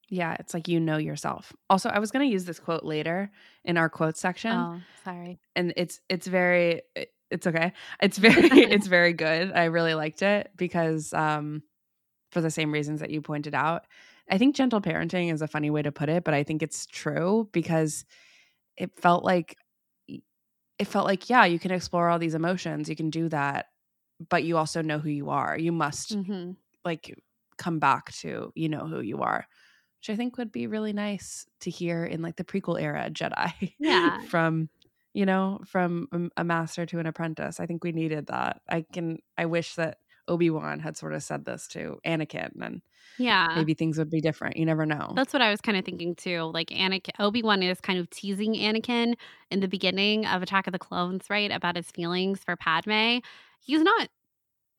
Yeah, it's like you know yourself. Also, I was going to use this quote later in our quote section. Oh, sorry. And it's it's very it's okay. It's very it's very good. I really liked it because um for the same reasons that you pointed out. I think gentle parenting is a funny way to put it, but I think it's true because it felt like it felt like yeah, you can explore all these emotions, you can do that, but you also know who you are. You must mm-hmm. like come back to you know who you are which I think would be really nice to hear in like the prequel era Jedi. Yeah. from you know, from a master to an apprentice. I think we needed that. I can I wish that Obi-Wan had sort of said this to Anakin and yeah. Maybe things would be different. You never know. That's what I was kind of thinking too. Like Anakin Obi-Wan is kind of teasing Anakin in the beginning of Attack of the Clones, right? About his feelings for Padme. He's not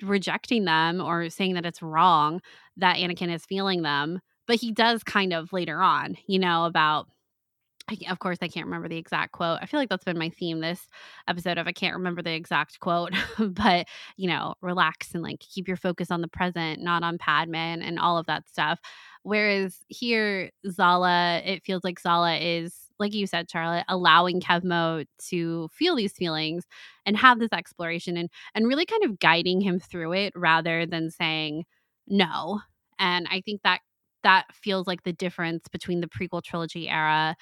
rejecting them or saying that it's wrong that Anakin is feeling them but he does kind of later on, you know, about of course, I can't remember the exact quote. I feel like that's been my theme this episode of I can't remember the exact quote, but you know, relax and like keep your focus on the present, not on Padme and, and all of that stuff. Whereas here, Zallah, it feels like Zallah is, like you said, Charlotte, allowing Kevmo to feel these feelings and have this exploration and and really kind of guiding him through it rather than saying no. And I think that that feels like the difference between the prequel trilogy era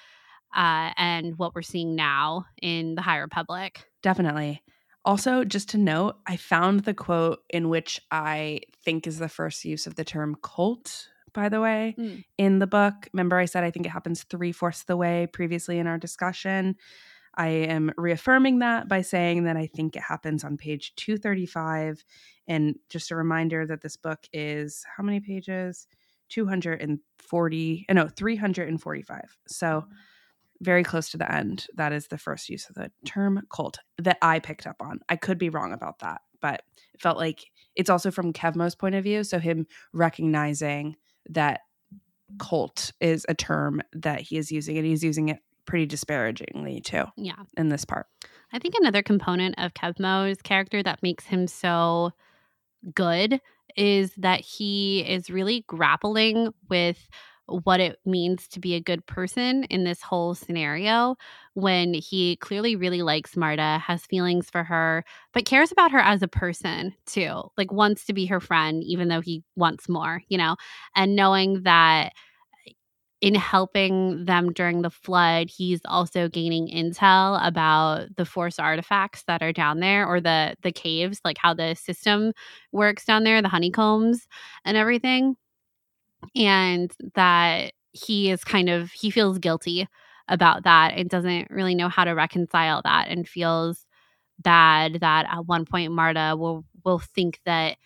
uh, and what we're seeing now in the High Republic. Definitely. Also, just to note, I found the quote in which I think is the first use of the term cult, by the way, mm. in the book. Remember, I said I think it happens three fourths of the way previously in our discussion. I am reaffirming that by saying that I think it happens on page 235. And just a reminder that this book is how many pages? 240, uh, no, 345. So mm-hmm. Very close to the end. That is the first use of the term cult that I picked up on. I could be wrong about that, but it felt like it's also from Kevmo's point of view. So him recognizing that cult is a term that he is using and he's using it pretty disparagingly too. Yeah. In this part. I think another component of Kevmo's character that makes him so good is that he is really grappling with what it means to be a good person in this whole scenario when he clearly really likes Marda, has feelings for her, but cares about her as a person too. Like wants to be her friend even though he wants more, you know. And knowing that in helping them during the flood, he's also gaining intel about the force artifacts that are down there or the the caves, like how the system works down there, the honeycombs and everything. And that he is kind of he feels guilty about that and doesn't really know how to reconcile that and feels bad that at one point Marda will will think that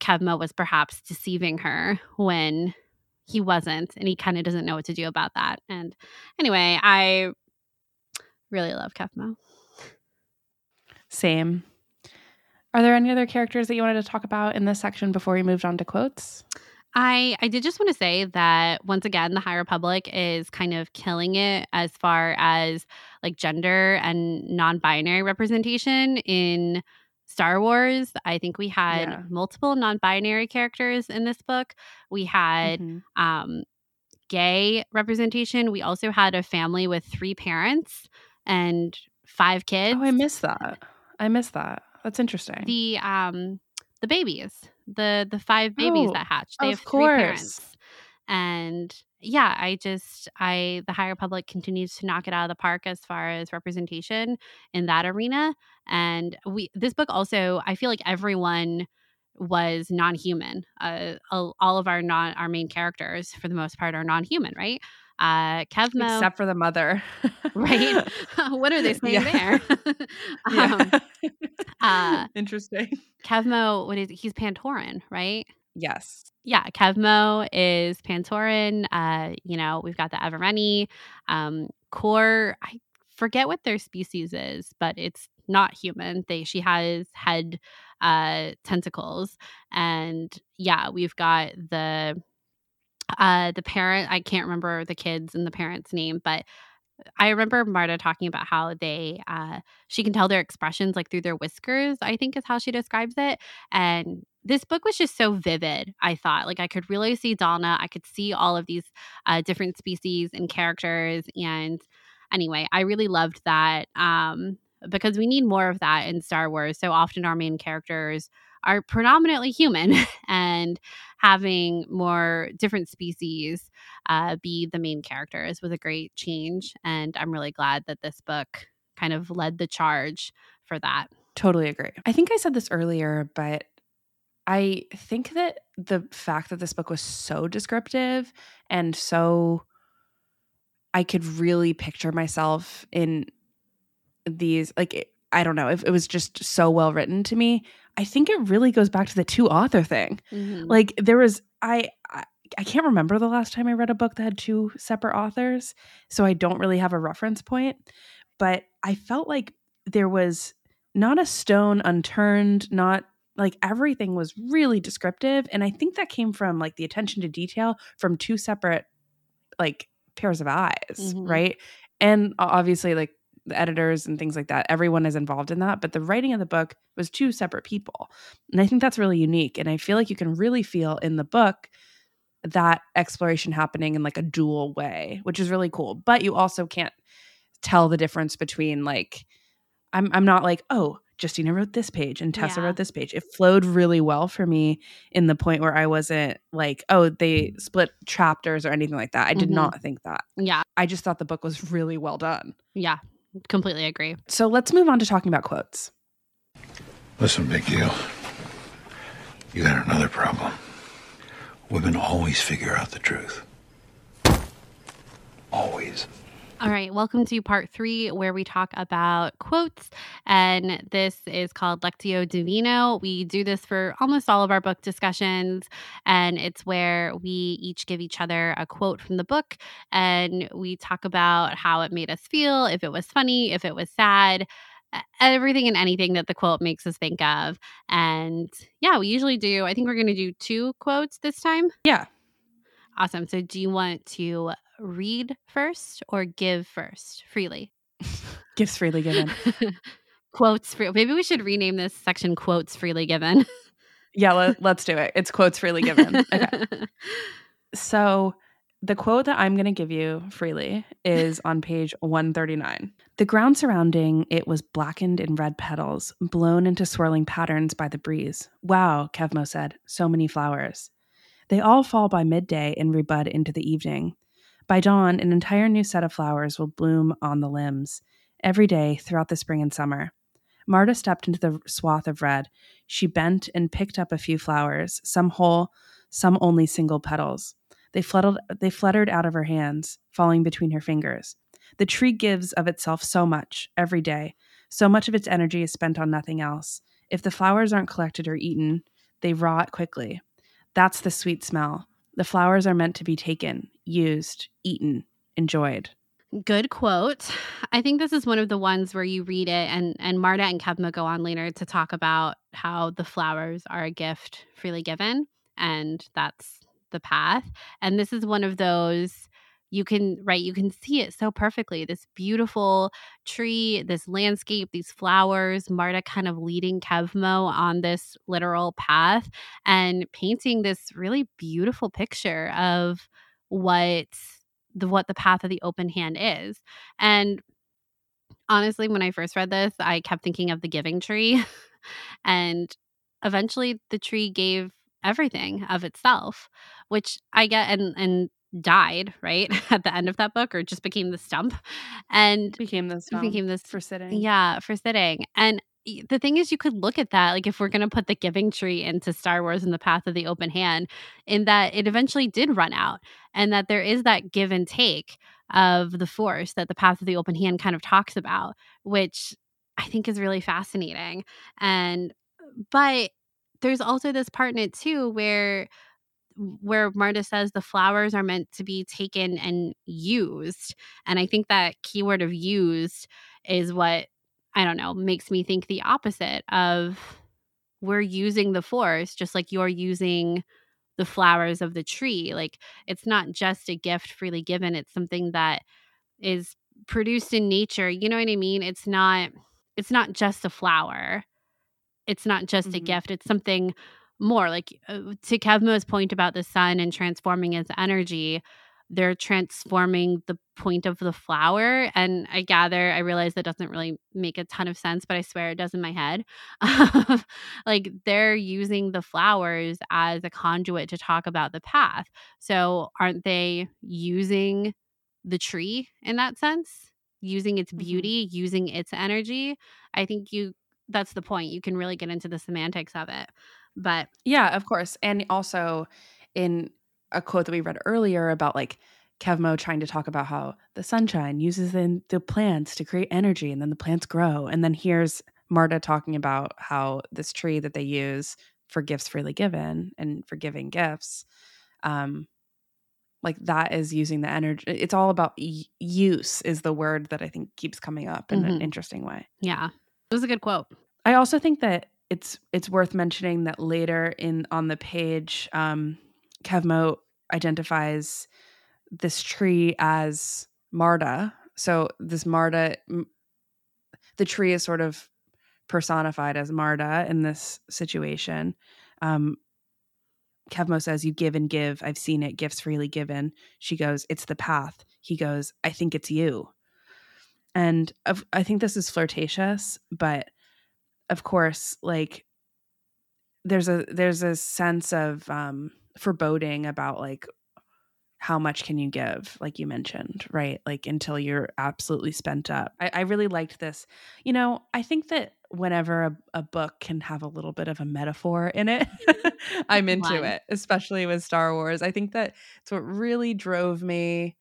Kevmo was perhaps deceiving her when he wasn't and he kind of doesn't know what to do about that and anyway i really love kevmo same. Are there any other characters that you wanted to talk about in this section before we moved on to quotes I I did just want to say that once again the High Republic is kind of killing it as far as like gender and non-binary representation in Star Wars, I think we had yeah. multiple non binary characters in this book. We had mm-hmm. um, gay representation. We also had a family with three parents and five kids. Oh, I missed that. I missed that. That's interesting. The um the babies, the the five babies oh, that hatched. They have course. three parents. And yeah, I just I the High Republic continues to knock it out of the park as far as representation in that arena. And we this book also I feel like everyone was non-human. Uh, all of our non our main characters for the most part are non-human, right? Uh, Kevmo, except for the mother, right? what are they saying yeah. there? um, uh, Interesting. Kevmo, what is he's Pantoran, right? Yes. Yeah, Kevmo is Pantoran. Uh, you know, we've got the Evereni. Um, Kor, I forget what their species is, but it's not human. They she has head uh tentacles. And yeah, we've got the uh the parent, I can't remember the kids and the parent's name, but I remember Marda talking about how they uh she can tell their expressions like through their whiskers, I think is how she describes it. And this book was just so vivid i thought like i could really see Dalna, i could see all of these uh, different species and characters and anyway i really loved that um, because we need more of that in star wars so often our main characters are predominantly human and having more different species uh, be the main characters was a great change and i'm really glad that this book kind of led the charge for that. Totally agree. I think i said this earlier but I think that the fact that this book was so descriptive and so I could really picture myself in these like I don't know if it was just so well written to me. I think it really goes back to the two author thing. Mm-hmm. Like there was I, I I can't remember the last time I read a book that had two separate authors, so I don't really have a reference point, but I felt like there was not a stone unturned, not like everything was really descriptive and i think that came from like the attention to detail from two separate like pairs of eyes mm-hmm. right and obviously like the editors and things like that everyone is involved in that but the writing of the book was two separate people and i think that's really unique and i feel like you can really feel in the book that exploration happening in like a dual way which is really cool but you also can't tell the difference between like i'm i'm not like oh Justina wrote this page and Tessa yeah. wrote this page. It flowed really well for me in the point where I wasn't like, oh, they split chapters or anything like that. I did mm-hmm. not think that. Yeah. I just thought the book was really well done. Yeah. Completely agree. So let's move on to talking about quotes. Listen, big deal. You got another problem. Women always figure out the truth. Always. All right, welcome to part three, where we talk about quotes. And this is called Lectio Divina. We do this for almost all of our book discussions. And it's where we each give each other a quote from the book. And we talk about how it made us feel, if it was funny, if it was sad, everything and anything that the quote makes us think of. And yeah, we usually do, I think we're going to do two quotes this time. Yeah. Awesome. So, do you want to read first or give first freely? Gifts freely given. quotes free. Maybe we should rename this section quotes freely given. yeah, let, us do it. It's quotes freely given. Okay. so, the quote that I'm going to give you freely is on page 139. The ground surrounding it was blackened in red petals, blown into swirling patterns by the breeze. Wow, Kevmo said. So many flowers. They all fall by midday and rebud into the evening. By dawn, an entire new set of flowers will bloom on the limbs, every day throughout the spring and summer. Marta stepped into the swath of red. She bent and picked up a few flowers, some whole, some only single petals. They fluttered, they fluttered out of her hands, falling between her fingers. The tree gives of itself so much, every day. So much of its energy is spent on nothing else. If the flowers aren't collected or eaten, they rot quickly. That's the sweet smell. The flowers are meant to be taken, used, eaten, enjoyed. Good quote. I think this is one of the ones where you read it, and and Marda and Kevmo go on later to talk about how the flowers are a gift freely given, and that's the path. And this is one of those you can right you can see it so perfectly this beautiful tree this landscape these flowers marda kind of leading kevmo on this literal path and painting this really beautiful picture of what the what the path of the open hand is. And honestly when i first read this i kept thinking of the giving tree and eventually the tree gave everything of itself which i get and and died right at the end of that book or just became the stump and became the stump became this for sitting. yeah for sitting. And the thing is you could look at that like if we're going to put the giving tree into star wars in the path of the open hand in that it eventually did run out and that there is that give and take of the force that the path of the open hand kind of talks about which i think is really fascinating. And but there's also this part in it too where where Marda says the flowers are meant to be taken and used. And I think that keyword of used is what, I don't know, makes me think the opposite of we're using the forest just like you're using the flowers of the tree. Like it's not just a gift freely given, it's something that is produced in nature. You know what I mean? It's not it's not just a flower. It's not just mm-hmm. a gift. It's something more. Like uh, to Kevmo's point about the sun and transforming its energy, they're transforming the point of the flower. And I gather, I realize that doesn't really make a ton of sense, but I swear it does in my head. like they're using the flowers as a conduit to talk about the path. So aren't they using the tree in that sense? Using its mm-hmm. beauty, mm-hmm. using its energy. I think you that's the point. You can really get into the semantics of it. But yeah, of course. And also in a quote that we read earlier about like Kevmo trying to talk about how the sunshine uses the, the plants to create energy and then the plants grow. And then here's Marda talking about how this tree that they use for gifts freely given and for giving gifts, um, like that is using the energy. It's all about use, is the word that I think keeps coming up in mm-hmm. an interesting way. Yeah, it was a good quote. I also think that it's it's worth mentioning that later in on the page, um, Kevmo identifies this tree as Marda. So this Marda, the tree is sort of personified as Marda in this situation. Um, Kevmo says, You give and give. I've seen it, gifts freely given. She goes, It's the path. He goes, I think it's you. And I think this is flirtatious, but of course, like there's a there's a sense of um foreboding about like how much can you give like you mentioned right? Like until you're absolutely spent up. I, I really liked this. You know i think that whenever a, a, book can have a little bit of a metaphor in it i'm into it especially with star wars. I think that it's what really drove me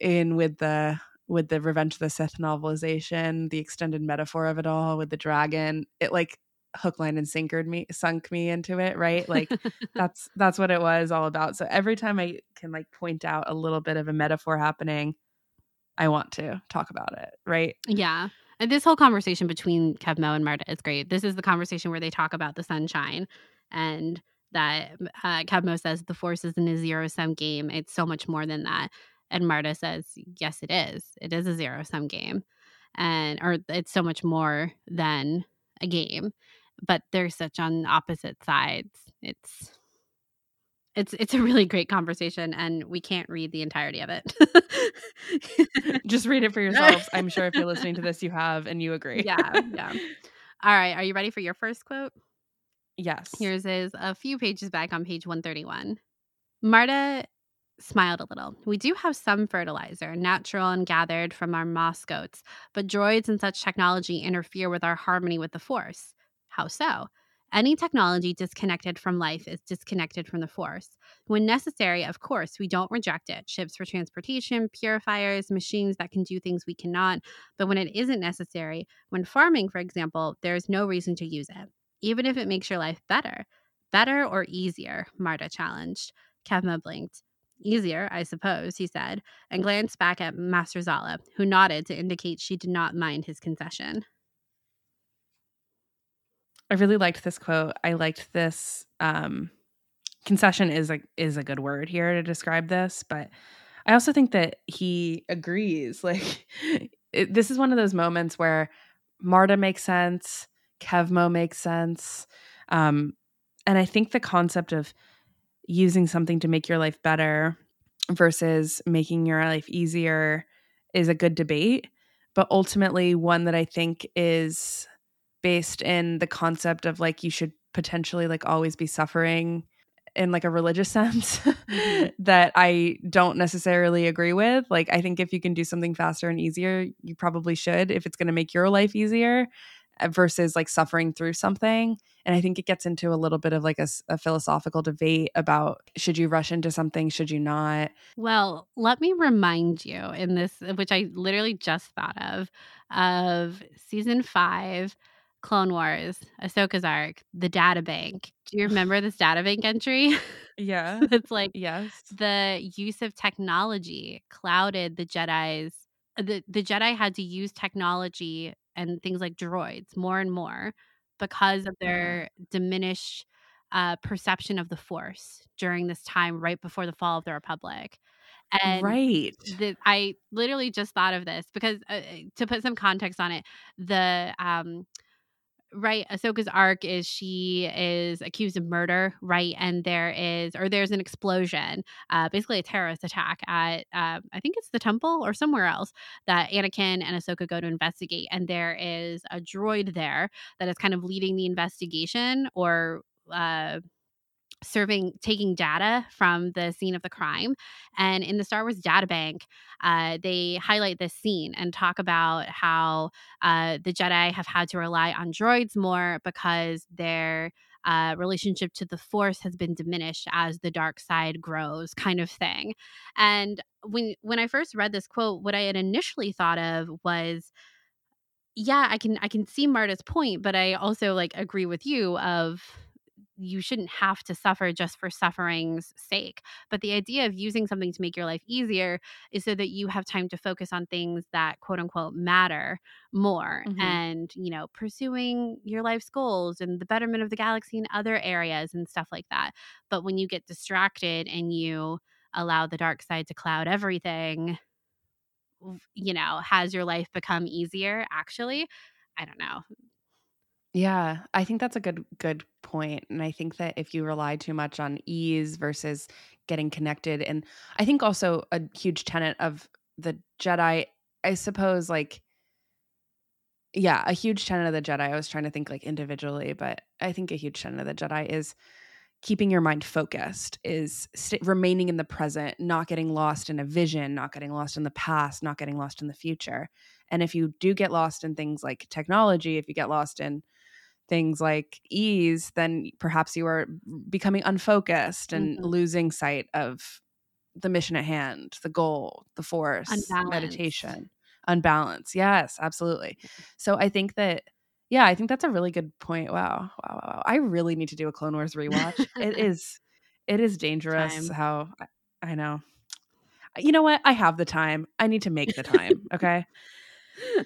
in with the with the revenge of the sith novelization the extended metaphor of it all with the dragon it like hook line and sinkered me sunk me into it right? Like that's that's what it was all about. So every time i can like point out a little bit of a metaphor happening i want to talk about it right? Yeah. And this whole conversation between kevmo and marda is great. This is the conversation where they talk about the sunshine and that uh, kevmo says the force isn't a zero sum game. It's so much more than that and marda says yes it is it is a zero sum game and or it's so much more than a game but they're such on opposite sides. It's it's it's a really great conversation and we can't read the entirety of it. Just read it for yourselves. I'm sure if you're listening to this you have and you agree. yeah, yeah. All right, are you ready for your first quote? Yes. Yours is a few pages back on page 131. Marda smiled a little. We do have some fertilizer, natural and gathered from our moss goats, but droids and such technology interfere with our harmony with the Force. How so? Any technology disconnected from life is disconnected from the force. When necessary, of course, we don't reject it ships for transportation, purifiers, machines that can do things we cannot. But when it isn't necessary, when farming, for example, there is no reason to use it, even if it makes your life better. Better or easier? Marda challenged. Kevmo blinked. Easier, I suppose, he said, and glanced back at Master Zallah, who nodded to indicate she did not mind his concession. I really liked this quote. I liked this um, concession is a is a good word here to describe this, but I also think that he agrees. Like it, this is one of those moments where Marda makes sense, Kevmo makes sense, um, and I think the concept of using something to make your life better versus making your life easier is a good debate, but ultimately one that I think is based in the concept of like you should potentially like always be suffering in like a religious sense mm-hmm. that I don't necessarily agree with. Like I think if you can do something faster and easier, you probably should if it's going to make your life easier versus like suffering through something. And I think it gets into a little bit of like a, a, philosophical debate about should you rush into something, should you not? Well, let me remind you in this, which I literally just thought of, of season five Clone Wars, Ahsoka's arc, the data bank. Do you remember this data bank entry? Yeah. it's like yes. The use of technology clouded the Jedi's uh, the, the Jedi had to use technology and things like droids more and more because of their diminished uh, perception of the Force during this time right before the fall of the Republic. And right. The, I literally just thought of this because uh, to put some context on it, the um, right ahsoka's arc is she is accused of murder right and there is or there's an explosion uh, basically a terrorist attack at uh, i think it's the temple or somewhere else that anakin and ahsoka go to investigate and there is a droid there that is kind of leading the investigation or uh, serving taking data from the scene of the crime and in the star wars data bank uh, they highlight this scene and talk about how uh, the jedi have had to rely on droids more because their uh, relationship to the force has been diminished as the dark side grows kind of thing. And when when i first read this quote what i had initially thought of was yeah i can i can see marda's point but i also like agree with you of you shouldn't have to suffer just for suffering's sake. But the idea of using something to make your life easier is so that you have time to focus on things that quote unquote matter more mm-hmm. and, you know, pursuing your life's goals and the betterment of the galaxy in other areas and stuff like that. But when you get distracted and you allow the dark side to cloud everything, you know, has your life become easier actually? I don't know. Yeah, I think that's a good good. And I think that if you rely too much on ease versus getting connected and I think also a huge tenet of the Jedi, I suppose like yeah, a huge tenet of the Jedi. I was trying to think like individually, but I think a huge tenet of the Jedi is keeping your mind focused, is st- remaining in the present, not getting lost in a vision, not getting lost in the past, not getting lost in the future. And if you do get lost in things like technology, if you get lost in things like ease, then perhaps you are becoming unfocused and mm-hmm. losing sight of the mission at hand, the goal, the force, meditation, unbalance. Yes, absolutely. So I think that, yeah, I think that's a really good point. Wow, wow, wow. I really need to do a Clone Wars rewatch. it is, it is dangerous time. how I, I know. You know what? I have the time. I need to make the time. Okay.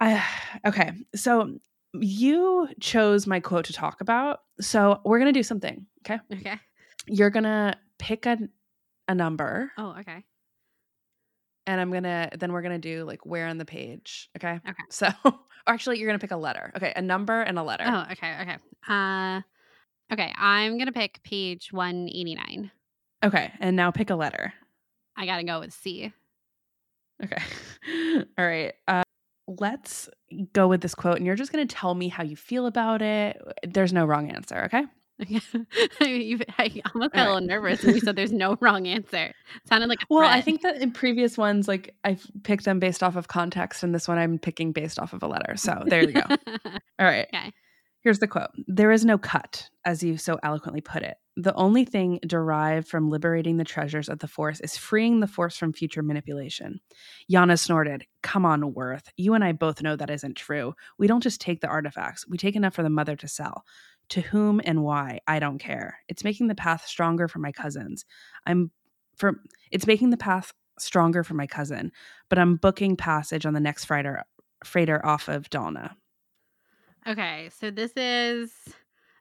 I okay. So you chose my quote to talk about. So we're going to do something. Okay. Okay. You're going to pick a, a number. Oh, okay. And I'm going to, then we're going to do like where on the page. Okay. Okay. So actually, you're going to pick a letter. Okay. A number and a letter. Oh, okay. Okay. Uh, okay. I'm going to pick page 189. Okay. And now pick a letter. I got to go with C. Okay. All right. Uh, let's go with this quote and you're just going to tell me how you feel about it. Uh, there's no wrong answer, okay? I almost got a little nervous when you said there's no wrong answer. It sounded like well, I think that in previous ones, like I've picked them based off of context, and this one I'm picking based off of a letter. So there you go. All right. Okay. Here's the quote There is no cut, as you so eloquently put it. The only thing derived from liberating the treasures of the Force is freeing the Force from future manipulation. Yana snorted, Come on, Werth. You and I both know that isn't true. We don't just take the artifacts, we take enough for the mother to sell. To whom and why, I don't care. It's making the path stronger for my cousins. I'm for it's making the path stronger for my cousin, but I'm booking passage on the next freighter freighter off of Dalna. Okay, so this is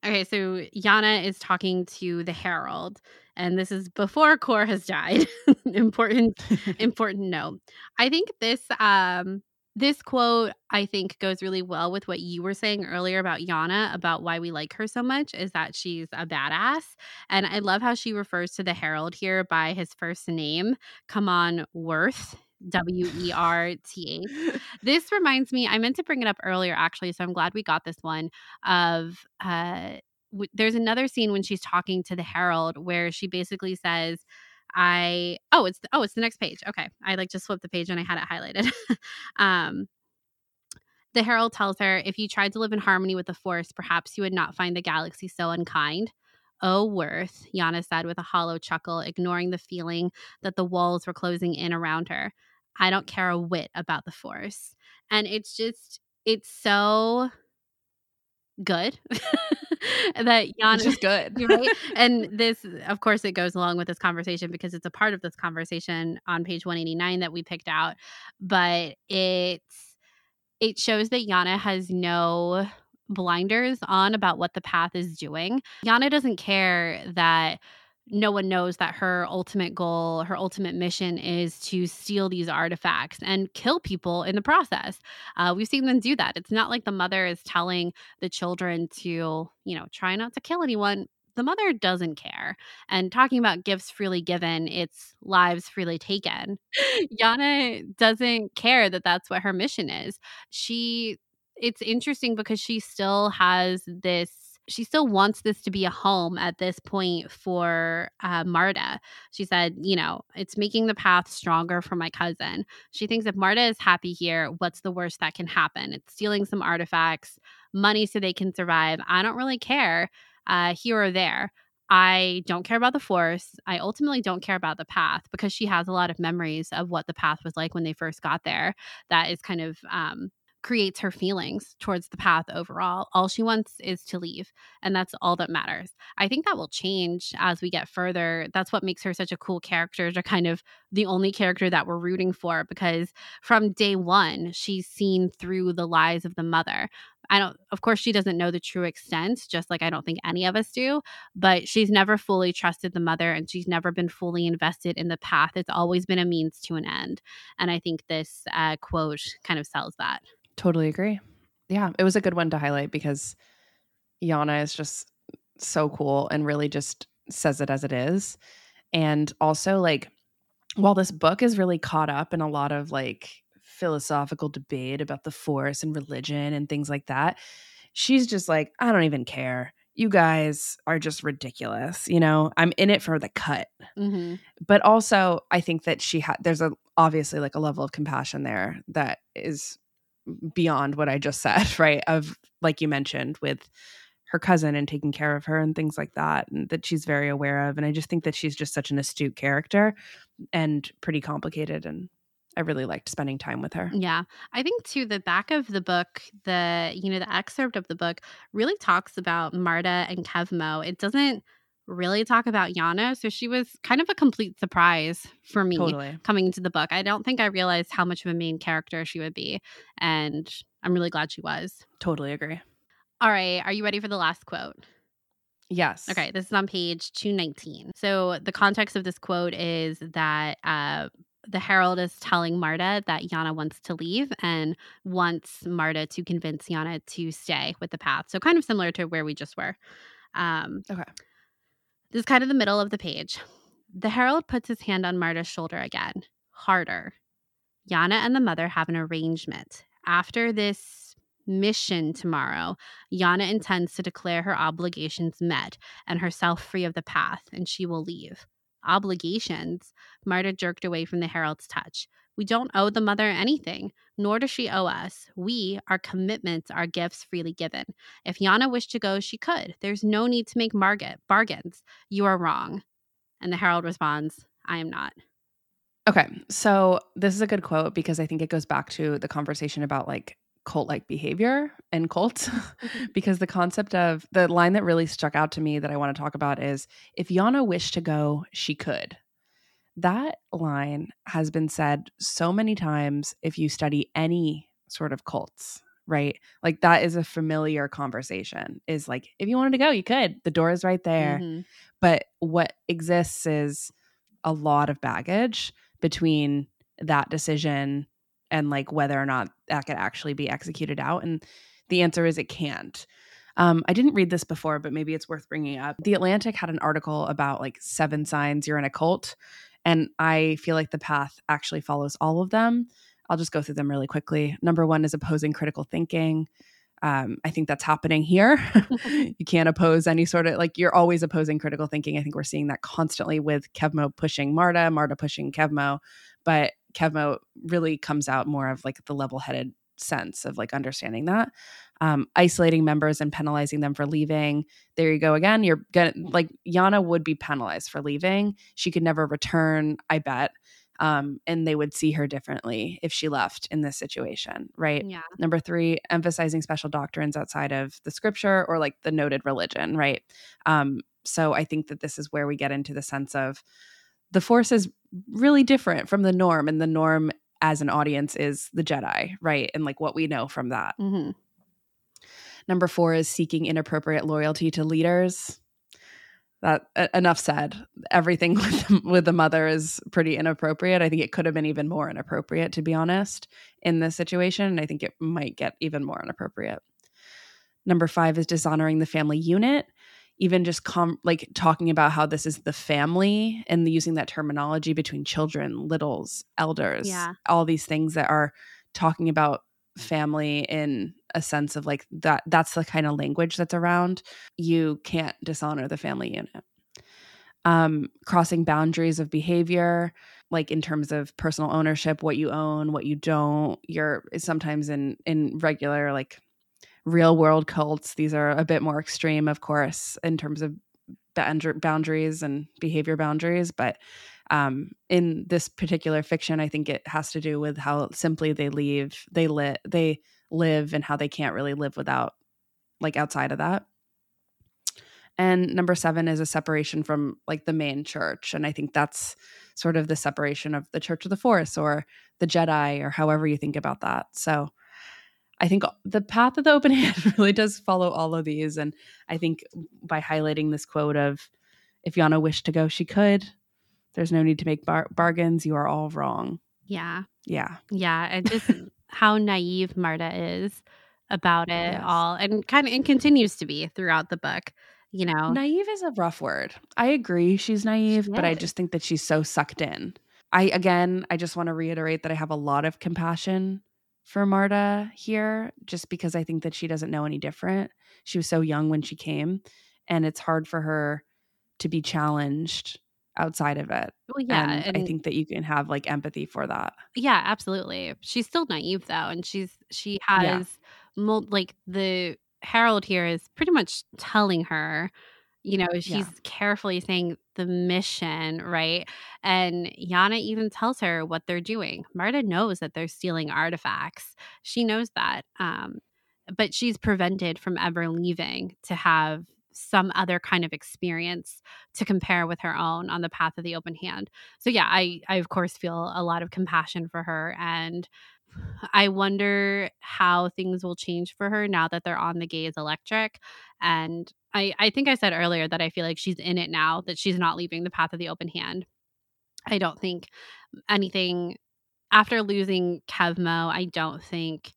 okay. So Yana is talking to the Herald, and this is before Kor has died. important, important note. I think this um this quote I think goes really well with what you were saying earlier about Yana about why we like her so much is that she's a badass, and I love how she refers to the Herald here by his first name. Come on, Werth W E R T H. This reminds me, I meant to bring it up earlier actually, so I'm glad we got this one. Of uh, w- there's another scene when she's talking to the Herald where she basically says, I oh it's the, oh it's the next page. Okay, I like just flipped the page and I had it highlighted. um, the Herald tells her, if you tried to live in harmony with the Force, perhaps you would not find the galaxy so unkind. Oh, Werth, Yana said with a hollow chuckle, ignoring the feeling that the walls were closing in around her. I don't care a whit about the force. And it's just, it's so good that Jan is good. right? And this, of course, it goes along with this conversation because it's a part of this conversation on page 189 that we picked out. But it's, it shows that Yana has no blinders on about what the path is doing. Yana doesn't care that no one knows that her ultimate goal, her ultimate mission is to steal these artifacts and kill people in the process. Uh, we've seen them do that. It's not like the mother is telling the children to, you know, try not to kill anyone. The mother doesn't care. And talking about gifts freely given, it's lives freely taken. Yana doesn't care that that's what her mission is. She, it's interesting because she still has this she still wants this to be a home at this point for uh, Marda. She said, you know, it's making the path stronger for my cousin. She thinks if Marda is happy here, what's the worst that can happen? It's stealing some artifacts, money so they can survive. I don't really care uh, here or there. I don't care about the force. I ultimately don't care about the path because she has a lot of memories of what the path was like when they first got there. That is kind of um, creates her feelings towards the path overall. All she wants is to leave, and that's all that matters. I think that will change as we get further. That's what makes her such a cool character to kind of the only character that we're rooting for because from day one, she's seen through the lies of the mother. I don't, of course, she doesn't know the true extent, just like I don't think any of us do, but she's never fully trusted the mother and she's never been fully invested in the path. It's always been a means to an end. And I think this uh, quote kind of sells that. Totally agree. Yeah, it was a good one to highlight because Yana is just so cool and really just says it as it is. And also, like, while this book is really caught up in a lot of like philosophical debate about the force and religion and things like that, she's just like, I don't even care. You guys are just ridiculous. You know, I'm in it for the cut. Mm-hmm. But also, I think that she had, there's a obviously like a level of compassion there that is beyond what I just said, right? Of like you mentioned with her cousin and taking care of her and things like that, and that she's very aware of. And I just think that she's just such an astute character and pretty complicated. And I really liked spending time with her. Yeah. I think too the back of the book, the you know, the excerpt of the book really talks about Marda and Kevmo. It doesn't really talk about Yana. So she was kind of a complete surprise for me totally. coming into the book. I don't think I realized how much of a main character she would be. And I'm really glad she was. Totally agree. All right. Are you ready for the last quote? Yes. Okay. This is on page 219. So the context of this quote is that uh, the Herald is telling Marda that Yana wants to leave and wants Marda to convince Yana to stay with the path. So kind of similar to where we just were. Um, okay. This is kind of the middle of the page. The herald puts his hand on Marda's shoulder again, harder. Yana and the mother have an arrangement. After this mission tomorrow, Yana intends to declare her obligations met and herself free of the path, and she will leave. Obligations? Marda jerked away from the herald's touch. We don't owe the mother anything, nor does she owe us. We, our commitments, are gifts freely given. If Yana wished to go, she could. There's no need to make market bargains. You are wrong. And the herald responds, I am not. Okay. So this is a good quote because I think it goes back to the conversation about like cult like behavior and cults. Mm-hmm. because the concept of the line that really struck out to me that I want to talk about is if Yana wished to go, she could. That line has been said so many times if you study any sort of cults, right? Like that is a familiar conversation. Is like if you wanted to go, you could. The door is right there. Mm-hmm. But what exists is a lot of baggage between that decision and like whether or not that could actually be executed out and the answer is it can't. Um, I didn't read this before, but maybe it's worth bringing up. The Atlantic had an article about like seven signs you're in a cult. And I feel like the path actually follows all of them. I'll just go through them really quickly. Number one is opposing critical thinking. Um, I think that's happening here. you can't oppose any sort of like you're always opposing critical thinking. I think we're seeing that constantly with Kevmo pushing Marda, Marda pushing Kevmo, but Kevmo really comes out more of like the level headed sense of like understanding that um, isolating members and penalizing them for leaving. There you go again. You're gonna like Yana would be penalized for leaving. She could never return, I bet. Um, and they would see her differently if she left in this situation, right? Yeah. Number three, emphasizing special doctrines outside of the scripture or like the noted religion, right? Um, so I think that this is where we get into the sense of the force is really different from the norm, and the norm as an audience is the Jedi, right? And like what we know from that. Mm-hmm. Number four is seeking inappropriate loyalty to leaders. that uh, enough said. Everything with with the mother is pretty inappropriate. I think it could have been even more inappropriate, to be honest, in this situation. And I think it might get even more inappropriate. Number five is dishonoring the family unit. Even just com- like talking about how this is the family and using that terminology between children, littles, elders, yeah. all these things that are talking about family in a sense of like that that's the kind of language that's around. You can't dishonor the family unit. Um crossing boundaries of behavior like in terms of personal ownership what you own what you don't. You're sometimes in in regular like real world cults these are a bit more extreme of course in terms of boundaries and behavior boundaries but um, in this particular fiction, I think it has to do with how simply they leave, they lit, they live, and how they can't really live without, like, outside of that. And number seven is a separation from like the main church, and I think that's sort of the separation of the Church of the Force or the Jedi or however you think about that. So. I think the path of the open hand really does follow all of these. And I think by highlighting this quote of, if Yana wished to go, she could. There's no need to make bar- bargains. You are all wrong. Yeah. Yeah. Yeah. And just how naive Marda is about it yes. all and kind of and continues to be throughout the book. You know, naive is a rough word. I agree. She's naive, she but I just think that she's so sucked in. I, again, I just want to reiterate that I have a lot of compassion for Marda here, just because I think that she doesn't know any different. She was so young when she came, and it's hard for her to be challenged outside of it. Well, yeah, and, and, I think that you can have like empathy for that. Yeah, absolutely. She's still naive though, and she's she has yeah. mul- like the Herald here is pretty much telling her, you know, she's yeah. carefully saying the mission, right? And Yana even tells her what they're doing. Marda knows that they're stealing artifacts. She knows that. Um, but she's prevented from ever leaving to have some other kind of experience to compare with her own on the path of the open hand. So yeah, I I of course feel a lot of compassion for her and I wonder how things will change for her now that they're on the gaze electric. And I, I think I said earlier that I feel like she's in it now, that she's not leaving the path of the open hand. I don't think anything after losing Kevmo, I don't think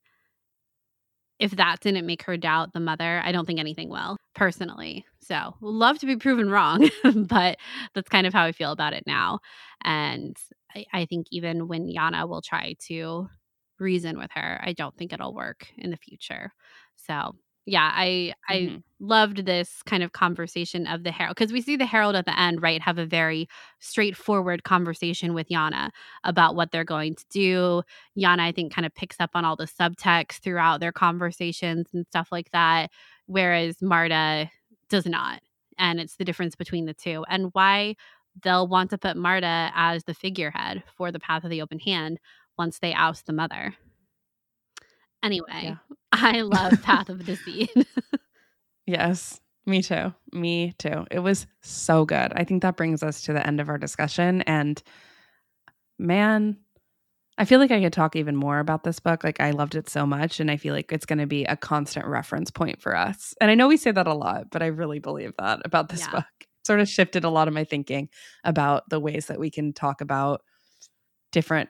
if that didn't make her doubt the mother, I don't think anything will, personally. So, love to be proven wrong, but that's kind of how I feel about it now. And I, I, think even when Yana will try to reason with her, I don't think it'll work in the future. So, yeah, I mm-hmm. I loved this kind of conversation of the Herald because we see the Herald at the end, right, have a very straightforward conversation with Yana about what they're going to do. Yana, I think, kind of picks up on all the subtext throughout their conversations and stuff like that, whereas Marda does not. And it's the difference between the two and why they'll want to put Marda as the figurehead for the path of the open hand once they oust the mother. Anyway, yeah. I love Path of Deceit. yes, me too. Me too. It was so good. I think that brings us to the end of our discussion. And man, I feel like I could talk even more about this book. Like, I loved it so much. And I feel like it's going to be a constant reference point for us. And I know we say that a lot, but I really believe that about this yeah. book. It sort of shifted a lot of my thinking about the ways that we can talk about different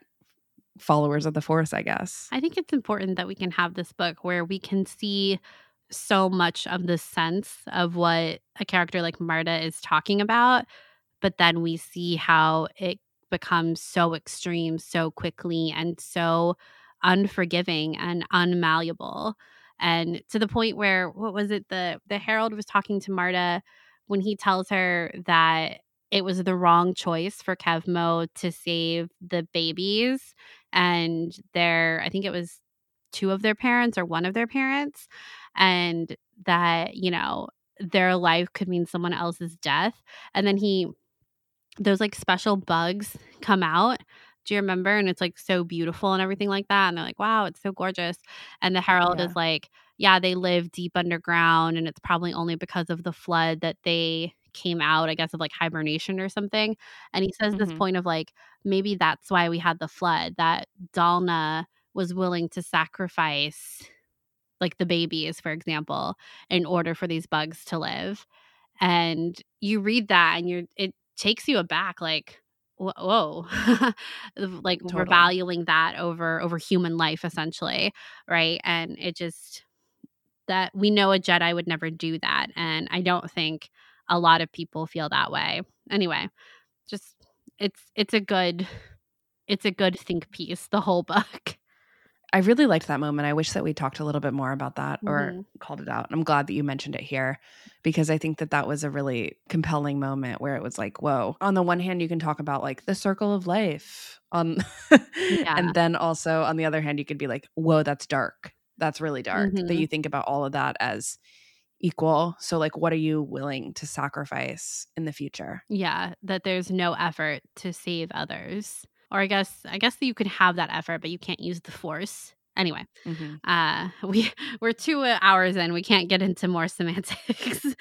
followers of the force, I guess. I think it's important that we can have this book where we can see so much of the sense of what a character like Marda is talking about, but then we see how it becomes so extreme so quickly and so unforgiving and unmalleable. And to the point where what was it the the Herald was talking to Marda when he tells her that it was the wrong choice for Kevmo to save the babies and their I think it was two of their parents or one of their parents and that you know their life could mean someone else's death and then he those like special bugs come out do you remember and it's like so beautiful and everything like that and they're like wow it's so gorgeous and the herald yeah. is like yeah they live deep underground and it's probably only because of the flood that they came out, I guess, of like hibernation or something. And he says mm-hmm. this point of like, maybe that's why we had the flood, that Dalna was willing to sacrifice like the babies, for example, in order for these bugs to live. And you read that and you're it takes you aback like whoa like totally. we're valuing that over over human life essentially right and it just that we know a jedi would never do that and i don't think a lot of people feel that way anyway just it's it's a good it's a good think piece the whole book I really liked that moment. I wish that we talked a little bit more about that or mm-hmm. called it out. I'm glad that you mentioned it here because I think that that was a really compelling moment where it was like, whoa. On the one hand, you can talk about like the circle of life, um, yeah. and then also on the other hand, you could be like, whoa, that's dark. That's really dark. Mm-hmm. That you think about all of that as equal. So, like, what are you willing to sacrifice in the future? Yeah, that there's no effort to save others or I guess I guess that you could have that effort, but you can't use the force. Anyway, mm-hmm. uh, we we're two hours in. We can't get into more semantics,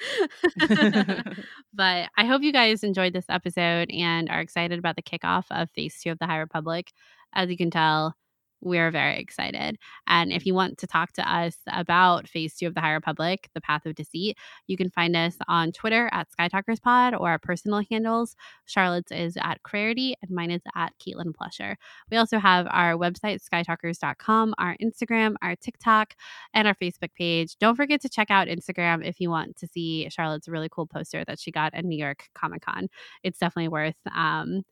but I hope you guys enjoyed this episode and are excited about the kickoff of Phase Two of the High Republic. As you can tell, we're very excited. And if you want to talk to us about phase two of the High Republic, The Path of Deceit, you can find us on Twitter at SkyTalkersPod or our personal handles. Charlotte's is at Clarity and mine is at Caitlin Plusher. We also have our website, skytalkers.com, our Instagram, our TikTok, and our Facebook page. Don't forget to check out Instagram if you want to see Charlotte's really cool poster that she got at New York Comic Con. It's definitely worth um,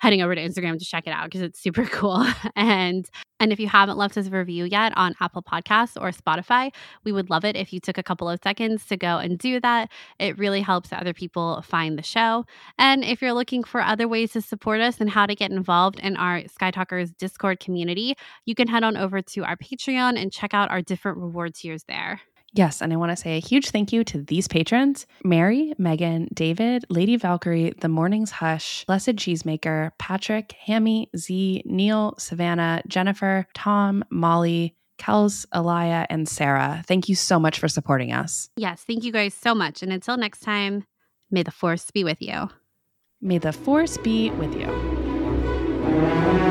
heading over to Instagram to check it out because it's super cool. and and if you haven't left us a review yet on Apple Podcasts or Spotify, we would love it if you took a couple of seconds to go and do that. It really helps other people find the show. And if you're looking for other ways to support us and how to get involved in our Sky Talkers Discord community, you can head on over to our Patreon and check out our different reward tiers there. Yes, and I want to say a huge thank you to these patrons Mary, Megan, David, Lady Valkyrie, The Morning's Hush, Blessed Cheesemaker, Patrick, Hammy, Z, Neil, Savannah, Jennifer, Tom, Molly, Kels, Elia, and Sarah. Thank you so much for supporting us. Yes, thank you guys so much. And until next time, may the force be with you. May the force be with you.